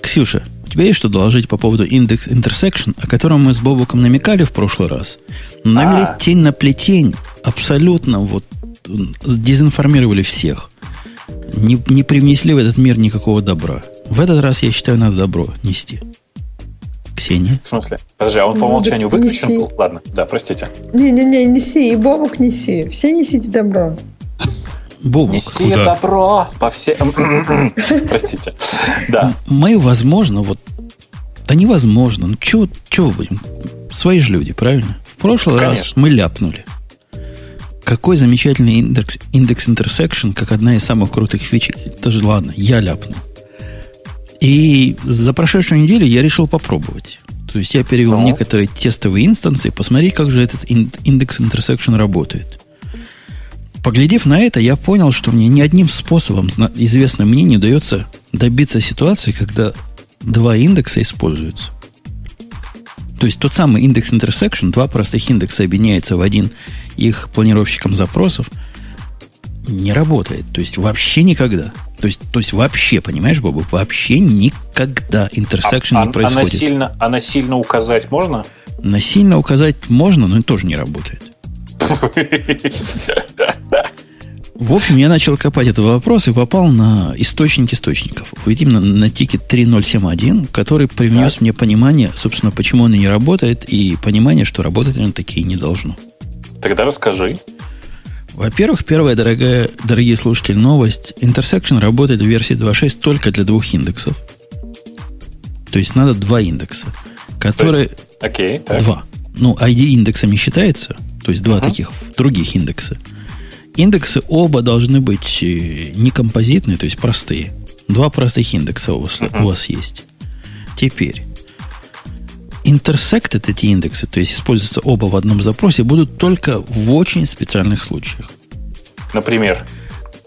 Ксюша, тебе есть что доложить по поводу index intersection, о котором мы с Бобуком намекали в прошлый раз? Намерить а. тень на плетень абсолютно вот дезинформировали всех. Не, не привнесли в этот мир никакого добра. В этот раз, я считаю, надо добро нести. Ксения? В смысле? Подожди, а он по умолчанию выключен неси. был? Ладно, да, простите. Не-не-не, неси, и Бобук неси. Все несите добро. Бобок, Неси куда? добро по всем... (coughs) Простите. Да. Мы, возможно, вот... Да невозможно. Ну, чего, чего будем? Свои же люди, правильно? В прошлый Конечно. раз мы ляпнули. Какой замечательный индекс, индекс intersection, как одна из самых крутых фич. Даже ладно, я ляпнул. И за прошедшую неделю я решил попробовать. То есть я перевел ну. некоторые тестовые инстансы, посмотреть, как же этот индекс intersection работает. Поглядев на это, я понял, что мне ни одним способом, известным мне, не удается добиться ситуации, когда два индекса используются. То есть тот самый индекс intersection, два простых индекса объединяются в один их планировщиком запросов, не работает. То есть вообще никогда. То есть, то есть вообще, понимаешь, Бобу, вообще никогда intersection а, не происходит. А насильно, а насильно указать можно? Насильно указать можно, но это тоже не работает. В общем, я начал копать этот вопрос и попал на источник источников. Вот именно на тикет 3071, который привнес мне понимание, собственно, почему он и не работает, и понимание, что работать он такие не должно. Тогда расскажи. Во-первых, первая, дорогая, дорогие слушатели, новость. Intersection работает в версии 2.6 только для двух индексов. То есть надо два индекса, которые... Окей, okay, так. Два. Ну, ID индексами считается, то есть два uh-huh. таких других индекса. Индексы оба должны быть э, не композитные, то есть простые. Два простых индекса у вас, uh-huh. у вас есть. Теперь, intersected эти индексы, то есть используются оба в одном запросе, будут только в очень специальных случаях. Например?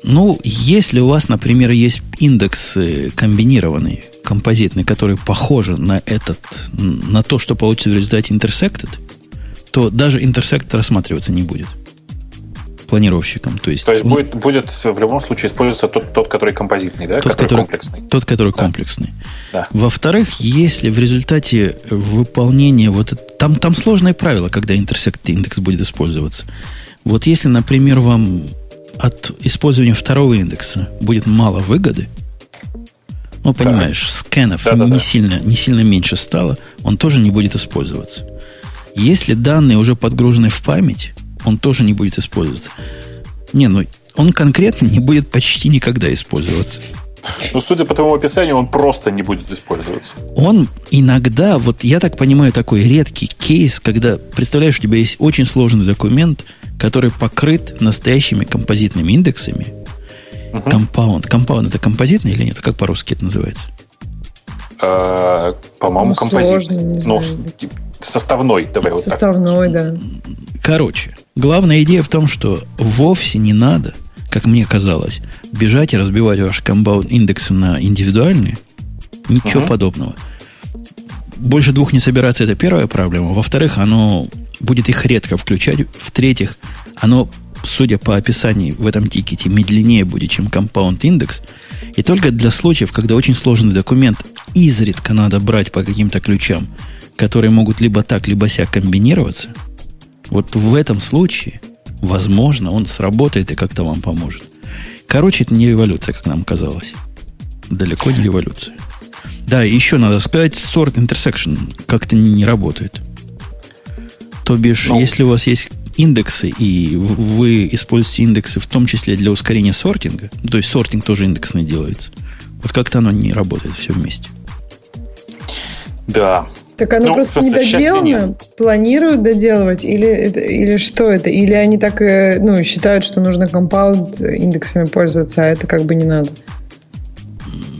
Ну, если у вас, например, есть индексы комбинированные, композитные, которые похожи на этот, на то, что получится в результате intersected, то даже интерсект рассматриваться не будет планировщиком. То есть, то есть он, будет, будет в любом случае использоваться тот, тот который композитный, да? Тот, который, который комплексный. Тот, который да. комплексный. Да. Во-вторых, если в результате выполнения вот там, там сложное правило, когда интерсект индекс будет использоваться. Вот если, например, вам от использования второго индекса будет мало выгоды, ну, понимаешь, так. скэнов да, да, не, да. Сильно, не сильно меньше стало, он тоже не будет использоваться. Если данные уже подгружены в память, он тоже не будет использоваться. Не, ну он конкретно не будет почти никогда использоваться. Ну, судя по твоему описанию, он просто не будет использоваться. Он иногда, вот я так понимаю, такой редкий кейс, когда, представляешь, у тебя есть очень сложный документ, который покрыт настоящими композитными индексами. Compound. Compound это композитный или нет? Как по-русски это называется? А, по-моему, ну, композитный. Ну, составной, давай вот Составной, да. Короче, главная идея в том, что вовсе не надо, как мне казалось, бежать и разбивать ваши compound индексы на индивидуальные. Ничего э подобного. Больше двух не собираться, это первая проблема. Во-вторых, оно будет их редко включать. В-третьих, оно, судя по описанию в этом тикете, медленнее будет, чем Compound Index. И только для случаев, когда очень сложный документ изредка надо брать по каким-то ключам, которые могут либо так, либо сяк комбинироваться, вот в этом случае, возможно, он сработает и как-то вам поможет. Короче, это не революция, как нам казалось. Далеко не революция. Да, еще надо сказать, sort intersection как-то не работает. То бишь, ну, если у вас есть индексы, и вы используете индексы в том числе для ускорения сортинга, то есть сортинг тоже индексный делается, вот как-то оно не работает все вместе. Да. Так оно ну, просто не доделано, планируют доделывать, или, или что это? Или они так э, ну, считают, что нужно компаунд индексами пользоваться, а это как бы не надо?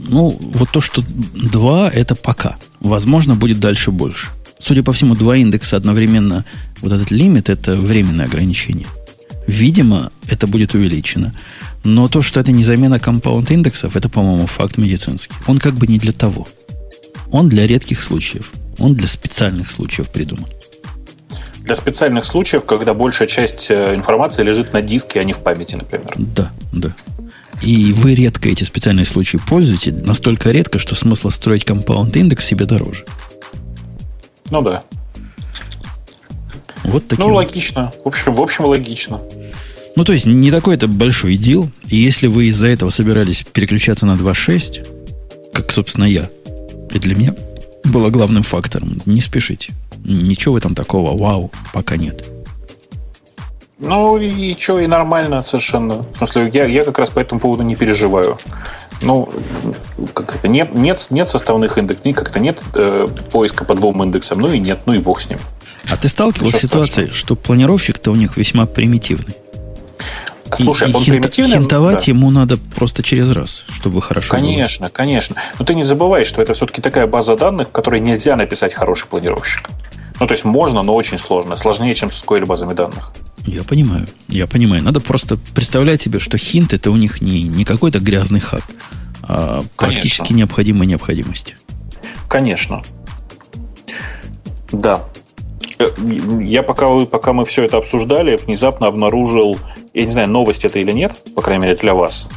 Ну, вот то, что 2, это пока. Возможно, будет дальше больше. Судя по всему, два индекса одновременно, вот этот лимит, это временное ограничение. Видимо, это будет увеличено. Но то, что это не замена компаунд индексов, это, по-моему, факт медицинский. Он как бы не для того. Он для редких случаев. Он для специальных случаев придуман. Для специальных случаев, когда большая часть э, информации лежит на диске, а не в памяти, например. Да, да. И вы редко эти специальные случаи пользуете, настолько редко, что смысла строить компаунд индекс себе дороже. Ну да. Вот такие. Ну, логично. В общем, в общем, логично. Ну, то есть, не такой это большой дел. И если вы из-за этого собирались переключаться на 2.6, как, собственно, я, и для меня было главным фактором, не спешите. Ничего в этом такого, вау, пока нет. Ну, и что, и нормально совершенно. В смысле, я, я как раз по этому поводу не переживаю. Ну, как это, нет, нет, нет составных индексов, как-то нет э, поиска по двум индексам, ну и нет, ну и бог с ним. А ты сталкивался с ситуацией, что планировщик-то у них весьма примитивный? Слушай, и, он хинт, примитивный. Хинтовать да. ему надо просто через раз, чтобы хорошо Конечно, было. конечно. Но ты не забывай, что это все-таки такая база данных, в которой нельзя написать хороший планировщик. Ну, то есть можно, но очень сложно. Сложнее, чем с SQL базами данных. Я понимаю. Я понимаю. Надо просто представлять себе, что хинт это у них не, не какой-то грязный хак, а Конечно. практически необходимая необходимость. Конечно. Да. Э, я пока, вы, пока мы все это обсуждали, внезапно обнаружил, я не знаю, новость это или нет, по крайней мере для вас,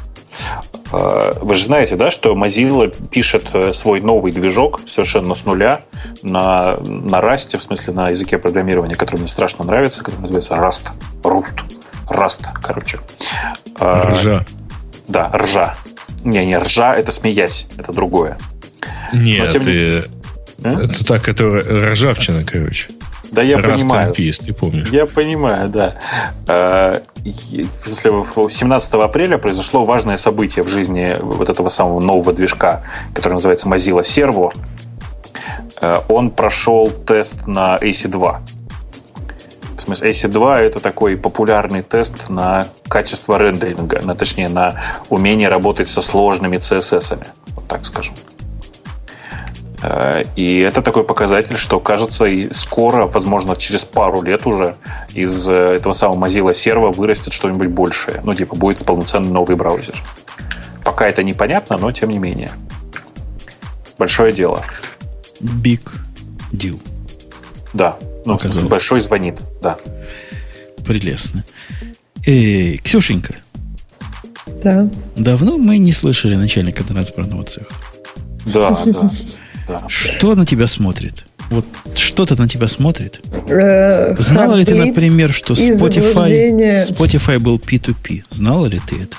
Э, вы же знаете, да, что Mozilla пишет э, свой новый движок совершенно с нуля на, на Rust, в смысле на языке программирования, который мне страшно нравится, который называется Rust. Rust. Rust, короче. Ржа. Да, ржа. Не, не, ржа это смеясь, это другое. Нет, Но, ты... не... это так, это ржавчина, короче. Да, я Rust понимаю. Peace, ты помнишь. Я понимаю, да. Э, если 17 апреля произошло важное событие в жизни вот этого самого нового движка, который называется Mozilla Servo. Э, он прошел тест на AC2. В смысле, AC2 это такой популярный тест на качество рендеринга, на, точнее, на умение работать со сложными CSS. Вот так скажем. Э, и это такой показатель, что, кажется, и скоро, возможно, через пару лет уже из э, этого самого Mozilla серва вырастет что-нибудь большее. Ну, типа, будет полноценный новый браузер. Пока это непонятно, но тем не менее. Большое дело. Big deal. Да. Ну, Оказалось. большой звонит, да. Прелестно. Эй, Ксюшенька. Да. Давно мы не слышали начальника транспортного цеха. Да, да. (laughs) Да. Что на тебя смотрит? Вот что-то на тебя смотрит. Э, Знала ли ты, например, что Spotify, Spotify был P2P? Знала ли ты это?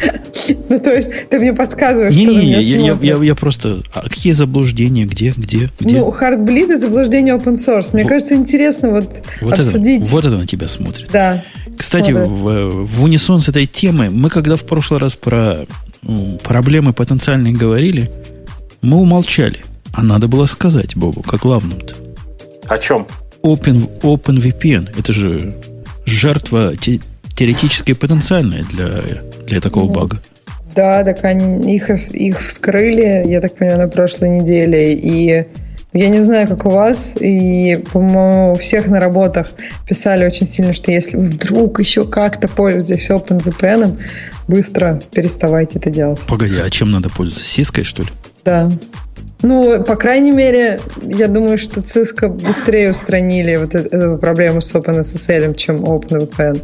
(laughs) Ну, то есть, ты мне подсказываешь, не, что не, не, я, я, я, я просто... А какие заблуждения? Где? Где? Где? Ну, Heartbleed и заблуждение open source. Мне вот, кажется, интересно вот, вот обсудить. Это, вот это на тебя смотрит. Да. Кстати, в, в унисон с этой темой, мы когда в прошлый раз про проблемы потенциальные говорили, мы умолчали. А надо было сказать Бобу, как главному-то. О чем? Open, OpenVPN. Это же жертва те, теоретически потенциальная для, для такого ну, бага. Да, так они, их, их вскрыли, я так понимаю, на прошлой неделе. И я не знаю, как у вас, и, по-моему, у всех на работах писали очень сильно, что если вы вдруг еще как-то пользуетесь OpenVPN, быстро переставайте это делать. Погоди, а чем надо пользоваться? Сиской, что ли? Да. Ну, по крайней мере, я думаю, что Cisco быстрее устранили вот эту проблему с OpenSSL, чем OpenVPN.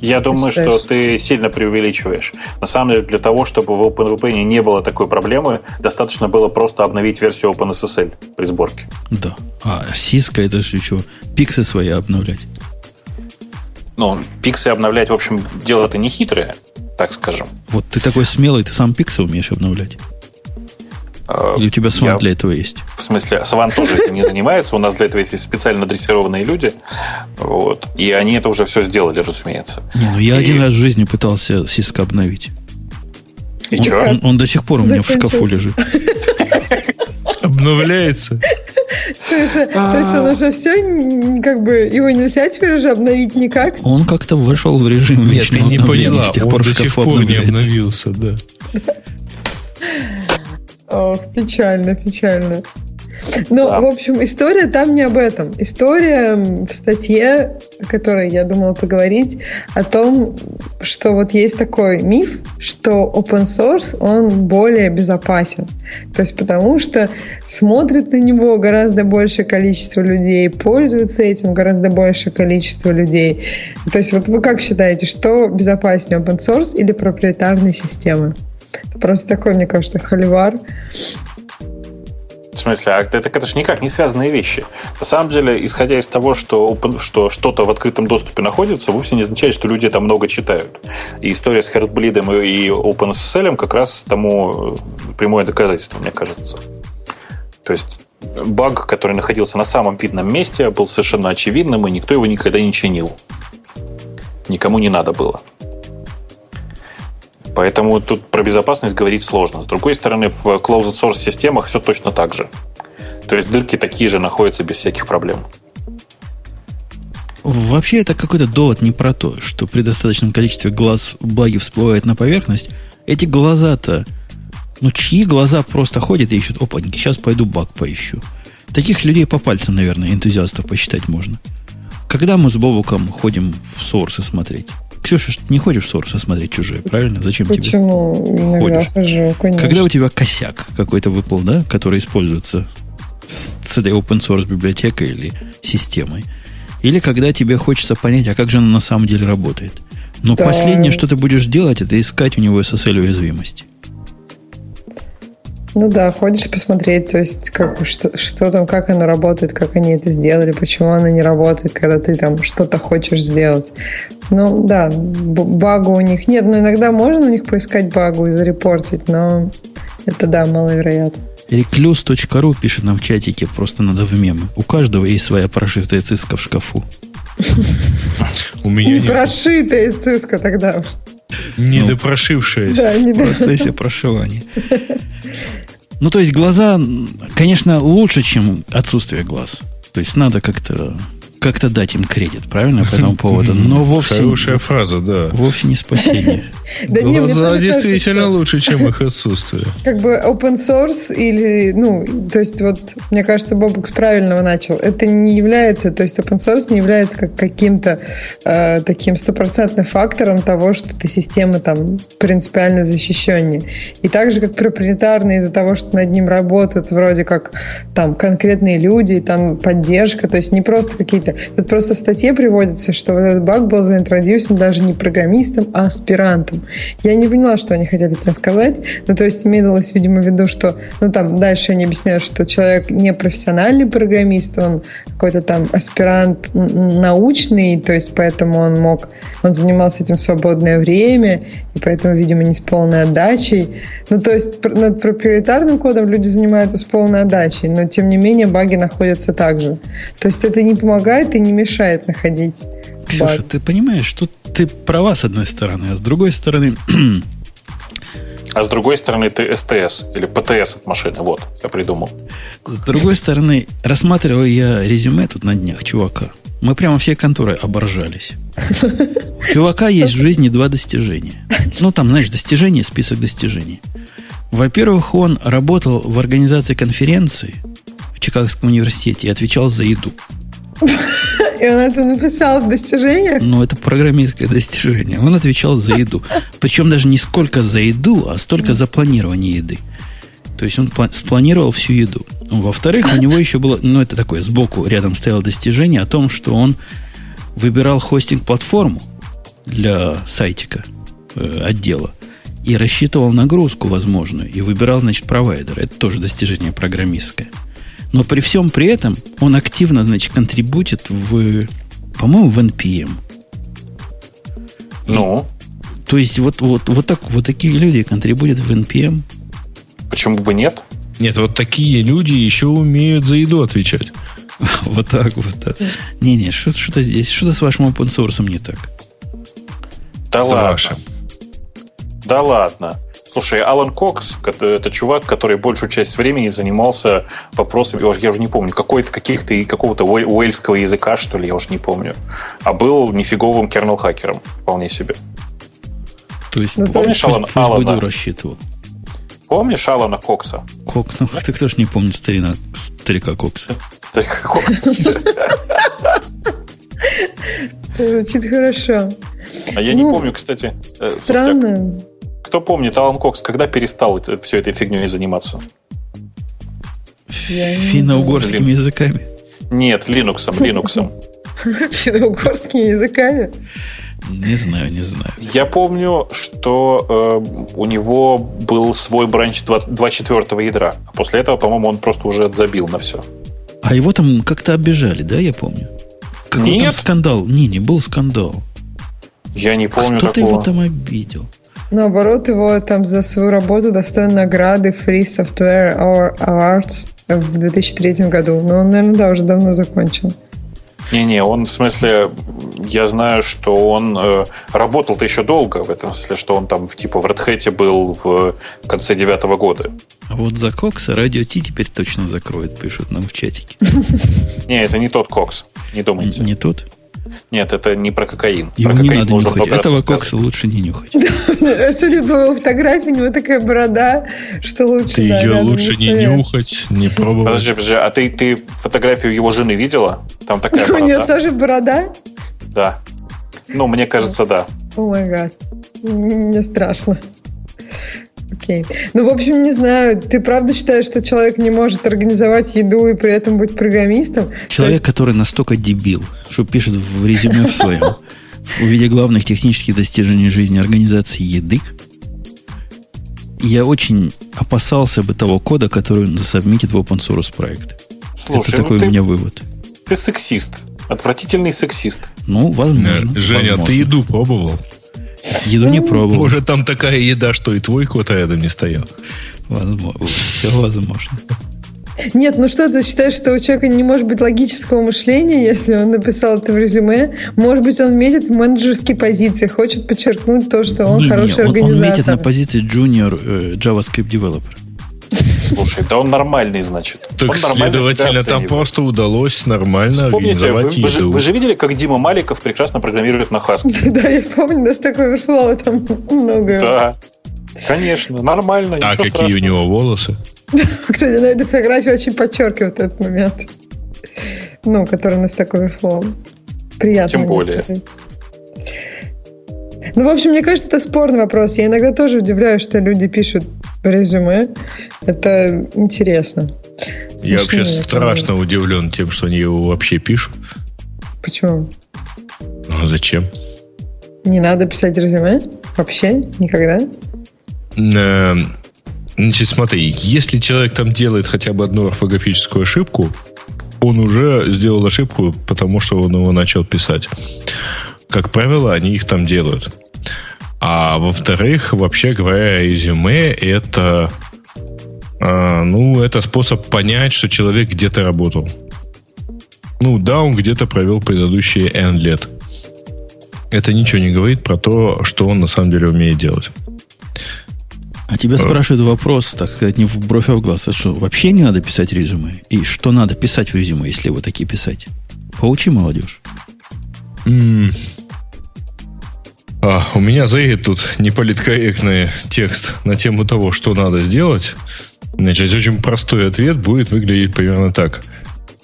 Я думаю, что ты сильно преувеличиваешь. На самом деле, для того, чтобы в OpenVPN не было такой проблемы, достаточно было просто обновить версию OpenSSL при сборке. Да. А Cisco это же что? Пиксы свои обновлять. Ну, пиксы обновлять, в общем, дело-то не хитрое, так скажем. Вот ты такой смелый, ты сам пиксы умеешь обновлять. А, Или у тебя Сван для этого есть? В смысле, Сван тоже этим не занимается. У нас для этого есть специально адресированные люди. Вот. И они это уже все сделали, разумеется. Не, ну я и... один раз в жизни пытался Cisco обновить. И он, что? Он, он до сих пор у меня в шкафу лежит. Обновляется. То есть он уже все, как бы, его нельзя теперь уже обновить никак? Он как-то вошел в режим Нет, ты не поняла, он до сих пор не обновился, да. Ох, печально, печально. Ну, да. в общем, история там не об этом. История в статье, о которой я думала поговорить, о том, что вот есть такой миф, что open source, он более безопасен. То есть потому что смотрит на него гораздо большее количество людей, пользуется этим гораздо большее количество людей. То есть вот вы как считаете, что безопаснее open source или проприетарные системы? Просто такой, мне кажется, холивар. В смысле, а это, это же никак не связанные вещи. На самом деле, исходя из того, что, что что-то в открытом доступе находится, вовсе не означает, что люди там много читают. И история с Heartbleed и OpenSSL как раз тому прямое доказательство, мне кажется. То есть баг, который находился на самом видном месте, был совершенно очевидным, и никто его никогда не чинил. Никому не надо было. Поэтому тут про безопасность говорить сложно. С другой стороны, в closed source системах все точно так же. То есть дырки такие же находятся без всяких проблем. Вообще это какой-то довод не про то, что при достаточном количестве глаз баги всплывает на поверхность. Эти глаза-то, ну чьи глаза просто ходят и ищут, опа, сейчас пойду баг поищу. Таких людей по пальцам, наверное, энтузиастов посчитать можно. Когда мы с Бобуком ходим в сорсы смотреть? Ксюша, не ходишь в сорсы смотреть чужие, правильно? Зачем Почему? тебе? Почему? Ходишь. хожу, конечно. Когда у тебя косяк какой-то выпал, да, который используется с, с этой open source библиотекой или системой. Или когда тебе хочется понять, а как же оно на самом деле работает. Но да. последнее, что ты будешь делать, это искать у него SSL уязвимости. Ну да, ходишь посмотреть, то есть как, что, что там, как оно работает, как они это сделали, почему оно не работает, когда ты там что-то хочешь сделать. Ну да, багу у них нет, но иногда можно у них поискать багу и зарепортить, но это да, маловероятно. Recluse.ru пишет нам в чатике, просто надо в мемы. У каждого есть своя прошитая циска в шкафу. У меня не прошитая циска тогда уж. Недопрошившаяся. Да, в процессе прошивания. Ну, то есть глаза, конечно, лучше, чем отсутствие глаз. То есть надо как-то как-то дать им кредит, правильно, по этому поводу. Но вовсе... Хорошая фраза, да. Вовсе не спасение. (laughs) Да Глаза действительно лучше, чем их (laughs) отсутствие. Как бы open source или, ну, то есть вот, мне кажется, Бобукс правильного начал. Это не является, то есть open source не является как каким-то э, таким стопроцентным фактором того, что ты система там принципиально защищеннее. И так же, как проприетарный из-за того, что над ним работают вроде как там конкретные люди, там поддержка, то есть не просто какие-то... Тут просто в статье приводится, что вот этот баг был заинтродюсен даже не программистом, а аспирантом. Я не поняла, что они хотят этим сказать. Ну, то есть имелось, видимо, в виду, что, ну, там дальше они объясняют, что человек не профессиональный программист, он какой-то там аспирант научный, то есть поэтому он мог, он занимался этим в свободное время, и поэтому, видимо, не с полной отдачей. Ну, то есть над проприетарным кодом люди занимаются с полной отдачей, но, тем не менее, баги находятся также. То есть это не помогает и не мешает находить Ксюша, баг. ты понимаешь, что ты права с одной стороны, а с другой стороны... А с другой стороны, ты СТС или ПТС от машины. Вот, я придумал. С другой стороны, рассматривал я резюме тут на днях чувака. Мы прямо все конторы оборжались. У чувака есть в жизни два достижения. Ну, там, знаешь, достижения, список достижений. Во-первых, он работал в организации конференции в Чикагском университете и отвечал за еду. И он это написал в достижениях? Ну, это программистское достижение. Он отвечал за еду. Причем даже не сколько за еду, а столько за планирование еды. То есть он спланировал всю еду. Во-вторых, у него еще было, ну это такое, сбоку рядом стояло достижение о том, что он выбирал хостинг-платформу для сайтика э, отдела и рассчитывал нагрузку возможную и выбирал, значит, провайдер. Это тоже достижение программистское. Но при всем при этом он активно, значит, контрибутит в, по-моему, в NPM. Ну? То есть вот, вот, вот, так, вот такие люди контрибутят в NPM. Почему бы нет? Нет, вот такие люди еще умеют за еду отвечать. (laughs) Вот так вот. Не-не, что-то здесь, что-то с вашим open source не так. Да ладно. Да ладно. Слушай, Алан Кокс, это, чувак, который большую часть времени занимался вопросами, я уже, я уже не помню, какой-то каких-то какого-то уэльского языка, что ли, я уже не помню. А был нифиговым кернел-хакером, вполне себе. То есть, ну, помнишь, пусть, Алан, пусть Алана? рассчитывал. Помнишь Алана Кокса? Кок, ну ты кто ж не помнит старина, старика Кокса? Старика Кокса. Звучит хорошо. А я не ну, помню, кстати. Э, странно. Кто помнит, Алан Кокс когда перестал все этой фигней заниматься? Финно-угорскими языками? Нет, Линуксом, Линуксом. (laughs) Финно-угорскими языками? Не знаю, не знаю. Я помню, что э, у него был свой бранч 2.4 ядра. А после этого, по-моему, он просто уже забил на все. А его там как-то обижали, да, я помню? Какой Нет. там скандал? Не, не был скандал. Я не помню Кто-то его там обидел. Наоборот, его там за свою работу достоин награды Free Software Awards в 2003 году. Но он, наверное, да, уже давно закончил. Не-не, он в смысле, я знаю, что он э, работал-то еще долго, в этом смысле, что он там типа в Red Hat был в конце девятого года. А вот за Кокса радио Ти теперь точно закроет, пишут нам в чатике. (laughs) Не, это не тот Кокс, не думайте. Не тот? Нет, это не про кокаин. Его про не надо нюхать. Этого кокса лучше не нюхать. (laughs) Судя по его фотографии, у него такая борода, что лучше... Ты ее лучше не нюхать, не пробовать. Подожди, подожди, а ты, ты фотографию его жены видела? Там такая борода. У нее тоже борода? Да. Ну, мне кажется, да. О май гад. Мне страшно. Окей. Ну, в общем, не знаю. Ты правда считаешь, что человек не может организовать еду и при этом быть программистом? Человек, есть... который настолько дебил, что пишет в резюме в своем, в виде главных технических достижений жизни организации еды, я очень опасался бы того кода, который он засобмитит в open source проект. Слушай, Это такой ну ты, у меня вывод. Ты сексист. Отвратительный сексист. Ну, возможно. Женя, возможно. ты еду пробовал? Еду не пробовал. Может, там такая еда, что и твой кот рядом не стоял. Возможно. Все возможно. Нет, ну что, ты считаешь, что у человека не может быть логического мышления, если он написал это в резюме? Может быть, он метит в менеджерские позиции, хочет подчеркнуть то, что он не, хороший не, он, организатор. Он метит на позиции junior э, JavaScript developer. Слушай, да он нормальный, значит. Так, он следовательно, там просто удалось нормально Вспомните, организовать вы, вы, же, вы же видели, как Дима Маликов прекрасно программирует на Haskell? (laughs) Да, я помню, у нас такой Overflow там много. Да, конечно, нормально. А какие страшного. у него волосы? (laughs) Кстати, на этой фотографии очень подчеркивает этот момент. Ну, который у нас такой Overflow. Приятно. Тем более. Ну, в общем, мне кажется, это спорный вопрос. Я иногда тоже удивляюсь, что люди пишут резюме. Это интересно. Смешнее, Я вообще страшно это... удивлен тем, что они его вообще пишут. Почему? Ну, а зачем? Не надо писать резюме? Вообще? Никогда? Эм, значит, смотри, если человек там делает хотя бы одну орфографическую ошибку, он уже сделал ошибку, потому что он его начал писать. Как правило, они их там делают. А во-вторых, вообще говоря, резюме это, э, ну, это способ понять, что человек где-то работал. Ну, да, он где-то провел предыдущие N лет. Это ничего не говорит про то, что он на самом деле умеет делать. А тебя спрашивают вопрос, так сказать, не в бровь, а в глаз. А что, вообще не надо писать резюме? И что надо писать в резюме, если его такие писать? Поучи молодежь. Mm. А, у меня заедет тут неполиткорректный текст на тему того, что надо сделать. Значит, очень простой ответ будет выглядеть примерно так.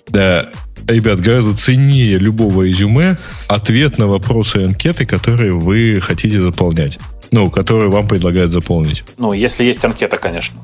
Да, ребят, гораздо ценнее любого резюме ответ на вопросы анкеты, которые вы хотите заполнять. Ну, которые вам предлагают заполнить. Ну, если есть анкета, конечно.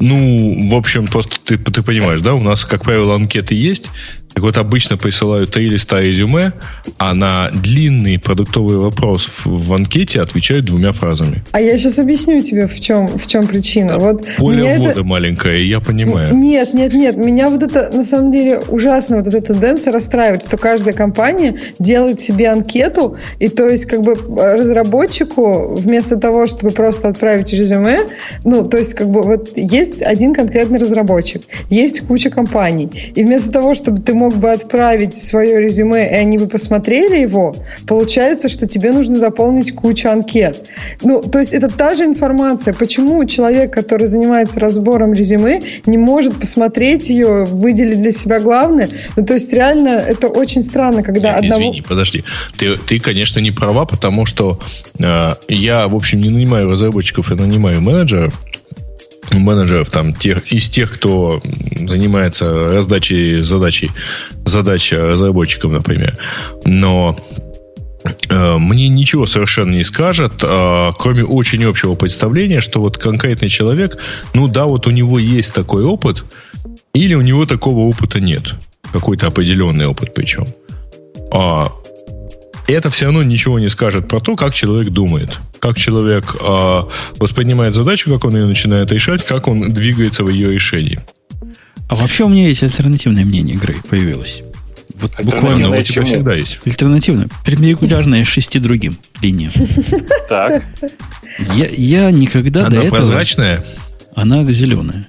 Ну, в общем, просто ты, ты понимаешь, да, у нас, как правило, анкеты есть, так вот, обычно присылают три листа резюме, а на длинный продуктовый вопрос в, в анкете отвечают двумя фразами. А я сейчас объясню тебе, в чем, в чем причина. Вот Поле ввода это... маленькое, я понимаю. Нет, нет, нет. Меня вот это, на самом деле, ужасно вот эта тенденция расстраивает, что каждая компания делает себе анкету, и то есть как бы разработчику вместо того, чтобы просто отправить резюме, ну, то есть как бы вот есть один конкретный разработчик, есть куча компаний, и вместо того, чтобы ты мог бы отправить свое резюме, и они бы посмотрели его, получается, что тебе нужно заполнить кучу анкет. Ну, то есть это та же информация. Почему человек, который занимается разбором резюме, не может посмотреть ее, выделить для себя главное? Ну, то есть реально это очень странно, когда Нет, одного... Извини, подожди. Ты, ты, конечно, не права, потому что э, я, в общем, не нанимаю разработчиков, я нанимаю менеджеров, менеджеров, там, тех, из тех, кто занимается раздачей задачей, задач разработчикам, например. Но э, мне ничего совершенно не скажет, э, кроме очень общего представления, что вот конкретный человек, ну да, вот у него есть такой опыт, или у него такого опыта нет. Какой-то определенный опыт причем. А, это все равно ничего не скажет про то, как человек думает, как человек э, воспринимает задачу, как он ее начинает решать, как он двигается в ее решении. А вообще у меня есть альтернативное мнение игры появилось. Вот буквально у тебя всегда есть. Альтернативное. Перпендикулярное шести другим линиям. (laughs) Так. Я, я никогда Она до этого... прозрачная? Она зеленая.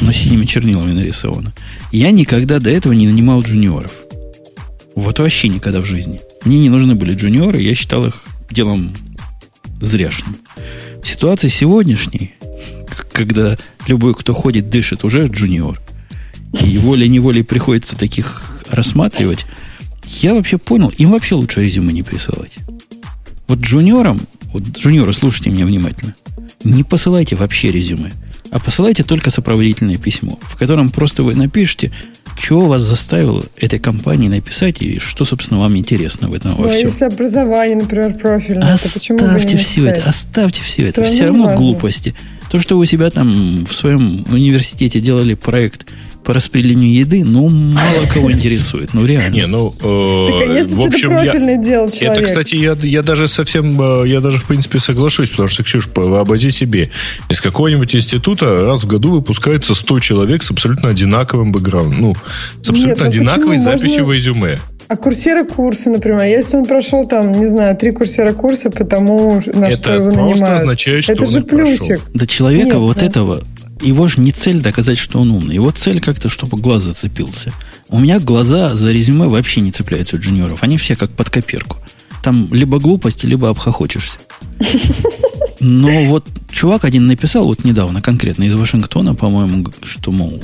Но синими чернилами нарисована. Я никогда до этого не нанимал джуниоров. Вот вообще никогда в жизни. Мне не нужны были джуниоры, я считал их делом зряшным. В ситуации сегодняшней, когда любой, кто ходит, дышит, уже джуниор, и волей-неволей приходится таких рассматривать, я вообще понял, им вообще лучше резюме не присылать. Вот джуниорам, вот джуниоры, слушайте меня внимательно, не посылайте вообще резюме, а посылайте только сопроводительное письмо, в котором просто вы напишите, что вас заставило этой компании написать и что, собственно, вам интересно в этом во всем? если образование, например, профильное, оставьте то почему бы не все это, оставьте все, Все это. равно Все равно глупости. То, что вы у себя там в своем университете делали проект по распределению еды, ну, мало кого интересует. Ну, реально. Не, ну, э, в общем, я, профильное делал человек? Это, кстати, я, я даже совсем, э, я даже, в принципе, соглашусь, потому что, Ксюш, вообрази себе, из какого-нибудь института раз в году выпускается 100 человек с абсолютно одинаковым бэкграундом, ну, с абсолютно Нет, ну одинаковой почему? записью Можно- в резюме. А курсера курсы, например, если он прошел там, не знаю, три курсера курса, потому на что Это его просто нанимают. означает, что это он же их прошел. плюсик. До человека Нет, вот да. этого, его же не цель доказать, что он умный. Его цель как-то, чтобы глаз зацепился. У меня глаза за резюме вообще не цепляются у джуниоров. Они все как под копирку. Там либо глупости, либо обхохочешься. (laughs) Но вот чувак один написал вот недавно, конкретно из Вашингтона, по-моему, что, мол,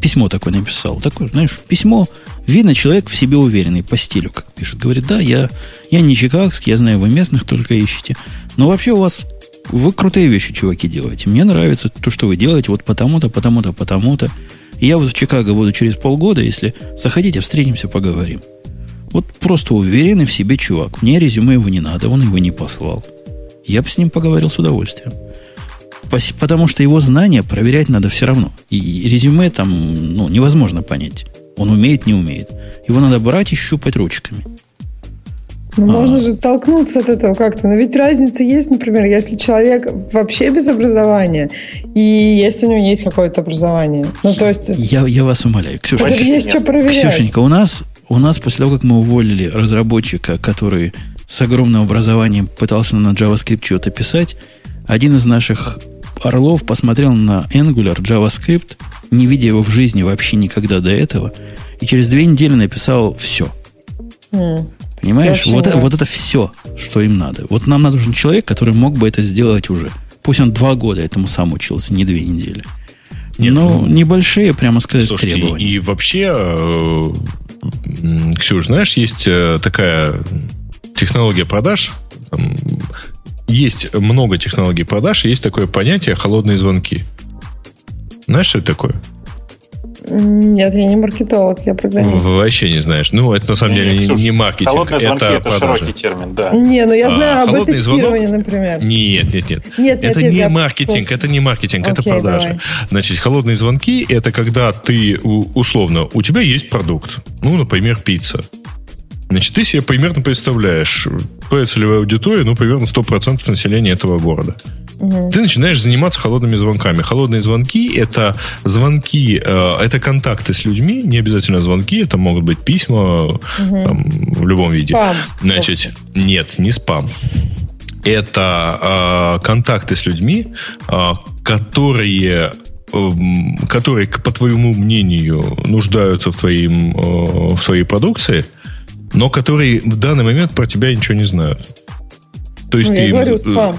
письмо такое написал. Такое, знаешь, письмо, видно, человек в себе уверенный, по стилю, как пишет. Говорит, да, я, я не чикагский, я знаю, вы местных только ищете. Но вообще у вас, вы крутые вещи, чуваки, делаете. Мне нравится то, что вы делаете, вот потому-то, потому-то, потому-то. Я вот в Чикаго буду через полгода, если захотите, встретимся, поговорим. Вот просто уверенный в себе чувак. Мне резюме его не надо, он его не послал. Я бы с ним поговорил с удовольствием. Потому что его знания проверять надо все равно. И резюме там ну, невозможно понять. Он умеет, не умеет. Его надо брать и щупать ручками. Ну, А. можно же толкнуться от этого как-то. Но ведь разница есть, например, если человек вообще без образования, и если у него есть какое-то образование. Ну, то есть, Я, я вас умоляю. Ксюша, это есть что проверять. Ксюшенька, у нас, у нас после того, как мы уволили разработчика, который с огромным образованием пытался на JavaScript что-то писать, один из наших орлов посмотрел на Angular JavaScript, не видя его в жизни вообще никогда до этого, и через две недели написал все. М. Понимаешь? Вот, вот это все, что им надо. Вот нам нужен человек, который мог бы это сделать уже. Пусть он два года этому сам учился, не две недели. Нет, Но ну, небольшие, прямо сказать, Слушайте, требования. и вообще, э, Ксюш, знаешь, есть э, такая технология продаж. там, Есть много технологий продаж, и есть такое понятие холодные звонки. Знаешь, что это такое? Нет, я не маркетолог, я программист. Вы вообще не знаешь. Ну, это на самом деле не, не, Ксюш, не маркетинг, Холодные звонки это, это, широкий термин, да. Не, ну я А, знаю об холодный тестировании, звонок? например. Нет, нет, нет. Нет, это нет, не я маркетинг, это не маркетинг, это Окей, продажи. давай. Значит, холодные звонки это когда ты условно, у тебя есть продукт, ну, например, пицца. Значит, ты себе примерно представляешь, твоя целевая аудитория, ну, примерно 100% населения этого города. Ты начинаешь заниматься холодными звонками. Холодные звонки это звонки, э, это контакты с людьми, не обязательно звонки, это могут быть письма там, в любом виде. Спам. Значит, нет, не спам. Это э, контакты с людьми, э, которые эм, которые, по твоему мнению, нуждаются в, твоим, э, в своей продукции, но которые в данный момент про тебя ничего не знают. То есть Ну, ты я им, говорю, э, спам.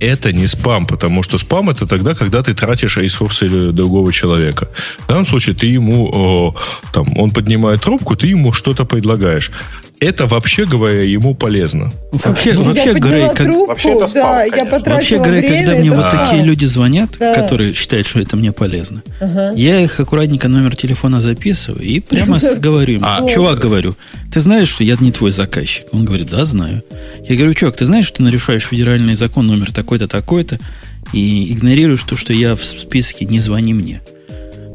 Это не спам, потому что спам это тогда, когда ты тратишь ресурсы другого человека. В данном случае ты ему, э, там, он поднимает трубку, ты ему что-то предлагаешь. Это, вообще говоря, ему полезно. Вообще, Ну, вообще я Грей, как, трубку, Вообще это спам, да, я потратила Вообще, Грей, время, когда мне это вот такие люди звонят, Да. которые считают, что это мне полезно, Ага. я их аккуратненько номер телефона записываю и прямо (laughs) говорю им, А. чувак, говорю, ты знаешь, что я не твой заказчик? Он говорит, да, знаю. Я говорю, чувак, ты знаешь, что ты нарушаешь федеральный закон номер такой-то, такой-то, и игнорируешь то, что я в списке «не звони мне».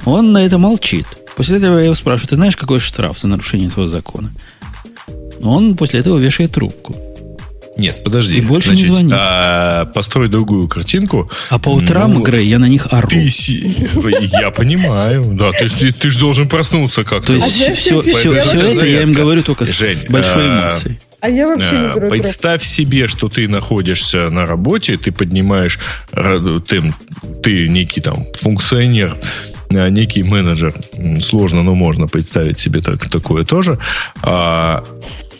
Он на это молчит. После этого я его спрашиваю, ты знаешь, какой штраф за нарушение этого закона? Он после этого вешает трубку. Нет, подожди. И больше не Значит, звони. а, построй другую картинку. А по утрам, Ну, Грей, я на них ору. Ты, я понимаю, да, ты, ж- ты, ж должен проснуться как-то. То есть А все, все, это все за это я им говорю только Жень, с большой а, эмоцией. А я вообще не А, беру трубку. Представь себе, что ты находишься на работе, ты поднимаешь, ра- ты, ты некий там функционер, некий менеджер, сложно, но можно представить себе так, такое тоже. А,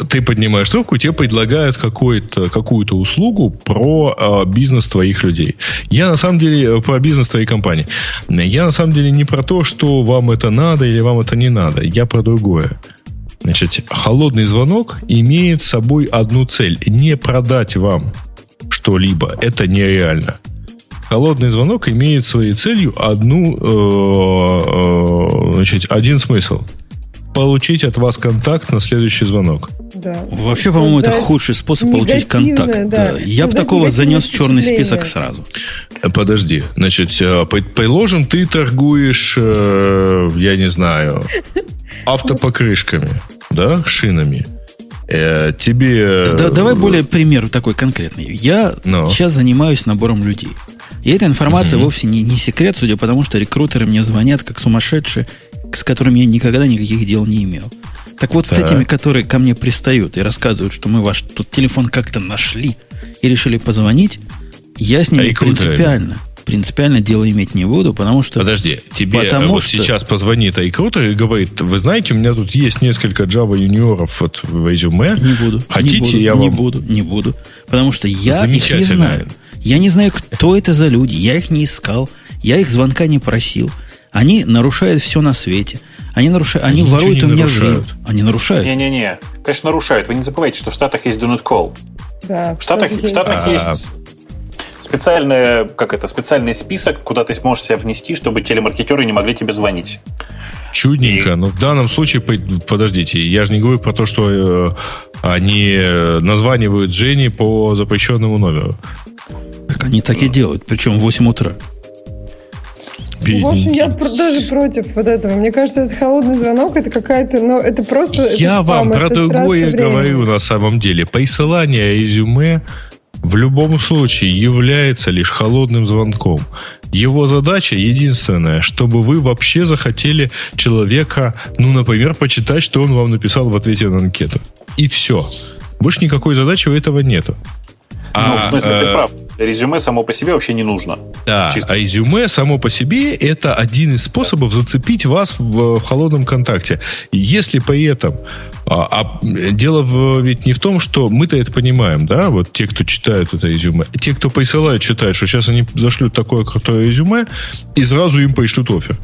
ты поднимаешь трубку, тебе предлагают какую-то, какую-то услугу про а, бизнес твоих людей. Я на самом деле э, про бизнес твоей компании. Я на самом деле не про то, что вам это надо или вам это не надо. Я про другое. Значит, холодный звонок имеет собой одну цель. Не продать вам что-либо. Это нереально. Холодный звонок имеет своей целью одну, э, э, значит, один смысл. Получить от вас контакт на следующий звонок. Да. Вообще, по-моему, это Создать худший способ получить контакт. да. Я бы Создать такого занес в черный список сразу. Э, Подожди, значит, предположим, ты торгуешь, я не знаю, автопокрышками, да, шинами. Тебе... Да, давай более пример такой конкретный. Я Ну. сейчас занимаюсь набором людей. И эта информация вовсе не, не секрет, судя по тому, что рекрутеры мне звонят как сумасшедшие, с которыми я никогда никаких дел не имел. Так вот, с Так. этими, которые ко мне пристают и рассказывают, что мы ваш тут телефон как-то нашли и решили позвонить, я с ними Рекрутеры. принципиально, принципиально дело иметь не буду, потому что... Подожди, тебе Потому вот что- сейчас позвонит рекрутер и говорит, вы знаете, у меня тут есть несколько Java юниоров вот в резюме. Не буду. Хотите, не буду, я не вам... буду, не буду. Потому что я их не знаю. Я не знаю, кто это за люди. Я их не искал. Я их звонка не просил. Они нарушают все на свете. Они, нарушают, они Они ничего воруют не у меня нарушают. время. Они нарушают. Не-не-не. Конечно, нарушают. Вы не забывайте, что в Штатах есть Do Not Call. Да, В Штатах, в. Штатах А. есть специальная, как это, специальный список, куда ты сможешь себя внести, чтобы телемаркетеры не могли тебе звонить. Чудненько. И- Но в данном случае, по- подождите, я же не говорю про то, что э, они э, названивают Жене по запрещенному номеру. Так они так и делают. Причем в 8 утра. В общем, я даже против вот этого. Мне кажется, это холодный звонок, это какая-то, ну, это просто... это Я спам, вам про это другое говорю на самом деле. Присылание резюме в любом случае является лишь холодным звонком. Его задача единственная, чтобы вы вообще захотели человека, ну, например, почитать, что он вам написал в ответе на анкету. И все. Больше никакой задачи у этого нету. Ну, в смысле, ты э, прав. Резюме само по себе вообще не нужно. Да, Чисто. а резюме само по себе это один из способов зацепить вас в, в холодном контакте. Если при этом а, а, дело в- ведь не в том, что мы-то это понимаем, да, вот те, кто читают это резюме, те, кто присылают, читают, что сейчас они зашлют такое крутое резюме и сразу им пришлют офер.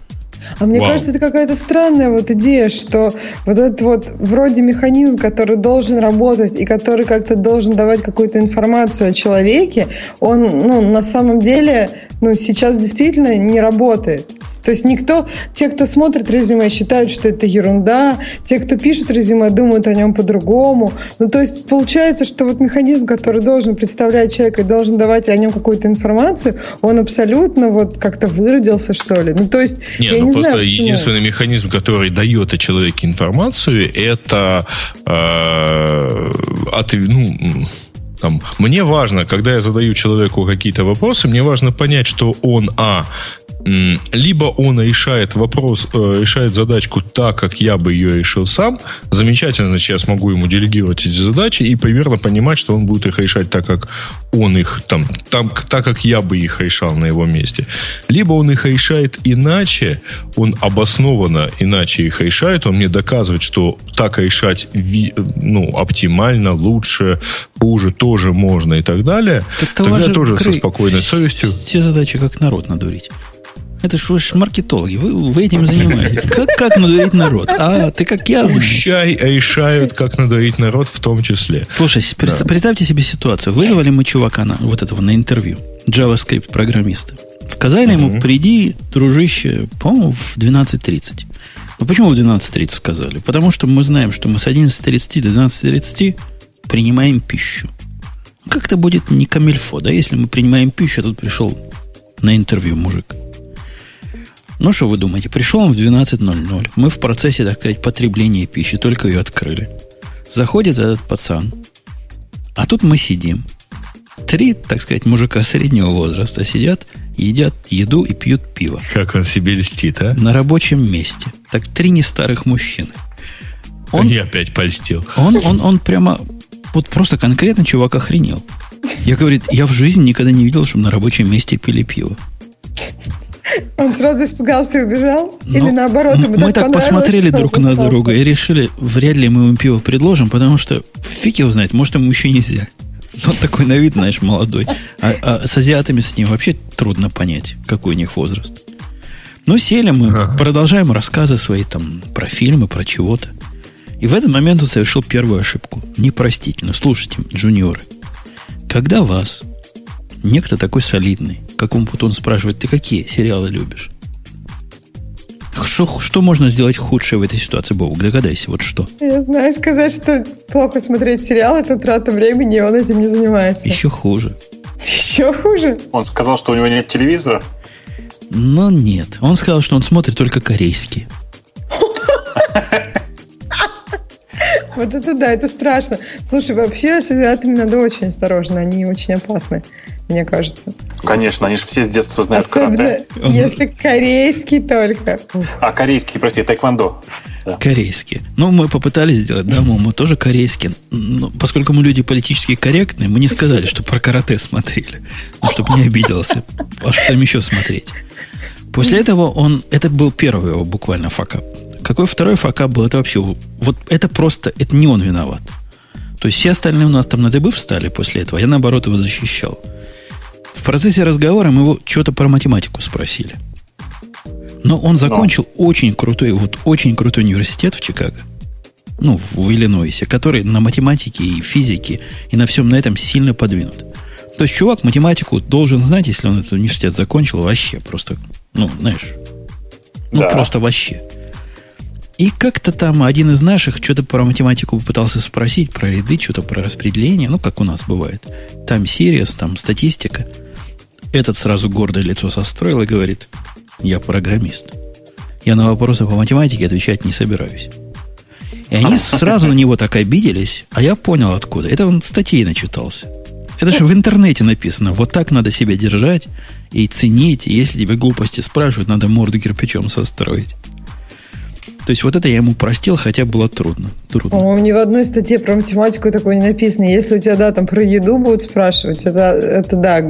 А мне Вау. кажется, это какая-то странная вот идея, что вот этот вот вроде механизм, который должен работать и который как-то должен давать какую-то информацию о человеке, он, ну, на самом деле, ну, сейчас действительно не работает. То есть никто, те, кто смотрит резюме, считают, что это ерунда, те, кто пишет резюме, думают о нем по-другому. Ну, то есть получается, что вот механизм, который должен представлять человека и должен давать о нем какую-то информацию, он абсолютно вот как-то выродился, что ли. Ну, то есть, не, я ну не просто знаю, почему. единственный механизм, который дает о человеке информацию, это э, от, ну, там, мне важно, когда я задаю человеку какие-то вопросы, мне важно понять, что он, а, либо он решает вопрос, э, решает задачку так, как я бы ее решил сам, замечательно, значит, я смогу ему делегировать эти задачи и примерно понимать, что он будет их решать так, как он их, там, там, так, как я бы их решал на его месте. Либо он их решает иначе, он обоснованно иначе их решает, он мне доказывает, что так решать ну, оптимально, лучше, хуже тоже можно и так далее. Так Тогда тоже со Крей, спокойной совестью. Все задачи как народ надурить. Это ж вы ж маркетологи, вы, вы этим занимаетесь. Как, как надурить народ? А, ты как я знаю. Пущай решают, как надурить народ в том числе. Слушай, пред- представьте себе ситуацию. Вызвали мы чувака на, вот этого на интервью. JavaScript программиста. Сказали ему, приди, дружище, по-моему, в 12.30. Ну, почему в 12.30 сказали? Потому что мы знаем, что мы с 11.30 до 12.30 принимаем пищу. Как-то будет не камильфо, да, если мы принимаем пищу, а тут пришел на интервью мужик. Ну, что вы думаете? Пришел он в 12.00. Мы в процессе, так сказать, потребления пищи, только ее открыли. Заходит этот пацан. А тут мы сидим. Три, так сказать, мужика среднего возраста сидят, едят еду и пьют пиво. Как он себе льстит, а? На рабочем месте. Так три не старых мужчины. Он, Я опять польстил. он, он, он прямо, вот просто конкретно чувак охренел. Я, говорит, я в жизни никогда не видел, чтобы на рабочем месте пили пиво. Он сразу испугался и убежал? Ну, Или наоборот, ему мы так понравилось, посмотрели друг на остался? друга и решили, вряд ли мы ему пиво предложим, потому что фиг его знает, может, ему еще нельзя. Он такой на вид, знаешь, молодой. А, а с азиатами с ним вообще трудно понять, какой у них возраст. Ну, сели мы, Ага. продолжаем рассказы свои там про фильмы, про чего-то. И в этот момент он совершил первую ошибку. Непростительную. Слушайте, джуниоры, когда вас некто такой солидный, как он потом спрашивает, ты какие сериалы любишь? Что, что можно сделать худшее в этой ситуации, Бог? Догадайся, вот что. Я знаю, сказать, что плохо смотреть сериал, это трата времени, и он этим не занимается. Еще хуже. Еще хуже. Он сказал, что у него нет телевизора. Но нет. Он сказал, что он смотрит только корейские. (laughs) Вот это да, это страшно. Слушай, вообще с азиатами надо очень осторожно, они очень опасны, мне кажется. Конечно, они же все с детства знают Особенно, карате. если корейский только. А корейский, прости, тайквондо. Да. Корейские. Ну, мы попытались сделать, да, мы, мы тоже корейские. Но поскольку мы люди политически корректные, мы не сказали, что про карате смотрели. Ну, чтобы не обиделся. А что там еще смотреть? После этого он... Это был первый его буквально факап. Какой второй факап был? Это вообще... Вот это просто... Это не он виноват. То есть все остальные у нас там на дыбы встали после этого. Я, наоборот, его защищал. В процессе разговора мы его что-то про математику спросили. Но он закончил очень крутой, вот очень крутой университет в Чикаго. Ну, в Иллинойсе, который на математике и физике и на всем на этом сильно подвинут. То есть чувак математику должен знать, если он этот университет закончил, вообще просто, ну, знаешь, ну, Да. просто вообще. И как-то там один из наших что-то про математику пытался спросить, про ряды, что-то про распределение, ну, как у нас бывает. Там сериес, там статистика. Этот сразу гордое лицо состроил и говорит, я программист. Я на вопросы по математике отвечать не собираюсь. И они сразу на него так обиделись, а я понял откуда. Это он статей начитался. Это же в интернете написано. Вот так надо себя держать и ценить. И если тебе глупости спрашивают, надо морду кирпичом состроить. То есть вот это я ему простил, хотя было трудно. Трудно. По-моему, ни в одной статье про математику такое не написано. Если у тебя, да, там про еду будут спрашивать, это, это да.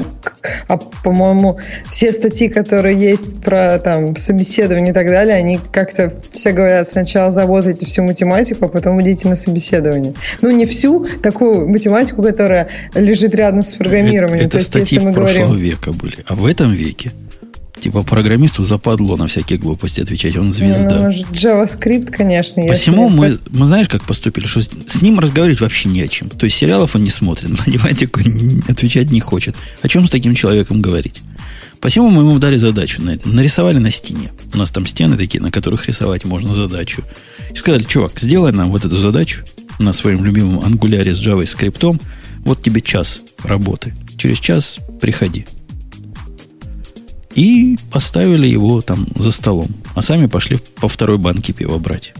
А, по-моему, все статьи, которые есть про там собеседование и так далее, они как-то все говорят, сначала заработайте всю математику, а потом идите на собеседование. Ну, не всю такую математику, которая лежит рядом с программированием. Это, То есть, статьи если мы прошлого говорим... века были. А в этом веке, типа, программисту западло на всякие глупости отвечать. Он звезда. Ну, JavaScript, конечно. если Посему это- мы, мы знаешь, как поступили, что с, ним разговаривать вообще не о чем. То есть сериалов он не смотрит, (laughs) математику не- отвечать не хочет. О чем с таким человеком говорить? Посему мы ему дали задачу. Нарисовали на стене. У нас там стены такие, на которых рисовать можно задачу. И сказали, чувак, сделай нам вот эту задачу на своем любимом ангуляре с JavaScript. Вот тебе час работы. Через час приходи. И поставили его там за столом. А сами пошли по второй банке пива брать.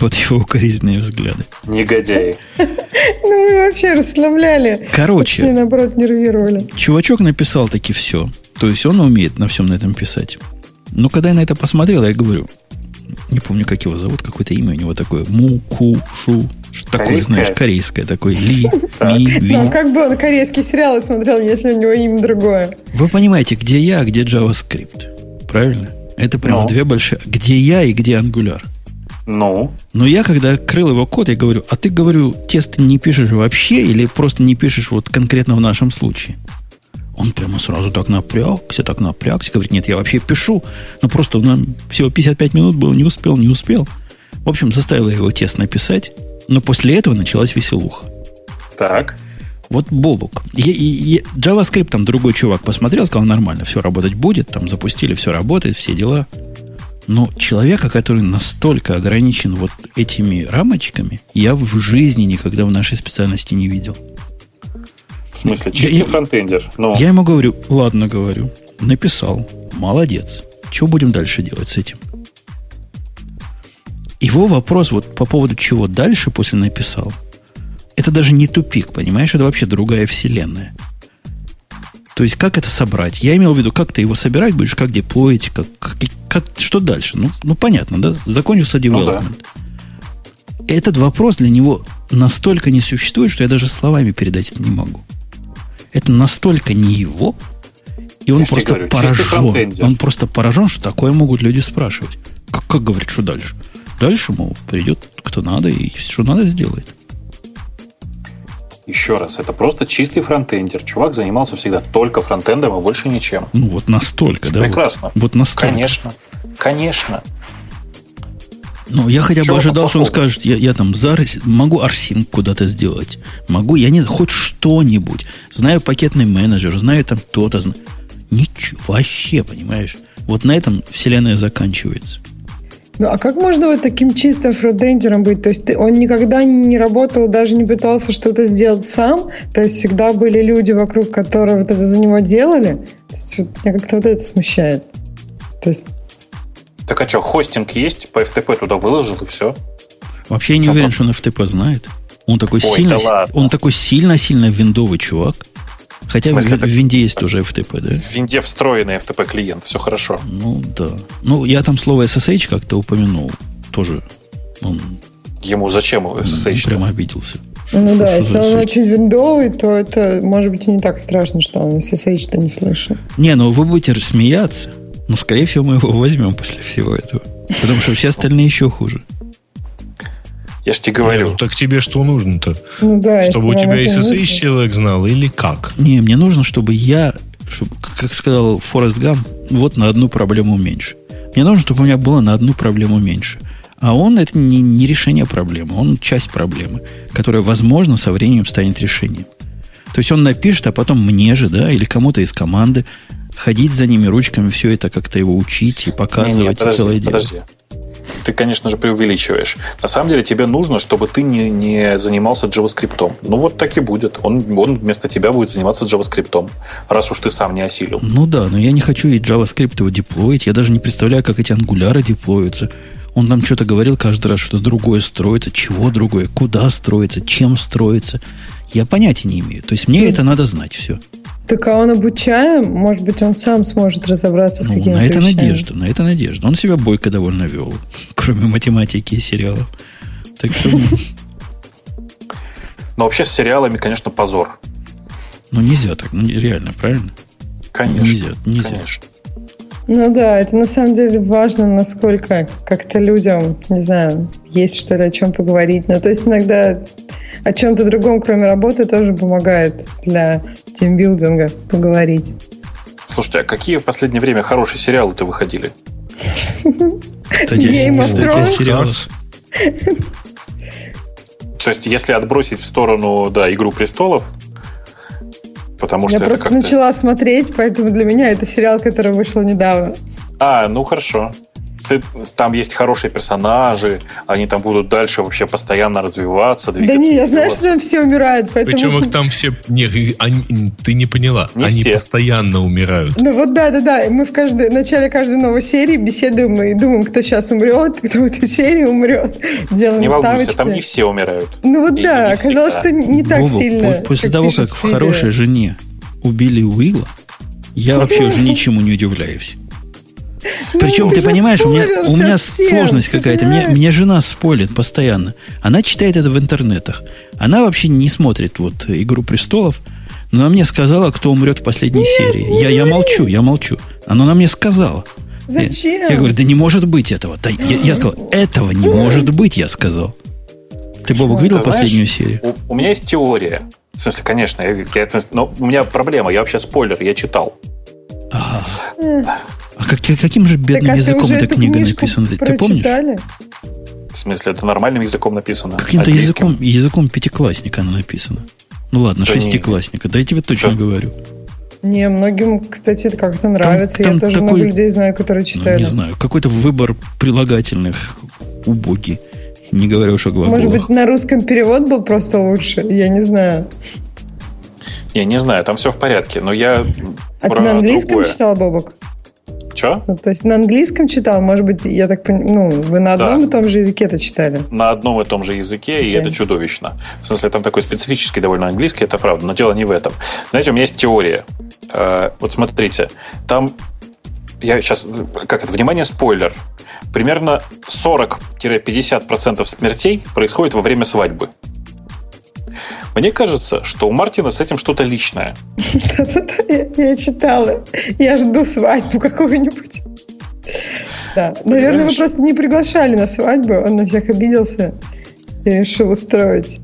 Вот его укоризненные взгляды. Негодяи. Ну, мы вообще расслабляли. Короче. Все, наоборот, нервировали. Чувачок написал таки все. То есть он умеет на всем на этом писать. Но когда я на это посмотрел, я говорю, не помню, как его зовут, какое-то имя у него такое, Мукушу, что такое, знаешь, корейское такое, Ли, (laughs) Ми, Ви. Ну, как бы он корейские сериалы смотрел, если у него имя другое. Вы понимаете, где я, а где JavaScript. Правильно? Это прямо Ну. две большие... Где я и где Angular. Ну, Но я, когда крыл его код, я говорю, а ты, говорю, тесты не пишешь вообще или просто не пишешь вот конкретно в нашем случае? Он прямо сразу так напрягся, так напрягся. Говорит, нет, я вообще пишу. Но просто нам всего 55 минут было, не успел, не успел. В общем, заставил я его тест написать. Но после этого началась веселуха. так. Вот Бобук. Я- и- JavaScript там другой чувак посмотрел, сказал, нормально, все работать будет. Там запустили, все работает, все дела. Но человека, который настолько ограничен вот этими рамочками, я в жизни никогда в нашей специальности не видел. В смысле, Я- чистый я- фронтендер. Ну, Я ему говорю, ладно, говорю, написал, молодец. Что будем дальше делать с этим? Его вопрос вот по поводу чего дальше после написал, это даже не тупик, понимаешь? Это вообще другая вселенная. То есть, как это собрать? Я имел в виду, как ты его собирать будешь, как деплоить, как, как, как- что дальше? Ну, ну, понятно, да? Закончился Ну да. development. Этот вопрос для него настолько не существует, что я даже словами передать это не могу. Это настолько не его, и он Я просто говорю, поражен. Он просто поражен, что такое могут люди спрашивать. Как, как говорит, что дальше? Дальше, мол, придет кто надо и что надо сделает. еще раз, это просто чистый фронтендер. Чувак занимался всегда только фронтендом и больше ничем. Ну, вот настолько, да? вот- Прекрасно. Вот, настолько. Конечно. Конечно. Ну, я хотя бы ожидал, что он скажет, я, я там за могу арсинг куда-то сделать. Могу, я не хоть что-нибудь. Знаю пакетный менеджер, знаю там то-то. зна- Ничего, вообще, понимаешь? Вот на этом вселенная заканчивается. Ну, а как можно вот таким чистым фронтендером быть? То есть ты- он никогда не работал, даже не пытался что-то сделать сам? То есть всегда были люди вокруг, которые вот это за него делали? То есть вот меня как-то вот это смущает. То есть Так а что, хостинг есть, по FTP туда выложил и все. Вообще я не уверен, что он FTP знает. Он такой Ой, сильно, да ладно. он такой сильно-сильно виндовый чувак. Хотя В в, смысле, в так- винде есть тоже FTP, да? В винде встроенный FTP клиент, все хорошо. Ну, да. Ну, я там слово SSH как-то упомянул. Тоже он Ему зачем SSH? прямо обиделся. Ну Что- да, если он очень виндовый, то это может быть и не так страшно, что он SSH-то не слышит. Не, ну вы будете смеяться. Но, скорее всего, мы его возьмем после всего этого. Потому что все остальные еще хуже. Я ж тебе Не, говорю. ну так тебе что нужно-то? Ну да, Чтобы у тебя SSH человек знал или как? Не, мне нужно, чтобы я, чтобы, как сказал Форест Гам, вот на одну проблему меньше. Мне нужно, чтобы у меня было на одну проблему меньше. А он это не, не решение проблемы, он часть проблемы, которая, возможно, со временем станет решением. То есть он напишет, а потом мне же, да, или кому-то из команды ходить за ними ручками, все это как-то его учить и показывать, Не-не, и подожди, целое дело. Ты, конечно же, преувеличиваешь. На самом деле тебе нужно, чтобы ты не, не занимался JavaScript. Ну вот так и будет. Он, он вместо тебя будет заниматься JavaScript, раз уж ты сам не осилил. Ну да, но я не хочу и JavaScript его деплоить. Я даже не представляю, как эти ангуляры деплоятся. Он там что-то говорил каждый раз, что другое строится, чего другое, куда строится, чем строится. Я понятия не имею. То есть мне это надо знать все. Так а он обучаем, может быть, он сам сможет разобраться с Ну, какими-то на это вещами. надежда, на это надежда. Он себя бойко довольно вел, (laughs) кроме математики и сериалов. Так что, Но вообще с сериалами, конечно, позор. ну нельзя так, ну реально, правильно? Конечно. Нельзя, нельзя. Конечно. Ну да, это на самом деле важно, насколько как-то людям, не знаю, есть что ли о чем поговорить. Ну, то есть иногда о чем-то другом, кроме работы, тоже помогает для тимбилдинга поговорить. Слушайте, а какие в последнее время хорошие сериалы-то выходили? Thrones. сериалах. То есть, если отбросить в сторону, да, «Игру престолов», Потому Я что просто это как-то... начала смотреть, поэтому для меня это сериал, который вышел недавно. А, ну хорошо. Ты, там есть хорошие персонажи, они там будут дальше вообще постоянно развиваться, двигаться. Да не, я знаю, что там все умирают, поэтому... Причем их там все... Не, и они- ты не поняла. Не они все. постоянно умирают. Ну вот да, да, да. И Мы в каждой, в начале каждой новой серии беседуем и думаем, кто сейчас умрет, кто в этой серии умрет. Делаем Не волнуйся, ставочки. там не все умирают. Ну вот И да, не оказалось, всегда. что не так Бобок, сильно. по- после того, пишет как в хорошей жене убили Уилла, я вообще уже ничему не удивляюсь. Ну, Причем, ты же понимаешь, у меня, у меня сложность ты какая-то. Меня, понимаешь? меня жена спорит постоянно. Она читает это в интернетах. Она вообще не смотрит вот «Игру престолов». Но она мне сказала, кто умрет в последней серии. Я, я молчу, я молчу. Она на мне сказала. Зачем? Я, я говорю, да не может быть этого. Да, я, я сказал, этого не может быть, я сказал. Ты, Бобок, видел Ты знаешь, последнюю серию? У, у меня есть теория. В смысле, конечно, я, я но у меня проблема. Я вообще спойлер, я читал. А как- каким же Так, бедным а ты языком эта книга написана? Ты, ты помнишь? прочитали? В смысле, это нормальным языком написано. Каким-то языком, языком пятиклассника она написана. Ну ладно, Да не- шестиклассника. Да я тебе точно Да. говорю. Не, многим, кстати, это как-то нравится. там Я тоже такой- много людей знаю, которые Ну, читали. не знаю. Какой-то выбор прилагательных убогий. Не говоря уж о глаголах. Может быть, на русском перевод был просто лучше? Я не знаю. Я не знаю, там все в порядке, но я А ты на английском другое. читал, Бобок? Че? Ну, то есть на английском читал? Может быть, я так понимаю, ну, вы на одном Да. и том же языке это читали? На одном и том же языке, и Окей. это чудовищно. В смысле, там такой специфический довольно английский, это правда, но дело не в этом. Знаете, у меня есть теория. Э, вот смотрите, там я сейчас, как это, внимание, спойлер. Примерно 40-50% смертей происходит во время свадьбы. Мне кажется, что у Мартина с этим что-то личное. Я, читала. Я жду свадьбу какую-нибудь. Да. Наверное, вы просто не приглашали на свадьбу. Он на всех обиделся и решил устроить.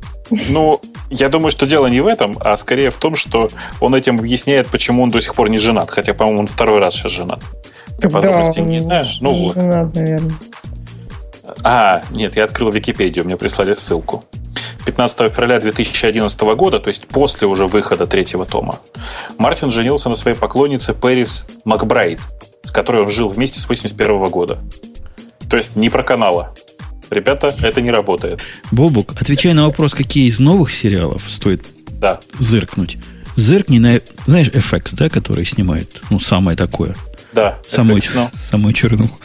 Ну, я думаю, что дело не в этом, а скорее в том, что он этим объясняет, почему он до сих пор не женат. Хотя, по-моему, он второй раз сейчас женат. Ты подробностей не знаешь? Ну вот. Женат, наверное. А, нет, я открыл Википедию, мне прислали ссылку. 15 февраля 2011 года, то есть после уже выхода третьего тома, Мартин женился на своей поклоннице Пэрис Макбрайт, с которой он жил вместе с 81 года. То есть не про канала. Ребята, это не работает. Бобук, отвечай на вопрос, какие из новых сериалов стоит Да. зыркнуть. Зыркни на, знаешь, FX, да, который снимает, ну, самое такое, Да. самую, FX, ну, самую чернуху.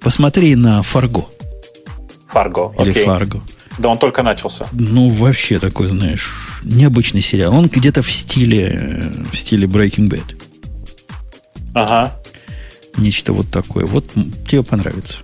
Посмотри на Фарго Фарго. или окей. Фарго. Да, он только начался. Ну, вообще такой, знаешь, необычный сериал. Он где-то в стиле, э, в стиле Breaking Bad. Ага. Нечто вот такое. Вот тебе понравится.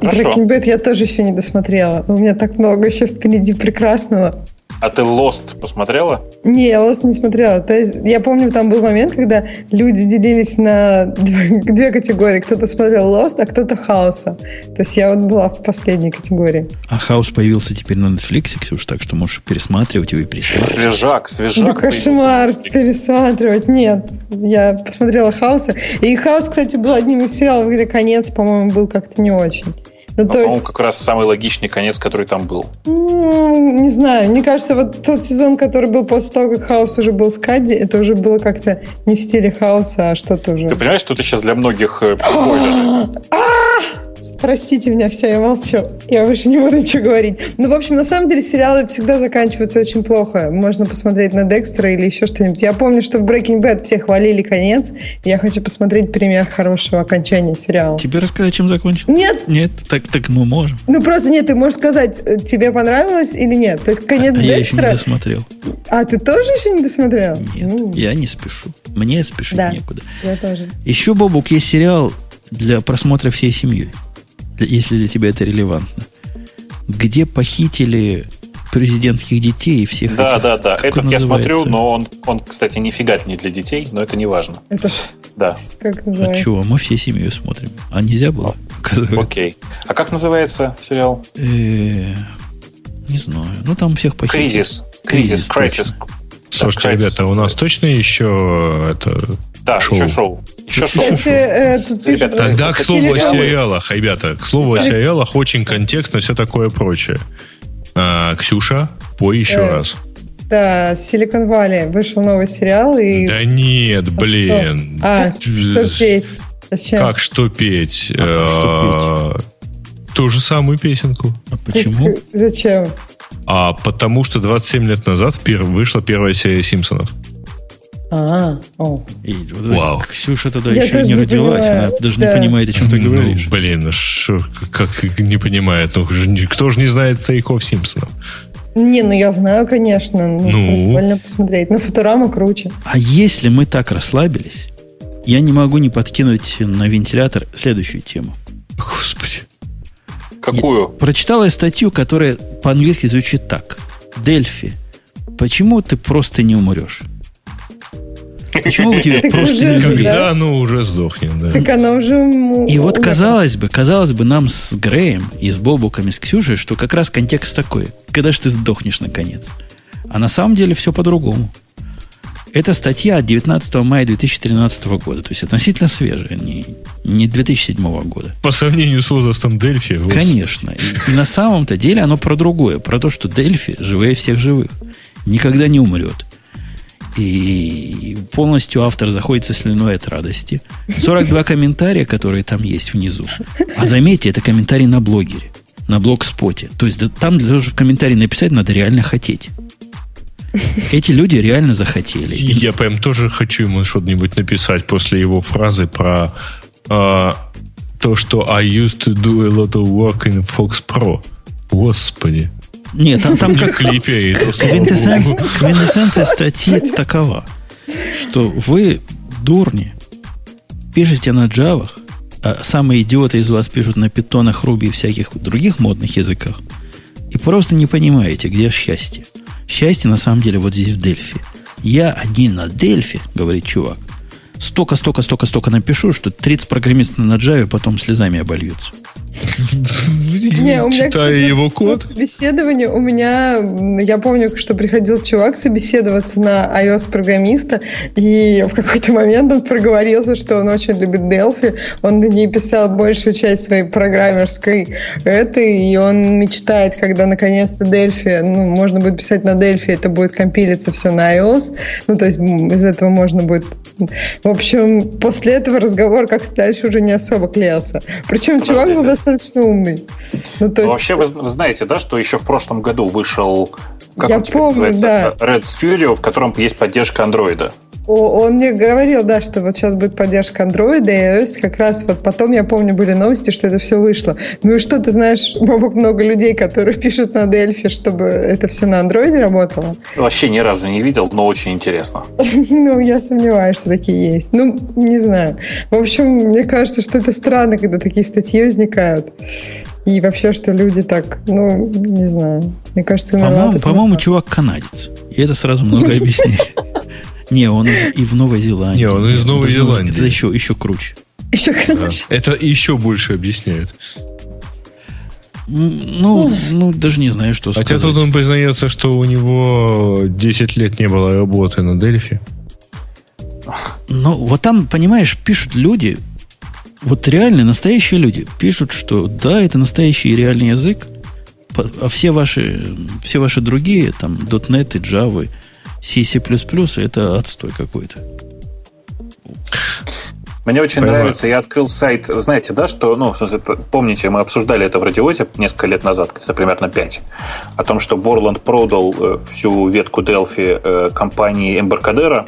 Хорошо. Breaking Bad я тоже еще не досмотрела. У меня так много еще впереди прекрасного. А ты Lost посмотрела? Не, я Lost не смотрела. То есть, я помню, там был момент, когда люди делились на две, (laughs) две категории. Кто-то смотрел Lost, а кто-то Хауса. То есть я вот была в последней категории. А Хаус появился теперь на Netflix, Ксюш, так что можешь пересматривать его и пересматривать. Свежак, свежак. Ну, кошмар пересматривать. Нет, я посмотрела Хауса. И Хаус, кстати, был одним из сериалов, где конец, по-моему, был как-то не очень. Ну, Ну, то По-моему, есть, как раз самый логичный конец, который там был. ну, не знаю, мне кажется, вот тот сезон, который был после того, как Хаус уже был с Кадди, это уже было как-то не в стиле Хауса, а что-то уже... Ты понимаешь, что это сейчас для многих э, спойлер? (gasps) Простите меня, все, я молчу. Я больше не буду ничего говорить. Ну, в общем, на самом деле сериалы всегда заканчиваются очень плохо. Можно посмотреть на Декстера или еще что-нибудь. Я помню, что в Breaking Bad все хвалили конец. Я хочу посмотреть пример хорошего окончания сериала. Тебе рассказать, чем закончил? Нет, Нет, так, так мы можем. ну просто нет, ты можешь сказать, э, тебе понравилось или нет. То есть конец а я еще не Декстера... досмотрел. А ты тоже еще не досмотрел? Нет, Ну, я не спешу. Мне спешить Да. некуда. я тоже. Еще, Бобук, есть сериал для просмотра всей семьей, если для тебя это релевантно, где похитили президентских детей и всех Да, этих... да, да. как Этот я смотрю, но он, он, кстати, нифига не для детей, но это не важно. Это ж- Да. как А чего? Мы всей семьей смотрим. А нельзя было? оказывается? Окей. А как называется сериал? Э, Не знаю. Ну, там всех похитили. Кризис. Кризис, Кризис. Слушайте, Да, ребята, у нас точно еще это... Да, Шоу. еще шоу. Еще Еще шоу. шоу. Кстати, пишут- Ребята, Тогда, к слову о сериалы. сериалах, ребята, к слову о сериалах, очень контекстно, все такое прочее. А, Ксюша, пой еще Э. раз. Да, Silicon Valley вышел новый сериал. И... Да нет, блин. А, что, а, что петь? Зачем? Как что петь? А, что петь? Ту же самую песенку. А почему? Зачем? А потому что 27 лет назад вышла первая серия Симпсонов. А, о. И, Вау. Ксюша тогда Я еще не родилась, понимаю. она даже да. не понимает, о чем ты ну, говоришь. Блин, шо, как не понимает? Ну, кто же не знает тайков Симпсонов? Не, ну я знаю, конечно. Ну, ну. прикольно посмотреть. Но Футурама круче. А если мы так расслабились, я не могу не подкинуть на вентилятор следующую тему. Господи. Какую? Я прочитала статью, которая по-английски звучит так. Дельфи, почему ты просто не умрешь? Почему у тебя просто не Когда оно уже сдохнет, да. Так оно уже... И вот казалось бы, казалось бы нам с Греем и с Бобуками, с Ксюшей, что как раз контекст такой. Когда же ты сдохнешь наконец? А на самом деле все по-другому. Это статья от 19 мая 2013 года, то есть относительно свежая, не, не 2007 года. По сравнению с возрастом Дельфи. Конечно. И, и на самом-то деле оно про другое, про то, что Дельфи живее всех живых. Никогда не умрет. И полностью автор заходит со слюной от радости. 42 комментария, которые там есть внизу. А заметьте, это комментарий на блогере, на блогспоте. То есть там для того, чтобы комментарий написать, надо реально хотеть. Эти люди реально захотели. Я прям тоже хочу ему что-нибудь написать после его фразы про э, то, что I used to do a lot of work in Fox Pro. Господи. Нет, там, там как клипе. Квинтэссенция статьи такова, что вы, дурни, пишете на джавах, а самые идиоты из вас пишут на питонах, руби и всяких других модных языках, и просто не понимаете, где счастье. Счастье на самом деле вот здесь в Дельфи. Я один на Дельфи, говорит чувак. Столько, столько, столько, столько напишу, что 30 программистов на Java потом слезами обольются. Не, у меня, Читая его код. Собеседование у меня, я помню, что приходил чувак собеседоваться на iOS-программиста, и в какой-то момент он проговорился, что он очень любит Delphi, он на ней писал большую часть своей программерской этой, и он мечтает, когда наконец-то Delphi, ну, можно будет писать на Delphi, это будет компилиться все на iOS, ну, то есть из этого можно будет... В общем, после этого разговор как-то дальше уже не особо клеился. Причем чувак был достаточно умный. Ну, то есть... Вообще, вы, знаете, да, что еще в прошлом году вышел, как Я он теперь помню, называется, да. Red Studio, в котором есть поддержка андроида. Он мне говорил, да, что вот сейчас будет поддержка Android и iOS. Как раз вот потом, я помню, были новости, что это все вышло. Ну и что, ты знаешь, (laughs) много людей, которые (laughs) пишут на Delphi, чтобы это все на Android работало? Вообще ни разу не видел, но очень интересно. (laughs) Ну, я сомневаюсь, что такие есть. Ну, не знаю. В общем, мне кажется, что это странно, когда такие статьи возникают. И вообще, что люди так, ну, не знаю. Мне кажется, По-моему, по-моему чувак канадец. И это сразу много объясняет. (laughs) Не, он и в Новой Зеландии. Не, он из Новой Зеландии. Это еще, еще круче. Еще круче. Это еще больше объясняет. Ну, ну, даже не знаю, что сказать. Хотя тут он признается, что у него 10 лет не было работы на Дельфи. Ну, вот там, понимаешь, пишут люди, вот реально настоящие люди, пишут, что да, это настоящий реальный язык, а все ваши, все ваши другие, там, .NET Java, C, C++ это отстой какой-то. Мне очень Понимаю. нравится, я открыл сайт, знаете, да, что, ну, в смысле, помните, мы обсуждали это в радиоте несколько лет назад, где-то примерно 5, о том, что Borland продал э, всю ветку Delphi э, компании Embarcadero.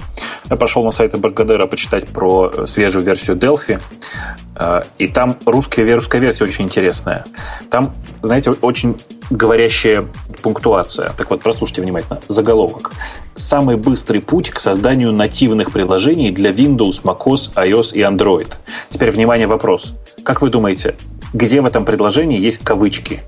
Я пошел на сайт Embarcadero почитать про э, свежую версию Delphi, и там русская, русская версия очень интересная. Там, знаете, очень говорящая пунктуация. Так вот, прослушайте внимательно. Заголовок. Самый быстрый путь к созданию нативных приложений для Windows, macOS, iOS и Android. Теперь, внимание, вопрос. Как вы думаете, где в этом предложении есть кавычки?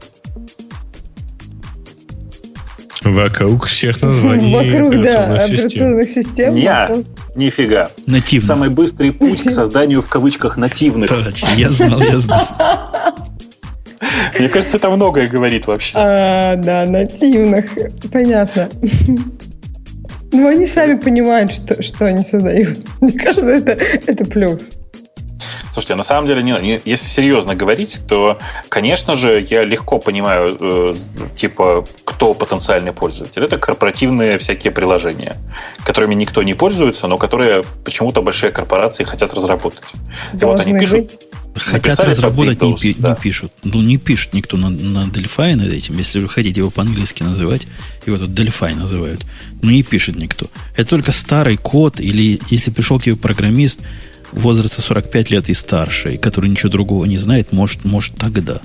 Вокруг всех названий (laughs) Вокруг, да, операционных систем. Не, нифига. Нативных. Самый быстрый путь к созданию в кавычках нативных. Точно, я знал, я знал. (laughs) (laughs) Мне кажется, это многое говорит вообще. А, да, нативных. Понятно. Ну, они сами понимают, что, что они создают. (laughs) Мне кажется, это, это плюс. Слушайте, на самом деле, не, не, если серьезно говорить, то, конечно же, я легко понимаю, э, типа, кто кто потенциальный пользователь? Это корпоративные всякие приложения, которыми никто не пользуется, но которые почему-то большие корпорации хотят разработать. Должны и вот они пишут... Быть. Хотят разработать, не, да. не пишут. Ну, не пишут никто на, на Delphi над этим. Если вы хотите его по-английски называть, его тут Delphi называют. Ну, не пишет никто. Это только старый код, или если пришел к тебе программист возраста 45 лет и старше, который ничего другого не знает, может, может тогда.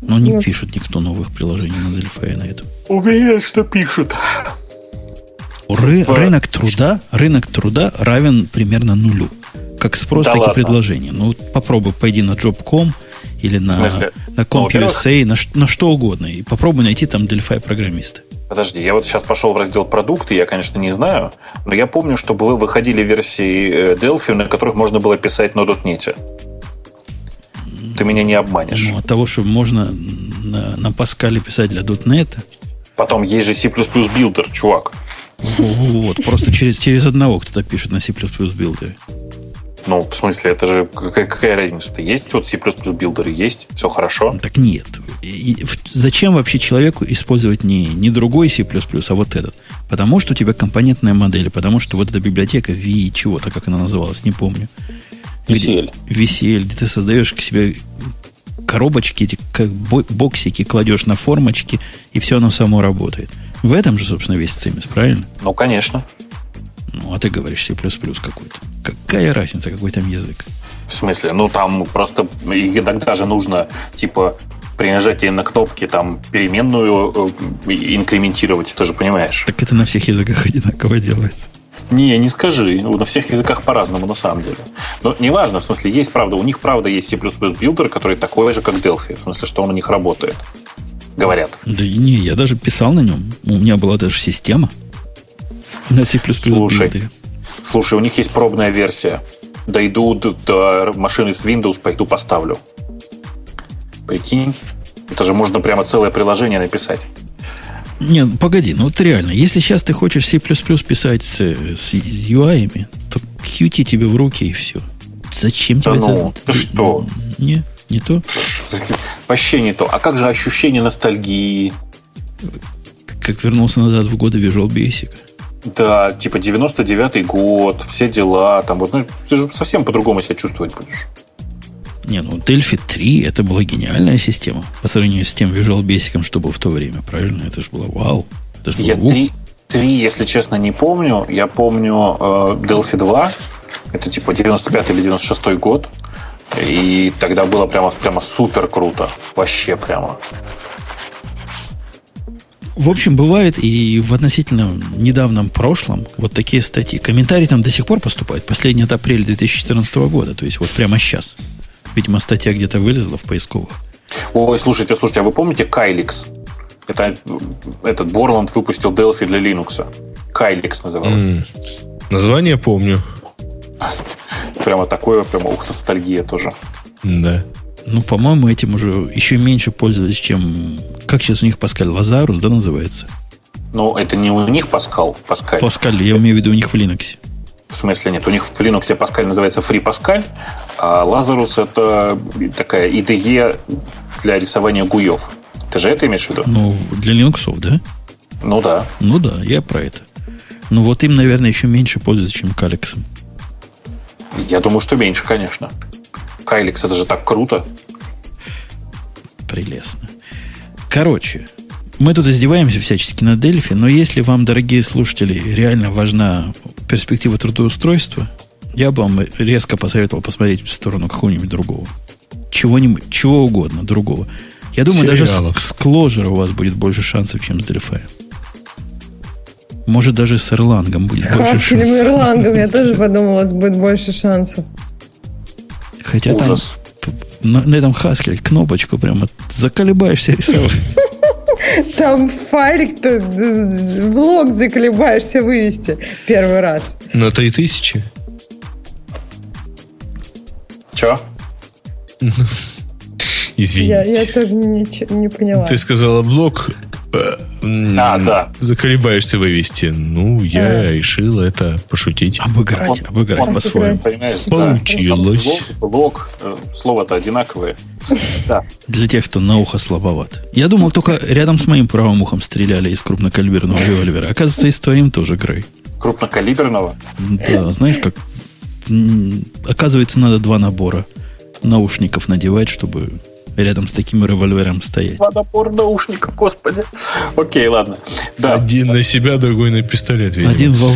Но не Нет. пишет никто новых приложений на Delphi на этом. Уверен, что пишут. Ры, рынок труда, рынок труда равен примерно нулю. Как спрос, да так ладно. и предложение. Ну, попробуй, пойди на job.com или на, на CompUSA, ну, на, на что угодно, и попробуй найти там Delphi программиста. Подожди, я вот сейчас пошел в раздел продукты, я, конечно, не знаю, но я помню, что вы выходили версии э, Delphi, на которых можно было писать на .NET. Ты меня не обманешь. Ну, от того, что можно на, на Паскале писать для .NET. Потом есть же C++ Builder, чувак. Вот, просто через, через одного кто-то пишет на C++ билдере. Ну, в смысле, это же какая, какая разница-то? Есть вот C++ билдеры, есть, все хорошо. Так нет. И, зачем вообще человеку использовать не, не другой C++, а вот этот? Потому что у тебя компонентная модель, потому что вот эта библиотека V чего-то, как она называлась, не помню. VCL. Где, VCL, где ты создаешь к себе коробочки, эти как боксики кладешь на формочки, и все оно само работает. В этом же, собственно, весь цимис, правильно? Ну, конечно. Ну, а ты говоришь C++ какой-то. Какая разница, какой там язык? В смысле? Ну, там просто иногда же нужно, типа, при нажатии на кнопки там переменную э, инкрементировать, ты же понимаешь. Так это на всех языках одинаково делается. Не, не скажи. На всех языках по-разному, на самом деле. Но неважно, в смысле, есть правда, у них правда есть C++ Builder, который такой же, как Delphi. В смысле, что он у них работает. Говорят. Да и не, я даже писал на нем. У меня была даже система. На C++ слушай, слушай, у них есть пробная версия. Дойду до, до машины с Windows, пойду поставлю. Прикинь, это же можно прямо целое приложение написать. Нет, погоди, ну вот реально, если сейчас ты хочешь C++ писать с, с UI, то Qt тебе в руки и все. Зачем да тебе ну, это? Ты что? Не, не то? Вообще не то. А как же ощущение ностальгии? Как вернулся назад в годы Visual Basic. Да, типа 99-й год, все дела, там вот, ну, ты же совсем по-другому себя чувствовать будешь. Не, ну Delphi 3 это была гениальная система по сравнению с тем Visual Basic, что был в то время, правильно? Это же было вау. Это же Я было, 3, 3, если честно, не помню. Я помню э, Delphi 2, это типа 95 или 96 год. И тогда было прямо, прямо супер круто. Вообще прямо. В общем, бывает и в относительно недавнем прошлом вот такие статьи. Комментарии там до сих пор поступают. Последний от апреля 2014 года. То есть вот прямо сейчас. Видимо, статья где-то вылезла в поисковых. Ой, слушайте, слушайте, а вы помните Кайликс? Это этот Борланд выпустил Delphi для Linux. Кайликс называлось. Mm. Название помню. (laughs) Прямо такое, прямо ух, ностальгия тоже. Да. Ну, по-моему, этим уже еще меньше пользовались, чем... Как сейчас у них Паскаль? Лазарус, да, называется? Ну, это не у них Паскал, Паскаль. Паскаль, я имею в виду у них в Linux. В смысле нет, у них в Linux Паскаль называется Free Pascal, а Lazarus это такая IDE для рисования гуев. Ты же это имеешь в виду? Ну, для Linux, да? Ну да. Ну да, я про это. Ну вот им, наверное, еще меньше пользуются, чем Калексом. Я думаю, что меньше, конечно. Кайликс, это же так круто. Прелестно. Короче, мы тут издеваемся всячески на Дельфи, но если вам, дорогие слушатели, реально важна перспектива трудоустройства, я бы вам резко посоветовал посмотреть в сторону какого-нибудь другого. Чего-нибудь, чего угодно другого. Я думаю, Сериалов. даже с, с Clojure у вас будет больше шансов, чем с Delphi. Может, даже с Erlang будет с больше шансов. С Erlang я (laughs) тоже подумал, у вас будет больше шансов. Хотя Ужас. там на, на этом хаскеле кнопочку прямо заколебаешься рисовать. (laughs) Там файлик-то в лог заколебаешься вывести первый раз. На 3000? Че? (laughs) Извините. Я, я тоже не, не поняла. Ты сказала блок, а, да. заколебаешься вывести. Ну, я а. решил это пошутить. Обыграть, он, обыграть он, по-своему. Получилось. Да. Лог, э, слово-то одинаковое. Да. Для тех, кто на ухо слабоват. Я думал, только рядом с моим правым ухом стреляли из крупнокалиберного револьвера. Оказывается, и с твоим тоже, Грей. Крупнокалиберного? Да, знаешь, как... Оказывается, надо два набора наушников надевать, чтобы рядом с таким револьвером стоять. Набор наушников, господи. Окей, ладно. Да. Один на себя, другой на пистолет, видимо. Один во,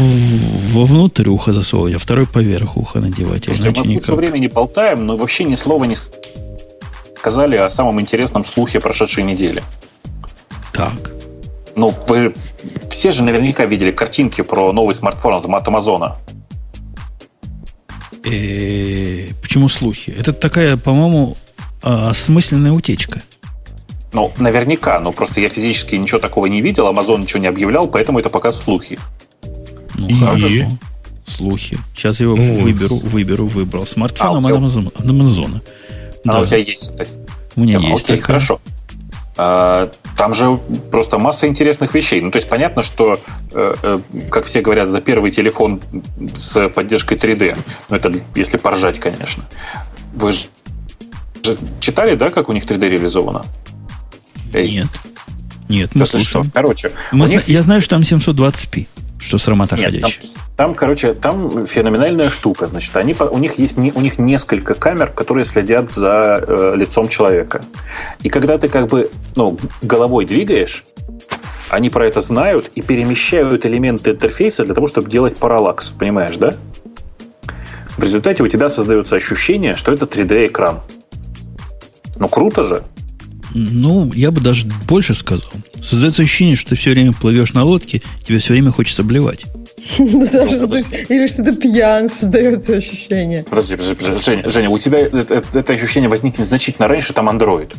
вовнутрь уха засовывать, а второй поверх уха надевать. Слушайте, мы никак. все время не болтаем, но вообще ни слова не сказали о самом интересном слухе прошедшей недели. Так. Ну, вы все же наверняка видели картинки про новый смартфон от Амазона. Э, почему слухи? Это такая, по-моему, а, осмысленная утечка. Ну, наверняка, но просто я физически ничего такого не видел, Amazon ничего не объявлял, поэтому это пока слухи. Ну, и... хорошо. Слухи. Сейчас я его ну, выберу, выберу, выбрал. Смартфон а, от Амазона. А да. у тебя есть это? У меня а, есть. Окей, такая. хорошо. А, там же просто масса интересных вещей. Ну, то есть понятно, что, э, э, как все говорят, это первый телефон с поддержкой 3D. Ну, это если поржать, конечно. Вы же читали, да, как у них 3D реализовано? Эй. Нет. Нет, мы слушаем. Что? Короче, мы зна- я знаю, что там 720p, что с ходящая. Там, там, короче, там феноменальная штука. Значит, они, у них есть у них несколько камер, которые следят за э, лицом человека. И когда ты как бы ну, головой двигаешь, они про это знают и перемещают элементы интерфейса для того, чтобы делать параллакс. Понимаешь, да? В результате у тебя создается ощущение, что это 3D-экран. Ну, круто же. Ну, я бы даже больше сказал. Создается ощущение, что ты все время плывешь на лодке, тебе все время хочется блевать. Ну, или что ты пьян, создается ощущение. Подожди, подожди, Женя, Женя, у тебя это ощущение возникнет значительно раньше, там Android.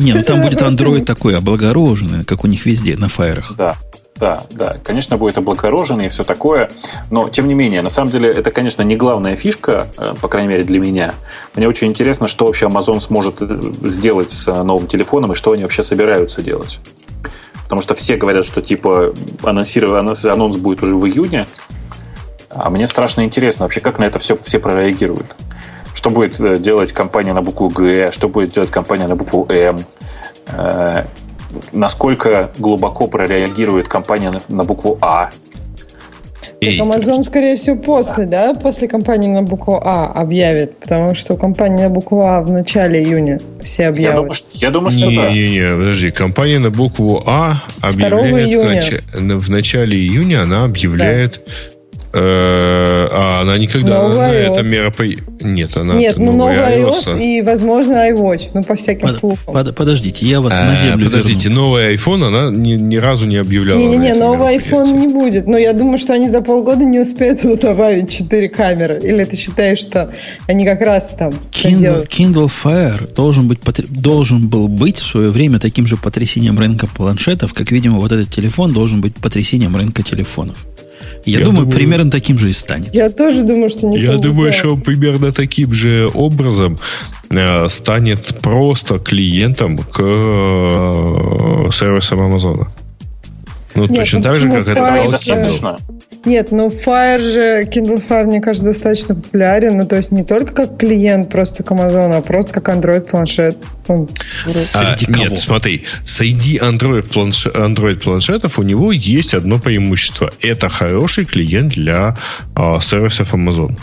Не, ну там будет Android такой облагороженный, как у них везде, на фаерах. Да, да, да. Конечно, будет облагорожено и все такое. Но, тем не менее, на самом деле, это, конечно, не главная фишка, э, по крайней мере, для меня. Мне очень интересно, что вообще Amazon сможет э, сделать с э, новым телефоном и что они вообще собираются делать. Потому что все говорят, что типа анонсирован, анонс будет уже в июне. А мне страшно интересно вообще, как на это все, все прореагируют. Что будет делать компания на букву Г, что будет делать компания на букву М насколько глубоко прореагирует компания на, на букву А. Так Amazon, скорее всего, после, да, после компании на букву А объявит, потому что у компании на букву А в начале июня все объявят. Я думаю, что, я думаю, что не, да. Не, не, подожди, компания на букву А объявляет в, нач... в начале июня, она объявляет да а она никогда новый на это мероприятие... Нет, она Нет, ну новый iOS, iOS и, возможно, iWatch. Ну, по всяким под, слухам. Под, подождите, я вас а, на землю Подождите, верну. новый iPhone она ни, ни разу не объявляла. Не-не-не, новый iPhone не будет. Но я думаю, что они за полгода не успеют туда (laughs) добавить 4 камеры. Или ты считаешь, что они как раз там Kindle, Kindle Fire должен, быть, должен был быть в свое время таким же потрясением рынка планшетов, как, видимо, вот этот телефон должен быть потрясением рынка телефонов. Я, я думаю, думаю, примерно таким же и станет. Я тоже думаю, что не Я думаю, что примерно таким же образом э, станет просто клиентом к э, сервисам Амазона. Ну, Нет, точно ну, так же, как это стало достаточно. Нет, ну Fire же, Kindle Fire, мне кажется, достаточно популярен. Ну, то есть не только как клиент просто к Amazon, а просто как Android-планшет. Ну, а, нет, смотри, среди Android, планш... Android планшетов у него есть одно преимущество. Это хороший клиент для а, сервисов Amazon.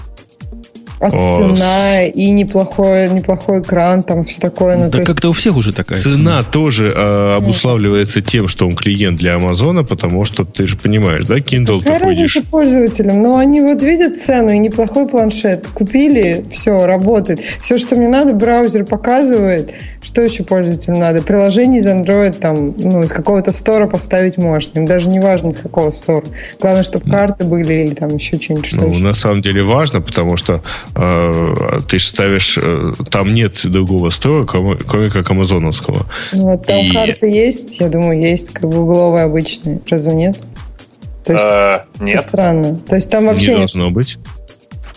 А цена и неплохой, неплохой экран, там все такое. Ну, да как-то у всех уже такая цена. Цена тоже э, обуславливается тем, что он клиент для Амазона, потому что ты же понимаешь, да, Kindle Какая ты ходишь... пользователям? Но они вот видят цену и неплохой планшет. Купили, все, работает. Все, что мне надо, браузер показывает. Что еще пользователям надо? Приложение из Android, там, ну, из какого-то стора поставить можно. Им даже не важно, из какого стора. Главное, чтобы карты были или там еще что-нибудь. Что ну, еще. на самом деле важно, потому что ты же ставишь, э, там нет другого кроме, кроме как амазоновского. Ну, вот там И... карты есть, я думаю, есть как бы угловые обычные. Разве нет? То есть, а, нет. Это странно. То есть там вообще... Не должно быть.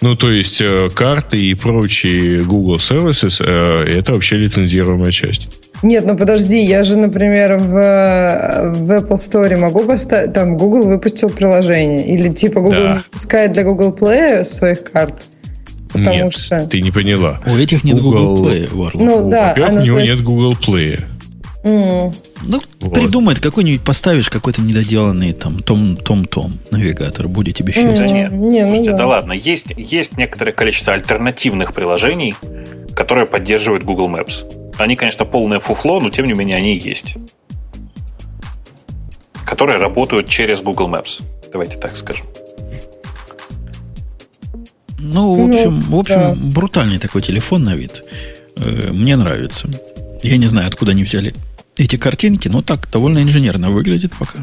Ну, то есть э, карты и прочие Google Services э, это вообще лицензируемая часть. Нет, ну подожди, я же, например, в, в Apple Store могу поставить, там Google выпустил приложение, или типа Google да. выпускает для Google Play своих карт. Потому нет, что... ты не поняла. У этих нет Google, Google Play, Варлок. Ну да. Во-первых, у него есть... нет Google Play. Mm. Ну, вот. придумай, какой-нибудь поставишь какой-то недоделанный там том-том-том навигатор, будет тебе счастье. Mm. Нет, не, ну Слушайте, да. да ладно, есть, есть некоторое количество альтернативных приложений, которые поддерживают Google Maps. Они, конечно, полное фуфло, но тем не менее они есть. Которые работают через Google Maps. Давайте так скажем. Ну, в общем, ну, в общем да. брутальный такой телефон на вид. Э, мне нравится. Я не знаю, откуда они взяли эти картинки, но так довольно инженерно выглядит пока.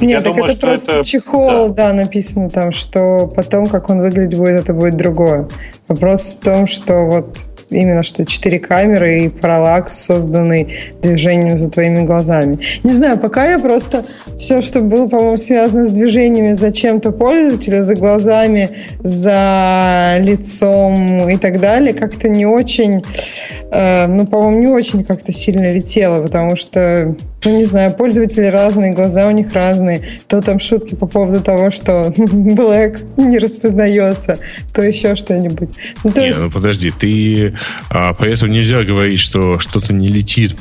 Нет, Я так думаю, это просто это... чехол, да. да, написано там, что потом, как он выглядит будет, это будет другое. Вопрос в том, что вот именно что четыре камеры и параллакс, созданный движением за твоими глазами. Не знаю, пока я просто все, что было, по-моему, связано с движениями за чем-то пользователя, за глазами, за лицом и так далее, как-то не очень, э, ну, по-моему, не очень как-то сильно летело, потому что ну, не знаю, пользователи разные, глаза у них разные. То там шутки по поводу того, что (laughs) Black не распознается, то еще что-нибудь. Ну, то не, есть... ну подожди, ты... А, поэтому нельзя говорить, что что-то не летит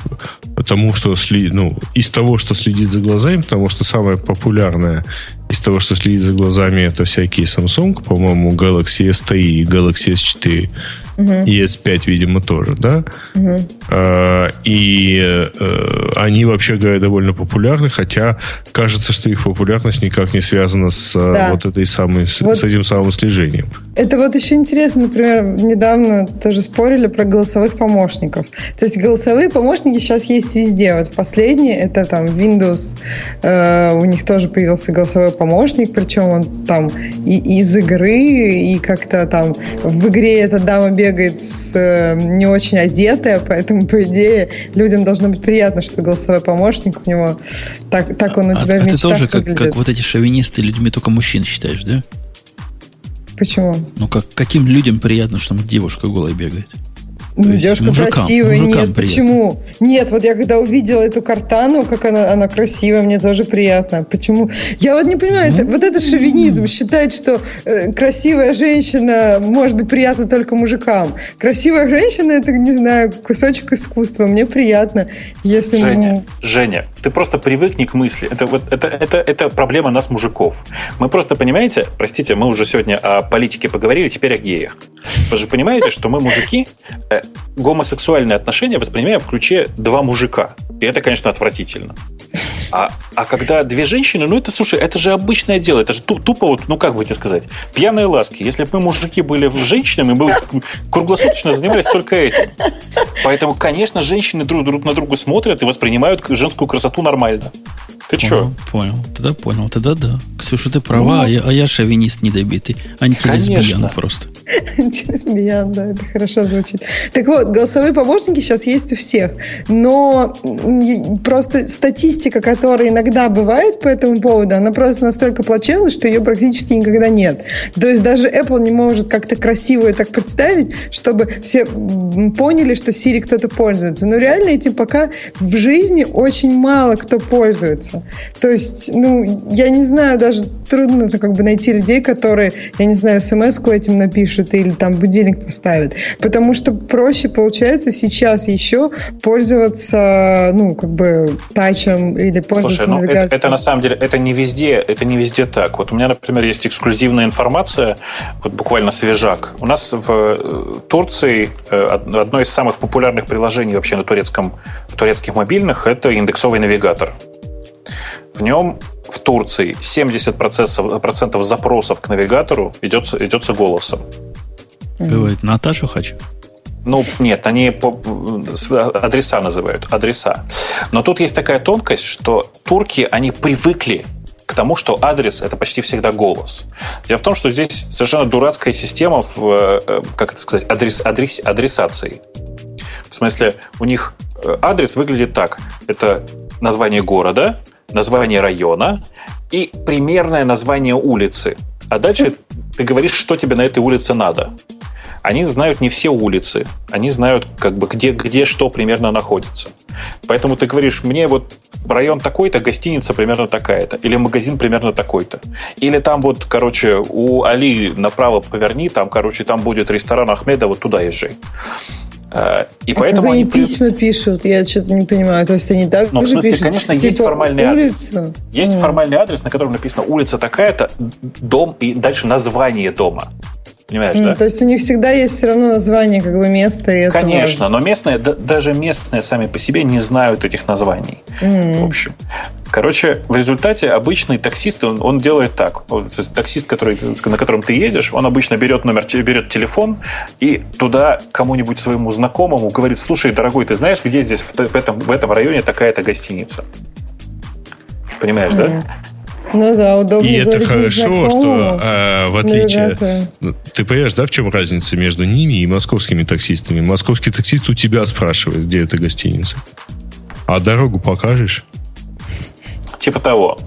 потому что ну, из того, что следит за глазами, потому что самое популярное из того, что следит за глазами, это всякие Samsung, по-моему, Galaxy S3 и Galaxy S4. Uh-huh. И S5, видимо, тоже, да? Uh-huh. А, и а, они, вообще говоря, довольно популярны, хотя кажется, что их популярность никак не связана с а, да. вот этой самой, вот с этим самым слежением. Это вот еще интересно, например, недавно тоже спорили про голосовых помощников. То есть голосовые помощники сейчас есть везде. Вот в последнее, это там Windows, э, у них тоже появился голосовой помощник, причем он там и из игры, и как-то там в игре эта дама бегает с, э, не очень одетая, поэтому, по идее, людям должно быть приятно, что голосовой помощник у него так, так он у а, тебя а, в а ты тоже как, как вот эти шовинисты людьми только мужчин считаешь, да? Почему? Ну, как, каким людям приятно, что девушка голая бегает? Ну, девушка мужикам, красивая, мужикам нет, приятно. почему? Нет, вот я когда увидела эту картану, как она, она красивая, мне тоже приятно. Почему? Я вот не понимаю, ну, это, вот этот шовинизм считает, что э, красивая женщина может быть приятна только мужикам. Красивая женщина это, не знаю, кусочек искусства. Мне приятно, если Женя, мы... Женя, ты просто привыкни к мысли. Это вот это, это, это проблема нас, мужиков. Мы просто понимаете, простите, мы уже сегодня о политике поговорили, теперь о геях. Вы же понимаете, что мы мужики, гомосексуальные отношения воспринимаем в ключе два мужика. И это, конечно, отвратительно. (laughs) А, а когда две женщины, ну это, слушай, это же обычное дело, это же тупо вот, ну как бы тебе сказать, пьяные ласки. Если бы мы, мужики, были женщинами, мы бы (laughs) круглосуточно занимались только этим. Поэтому, конечно, женщины друг, друг на друга смотрят и воспринимают женскую красоту нормально. Ты понял, что? Понял, тогда понял, тогда да. Ксюша, ты права, ну, а, я, а я шовинист недобитый. Антилесбиян просто. (laughs) Антилесбиян, да, это хорошо звучит. Так вот, голосовые помощники сейчас есть у всех, но просто статистика, которая иногда бывает по этому поводу, она просто настолько плачевна, что ее практически никогда нет. То есть даже Apple не может как-то красиво и так представить, чтобы все поняли, что Siri кто-то пользуется. Но реально этим пока в жизни очень мало кто пользуется. То есть, ну, я не знаю, даже трудно как бы найти людей, которые, я не знаю, смс-ку этим напишут или там будильник поставят. Потому что проще получается сейчас еще пользоваться, ну, как бы тачем или пользоваться Слушай, ну, навигацией. Это, это на самом деле, это не везде, это не везде так. Вот у меня, например, есть эксклюзивная информация, вот буквально свежак. У нас в э, Турции э, одно из самых популярных приложений вообще на турецком, в турецких мобильных это индексовый навигатор. В нем в Турции 70% запросов к навигатору идется, идется голосом. Говорит, Наташу хочу. Ну, нет, они по, адреса называют, адреса. Но тут есть такая тонкость, что турки, они привыкли к тому, что адрес это почти всегда голос. Дело в том, что здесь совершенно дурацкая система в, э, как это сказать, адрес, адрес, адресации. В смысле, у них э, адрес выглядит так. Это название города, название района и примерное название улицы. А дальше ты говоришь, что тебе на этой улице надо. они знают не все улицы, они знают, как бы, где, где что примерно находится. Поэтому ты говоришь, мне вот район такой-то, гостиница примерно такая-то, или магазин примерно такой-то. Или там вот, короче, у Али направо поверни, там, короче, там будет ресторан Ахмеда, вот туда езжай. Э, и а поэтому они письма пишут, я что-то не понимаю. То есть они так Ну, в смысле, пишут, конечно, типа, есть формальный улицу? адрес. Есть mm. формальный адрес, на котором написано улица такая-то, дом и дальше название дома. Понимаешь, mm, да? То есть у них всегда есть все равно название как бы места. И Конечно, но местные, даже местные сами по себе не знают этих названий. Mm. В общем. Короче, в результате обычный таксист, он, он делает так. Таксист, который, на котором ты едешь, он обычно берет номер, берет телефон и туда кому-нибудь своему знакомому говорит, слушай, дорогой, ты знаешь, где здесь в, в, этом, в этом районе такая-то гостиница? Понимаешь, mm. да? Ну да, удобно. И это хорошо, что а, в отличие... Ну, ты понимаешь, да, в чем разница между ними и московскими таксистами? Московский таксист у тебя спрашивает, где эта гостиница. А дорогу покажешь? Типа того.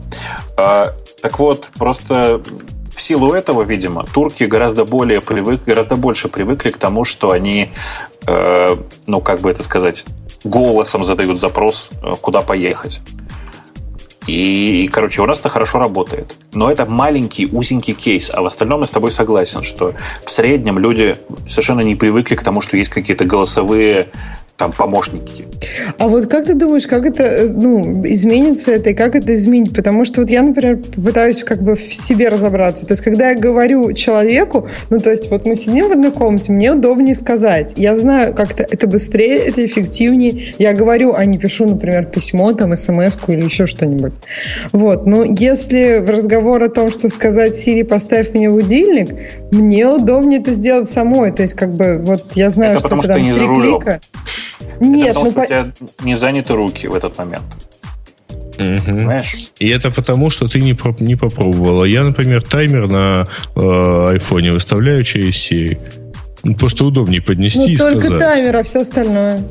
А, так вот, просто в силу этого, видимо, турки гораздо более привык, гораздо больше привыкли к тому, что они, э, ну, как бы это сказать, голосом задают запрос, э, куда поехать. И, короче, у нас это хорошо работает. Но это маленький, узенький кейс. А в остальном я с тобой согласен, что в среднем люди совершенно не привыкли к тому, что есть какие-то голосовые там помощники. А вот как ты думаешь, как это э, ну, изменится это и как это изменить? Потому что вот я, например, пытаюсь как бы в себе разобраться. То есть, когда я говорю человеку, ну, то есть, вот мы сидим в одной комнате, мне удобнее сказать. Я знаю, как-то это быстрее, это эффективнее. Я говорю, а не пишу, например, письмо, там, смс или еще что-нибудь. Вот. Но если в разговор о том, что сказать Сири, поставь мне будильник, мне удобнее это сделать самой. То есть, как бы, вот я знаю, это что потому, что не три клика... Нет, Это потому, ну, что по... у тебя не заняты руки в этот момент. Угу. Понимаешь? И это потому, что ты не, не попробовала. Я, например, таймер на э, айфоне выставляю через Siri. Ну, просто удобнее поднести ну, и только сказать. Только таймер, а все остальное.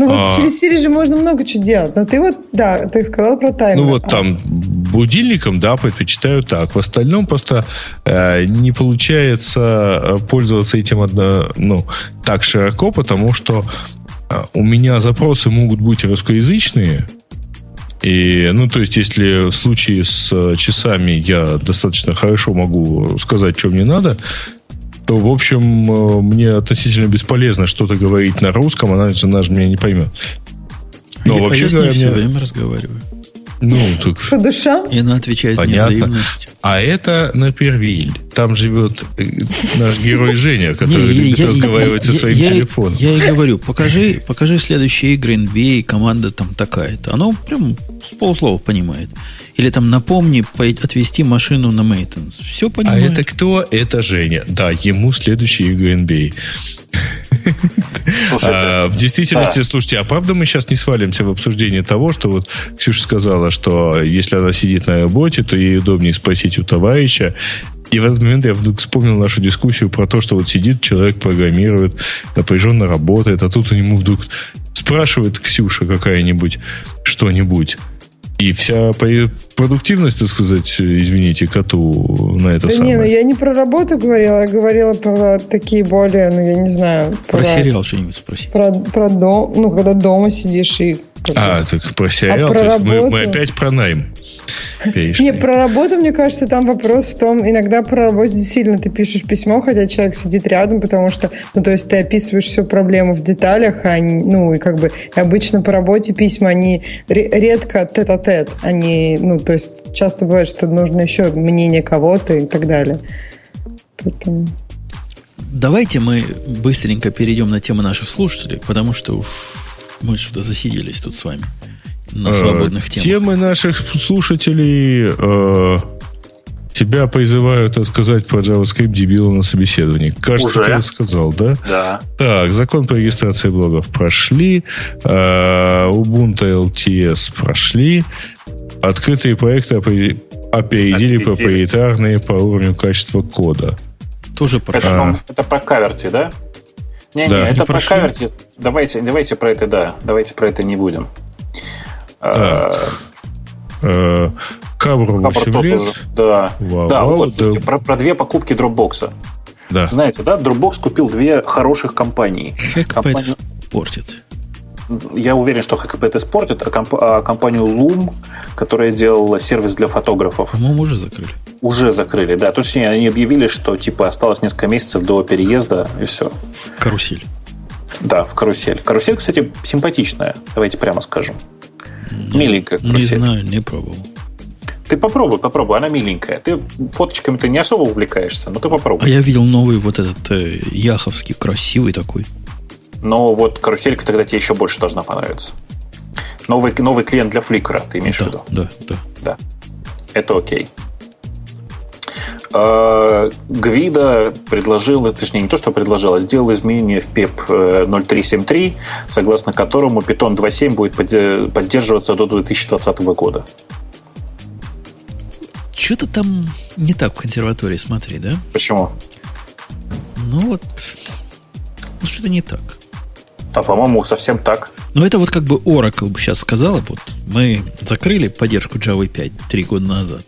Ну, вот а... через Siri же можно много чего делать. Но ты вот, да, ты сказал про таймер. Ну, вот там будильником, да, предпочитаю так. В остальном просто э, не получается э, пользоваться этим одно, ну, так широко, потому что а, у меня запросы могут быть русскоязычные, и, ну, то есть, если в случае с э, часами я достаточно хорошо могу сказать, что мне надо, то, в общем, э, мне относительно бесполезно что-то говорить на русском, она, она же меня не поймет. Но я, вообще а я говоря, все мне... время разговариваю. Ну, так... По душам? И она отвечает Понятно. А это на Первиль. Там живет э, наш герой Женя, который любит разговаривать со своим телефоном. Я и говорю, покажи, покажи следующие игры NBA, команда там такая-то. Оно прям с полуслова понимает. Или там напомни отвести машину на мейтенс. Все а понимает. А это кто? Это Женя. Да, ему следующие игры NBA. Слушай, а, в действительности, да. слушайте, а правда мы сейчас не свалимся в обсуждение того, что вот Ксюша сказала, что если она сидит на работе, то ей удобнее спросить у товарища. И в этот момент я вдруг вспомнил нашу дискуссию про то, что вот сидит человек, программирует, напряженно работает, а тут у него вдруг спрашивает Ксюша какая-нибудь что-нибудь. И вся продуктивность, так сказать, извините, коту на это да самое. не, ну я не про работу говорила, я говорила про такие более, ну я не знаю. Про, про сериал что-нибудь спроси. Про, про дом, ну когда дома сидишь и... А, так про сериал, а про то есть мы, мы опять про найм. Не, про работу, мне кажется, там вопрос в том, иногда про работу действительно ты пишешь письмо, хотя человек сидит рядом, потому что, ну, то есть ты описываешь всю проблему в деталях, а, ну, и как бы обычно по работе письма, они редко тет-а-тет, они, ну, то есть часто бывает, что нужно еще мнение кого-то и так далее. Поэтому... Давайте мы быстренько перейдем на тему наших слушателей, потому что уж мы сюда засиделись тут с вами на э, свободных темах. Темы наших слушателей э, тебя призывают рассказать про JavaScript дебила на собеседовании. Кажется, Уже? ты рассказал, да? Да. Так, закон по регистрации блогов прошли, э, Ubuntu LTS прошли, открытые проекты опередили, опередили проприетарные по уровню качества кода. Тоже прошли. Это, а. это по каверти, да? Не-не, да. это не про каверти. Давайте, давайте про это, да. Давайте про это не будем. Так. Кабру 8 лет. Да, вау, да вау, вот, слушайте, про, про две покупки дропбокса. да. Знаете, да, Dropbox купил две хороших компании. Как Компания... это испортит? Я уверен, что ХКП это испортит, а, комп... а компанию Loom, которая делала сервис для фотографов... По-моему, уже закрыли. Уже закрыли, да. Точнее, они объявили, что типа осталось несколько месяцев до переезда, и все. В карусель. Да, в карусель. Карусель, кстати, симпатичная, давайте прямо скажем. Не, Миленькая. Не знаю, не пробовал. Ты попробуй, попробуй, она миленькая. Ты фоточками-то не особо увлекаешься, но ты попробуй. А я видел новый вот этот э, яховский, красивый такой. Но вот каруселька тогда тебе еще больше должна понравиться. Новый, новый клиент для Flickr, ты имеешь да, в виду? Да, да. Да. Это окей. А, Гвида предложил, точнее не то, что предложил, а сделал изменение в PEP 0373, э, согласно которому Python 2.7 будет поддерживаться до 2020 года. Что-то там не так в консерватории, смотри, да? Почему? Ну вот, ну что-то не так. А, по-моему, совсем так. Ну, это вот как бы Oracle бы сейчас сказала, вот мы закрыли поддержку Java 5 три года назад.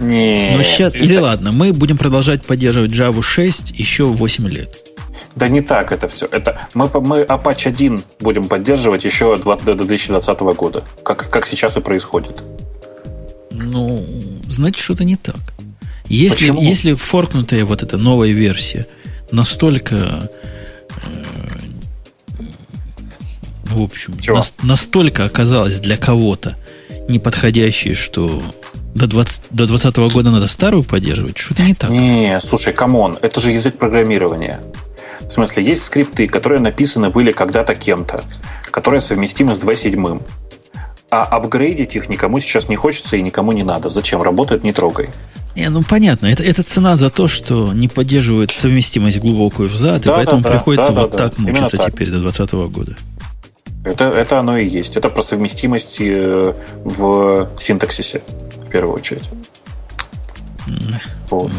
Не. Но сейчас, или ладно, мы будем продолжать поддерживать Java 6 еще 8 лет. Да не так это все. Это мы, мы Apache 1 будем поддерживать еще до 2020 года, как, как сейчас и происходит. Ну, значит, что-то не так. Если, Почему? если форкнутая вот эта новая версия настолько э, в общем, нас, настолько оказалась для кого-то неподходящей, что до 20, до 20 года надо старую поддерживать? Что-то не так. Не, слушай, come on, это же язык программирования. В смысле, есть скрипты, которые написаны были когда-то кем-то, которые совместимы с 2.7. А апгрейдить их никому сейчас не хочется и никому не надо. Зачем? Работает, не трогай. Не, ну понятно, это, это цена за то, что не поддерживает совместимость глубокую взад, да, и поэтому да, приходится да, вот да, так да. мучиться так. теперь до 2020 года. Это, это оно и есть. Это про совместимость э, в синтаксисе первую очередь. Вот.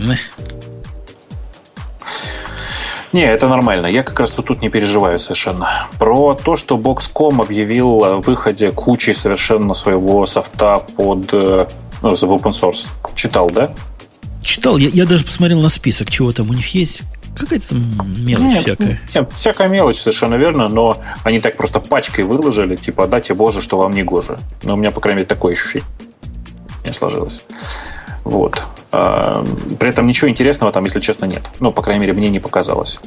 Не, это нормально. Я как раз тут, тут не переживаю совершенно. Про то, что Box.com объявил о выходе кучи совершенно своего софта под э, ну, в open source. Читал, да? Читал. Я, я даже посмотрел на список, чего там у них есть. Какая-то там мелочь нет, всякая. Нет, всякая мелочь, совершенно верно, но они так просто пачкой выложили, типа, дайте Боже, что вам не гоже. Но у меня, по крайней мере, такое ощущение не сложилось. Вот. А, при этом ничего интересного там, если честно, нет. Ну, по крайней мере, мне не показалось.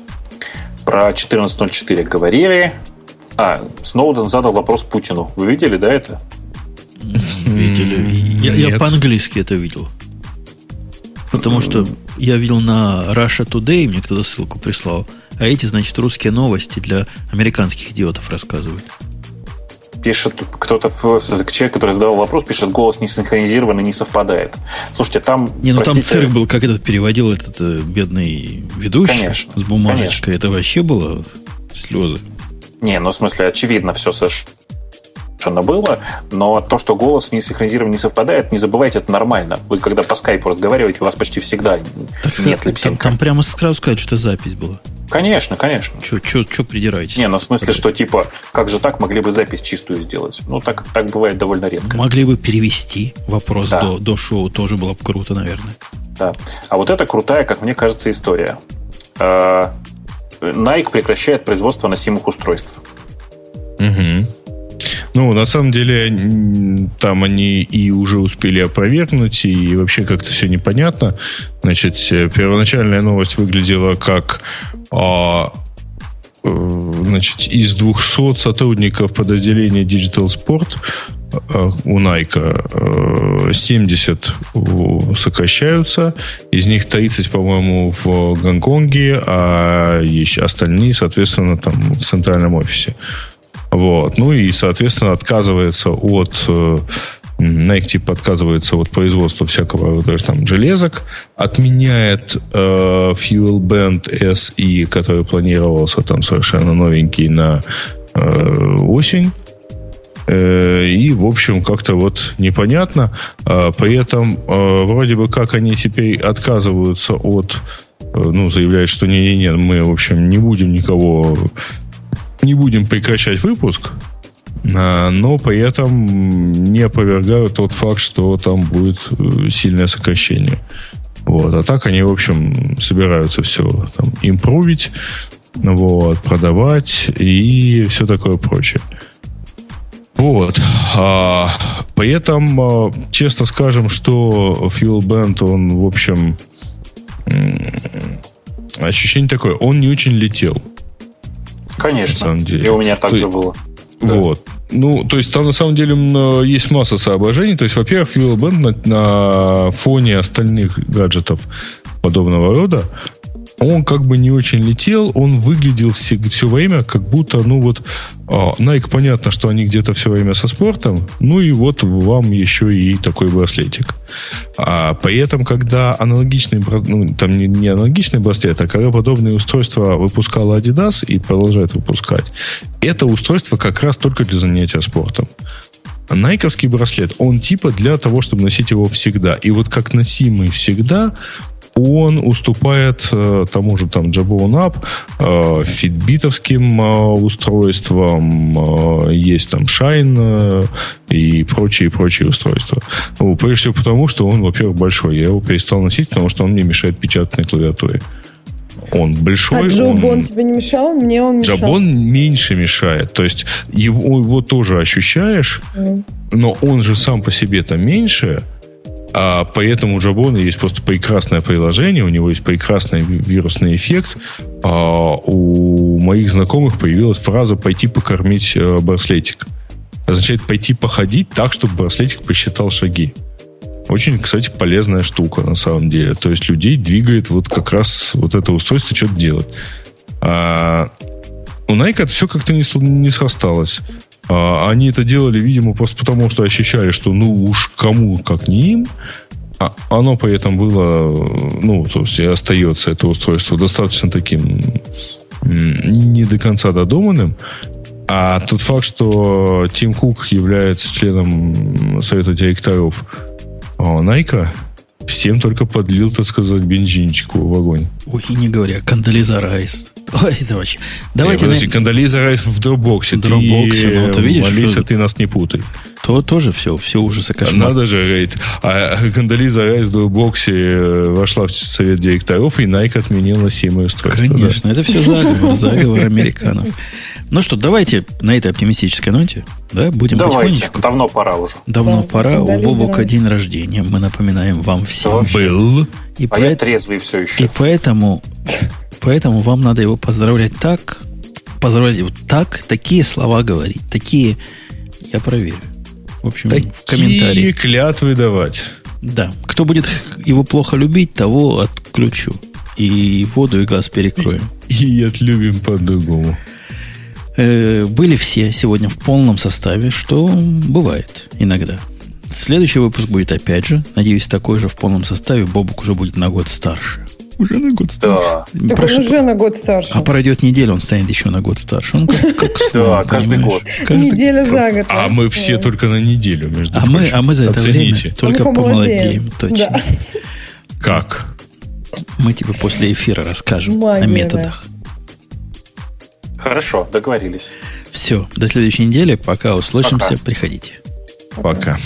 Про 14.04 говорили. А, Сноуден задал вопрос Путину. Вы видели, да, это? Видели. Я, я по-английски это видел. Потому что я видел на Russia Today, мне кто-то ссылку прислал. А эти, значит, русские новости для американских идиотов рассказывают пишет кто-то, человек, который задавал вопрос, пишет, голос не синхронизирован и не совпадает. Слушайте, там... Не, ну простите, там цирк был, как этот переводил этот э, бедный ведущий конечно, с бумажечкой. Конечно. Это вообще было слезы. Не, ну в смысле, очевидно все совершенно совершенно было, но то, что голос не синхронизирован, не совпадает, не забывайте, это нормально. Вы когда по скайпу разговариваете, у вас почти всегда так нет липсинка. Там, там прямо сразу сказать, что это запись была. Конечно, конечно. Что придираетесь? Не, ну в смысле, что типа, как же так могли бы запись чистую сделать? Ну, так, так бывает довольно редко. Могли бы перевести вопрос да. до, до шоу, тоже было бы круто, наверное. Да. А вот это крутая, как мне кажется, история. А, Nike прекращает производство носимых устройств. Угу. Ну, на самом деле, там они и уже успели опровергнуть, и вообще как-то все непонятно. Значит, э, первоначальная новость выглядела как а, э, значит, из 200 сотрудников подразделения Digital Sport э, у Nike 70 сокращаются, из них 30, по-моему, в Гонконге, а еще остальные, соответственно, там в центральном офисе. Вот. Ну и, соответственно, отказывается от э, Nike типа отказывается от производства всякого даже там железок, отменяет э, Fuel Band SE, который планировался там совершенно новенький на э, осень. Э, и, в общем, как-то вот непонятно. Э, при этом э, вроде бы как они теперь отказываются от ну, заявляют, что не-не-не, мы, в общем, не будем никого не будем прекращать выпуск, а, но при этом не опровергают тот факт, что там будет э, сильное сокращение. Вот. А так они, в общем, собираются все там, импровить, вот, продавать и все такое прочее. Вот. А, при этом, а, честно скажем, что Бенд, он, в общем, ощущение такое, он не очень летел. Конечно. На самом деле. И у меня так То, же было. Вот. Да. Ну, то есть там на самом деле есть масса соображений. То есть, во-первых, Бенд на, на фоне остальных гаджетов подобного рода он как бы не очень летел, он выглядел все, все время как будто, ну вот, а, Nike понятно, что они где-то все время со спортом, ну и вот вам еще и такой браслетик. А при когда аналогичный, ну там не, не аналогичный браслет, а когда подобные устройства выпускала Adidas и продолжает выпускать, это устройство как раз только для занятия спортом. Найковский браслет, он типа для того, чтобы носить его всегда. И вот как носимый всегда, он уступает э, тому же там Jabon App, э, фитбитовским э, устройствам, э, есть там Shine э, и прочие-прочие устройства. Ну, прежде всего потому, что он, во-первых, большой. Я его перестал носить, потому что он мне мешает печатной клавиатуре. Он большой. А Джабон он... тебе не мешал? Мне он мешал. Джабон меньше мешает. То есть его, его тоже ощущаешь, mm. но он же сам по себе-то меньше, а поэтому у Jabon есть просто прекрасное приложение, у него есть прекрасный вирусный эффект. А у моих знакомых появилась фраза «пойти покормить э, браслетик». Означает пойти походить так, чтобы браслетик посчитал шаги. Очень, кстати, полезная штука на самом деле. То есть людей двигает вот как раз вот это устройство что-то делать. А у Nike это все как-то не, не срасталось. А, они это делали, видимо, просто потому, что ощущали, что ну уж кому, как не им. А оно при этом было, ну, то есть остается это устройство достаточно таким не до конца додуманным. А тот факт, что Тим Кук является членом совета директоров Nike, всем только подлил, так сказать, бензинчику в огонь. Ой, и не говоря, Кондолиза Райс. Ой, это вообще... Давайте... Э, подожди, на... Кондолиза Райс в Дропбоксе. В Дропбоксе, ну, ты видишь... Алиса, что... ты нас не путай. То тоже все, все ужасы кошмар. Надо же, говорит. А Кондолиза Райс в Дропбоксе э, вошла в совет директоров, и Nike отменила семь устройств. Конечно, да? это все заговор, заговор американцев. Ну что, давайте на этой оптимистической ноте, да, будем давайте. потихонечку. Давно пора уже. Давно да, пора. У Бобука день рождения. Мы напоминаем вам всем. Был. И а по... я трезвый все еще. И поэтому, поэтому вам надо его поздравлять так, поздравлять его так, такие слова говорить, такие, я проверю. В общем, такие в комментарии. клятвы давать. Да. Кто будет его плохо любить, того отключу. И воду, и газ перекроем. И, и отлюбим по-другому. Э, были все сегодня в полном составе, что бывает иногда. Следующий выпуск будет опять же, надеюсь, такой же в полном составе. Бобук уже будет на год старше. Уже на год старше. Да. Так Прошу... он уже на год старше. А пройдет неделя, он станет еще на год старше. Он как, как Да, каждый год. Каждый... Неделя за год. А мы все только на неделю, между а Мы, а мы за это Оцените. время только помолодеем. Точно. Да. Как? Мы тебе после эфира расскажем Магия, о методах. Да. Хорошо, договорились. Все, до следующей недели. Пока услышимся. Пока. Приходите. Пока.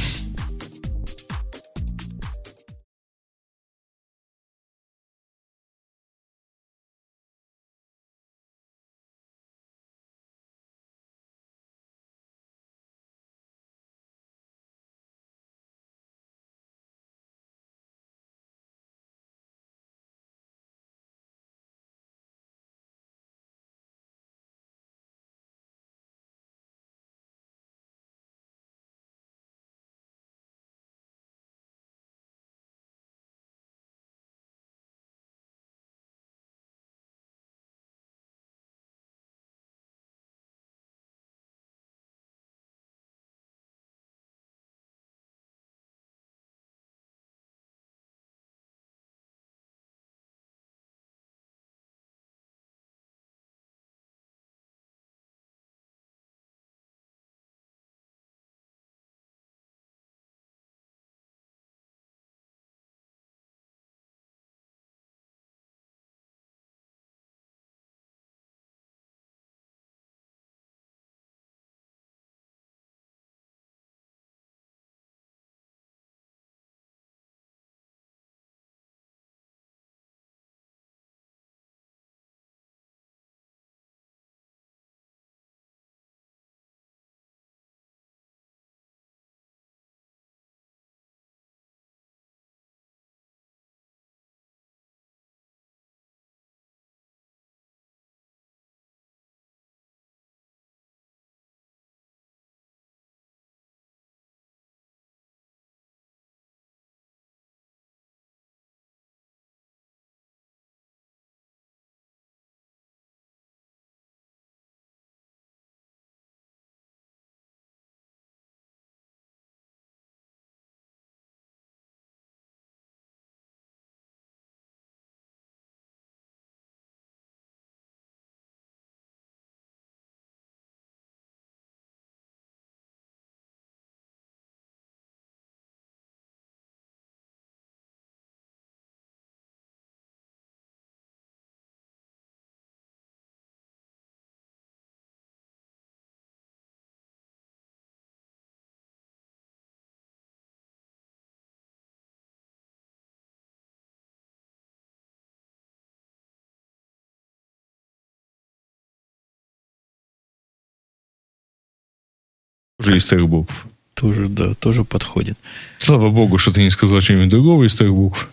Уже из трех букв. Тоже, да, тоже подходит. Слава богу, что ты не сказал что-нибудь другого из трех букв.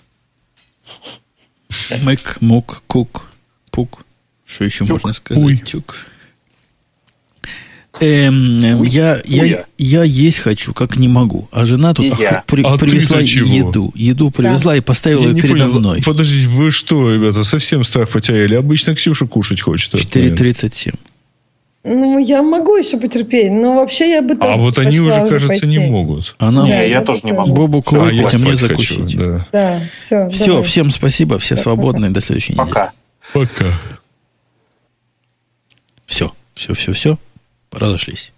Мэк, мук, кук, пук. Что еще Тюк. можно сказать? Уй. Тюк. Эм, эм, я, я, я есть хочу, как не могу. А жена тут ах, при, а привезла еду. Еду привезла да. и поставила я ее передо понял. мной. Подождите, вы что, ребята, совсем страх потеряли? Обычно Ксюша кушать хочет. 4.37. Ну, я могу еще потерпеть, но вообще я бы тоже А вот они уже, кажется, пойти. не могут. Она... Не, я, я тоже не могу. Бобу выпить, а мне закусить. Хочу, да. да, все. Все, давай. всем спасибо, все да, свободны. До следующей пока. недели. Пока. Все, все, все, все. Разошлись.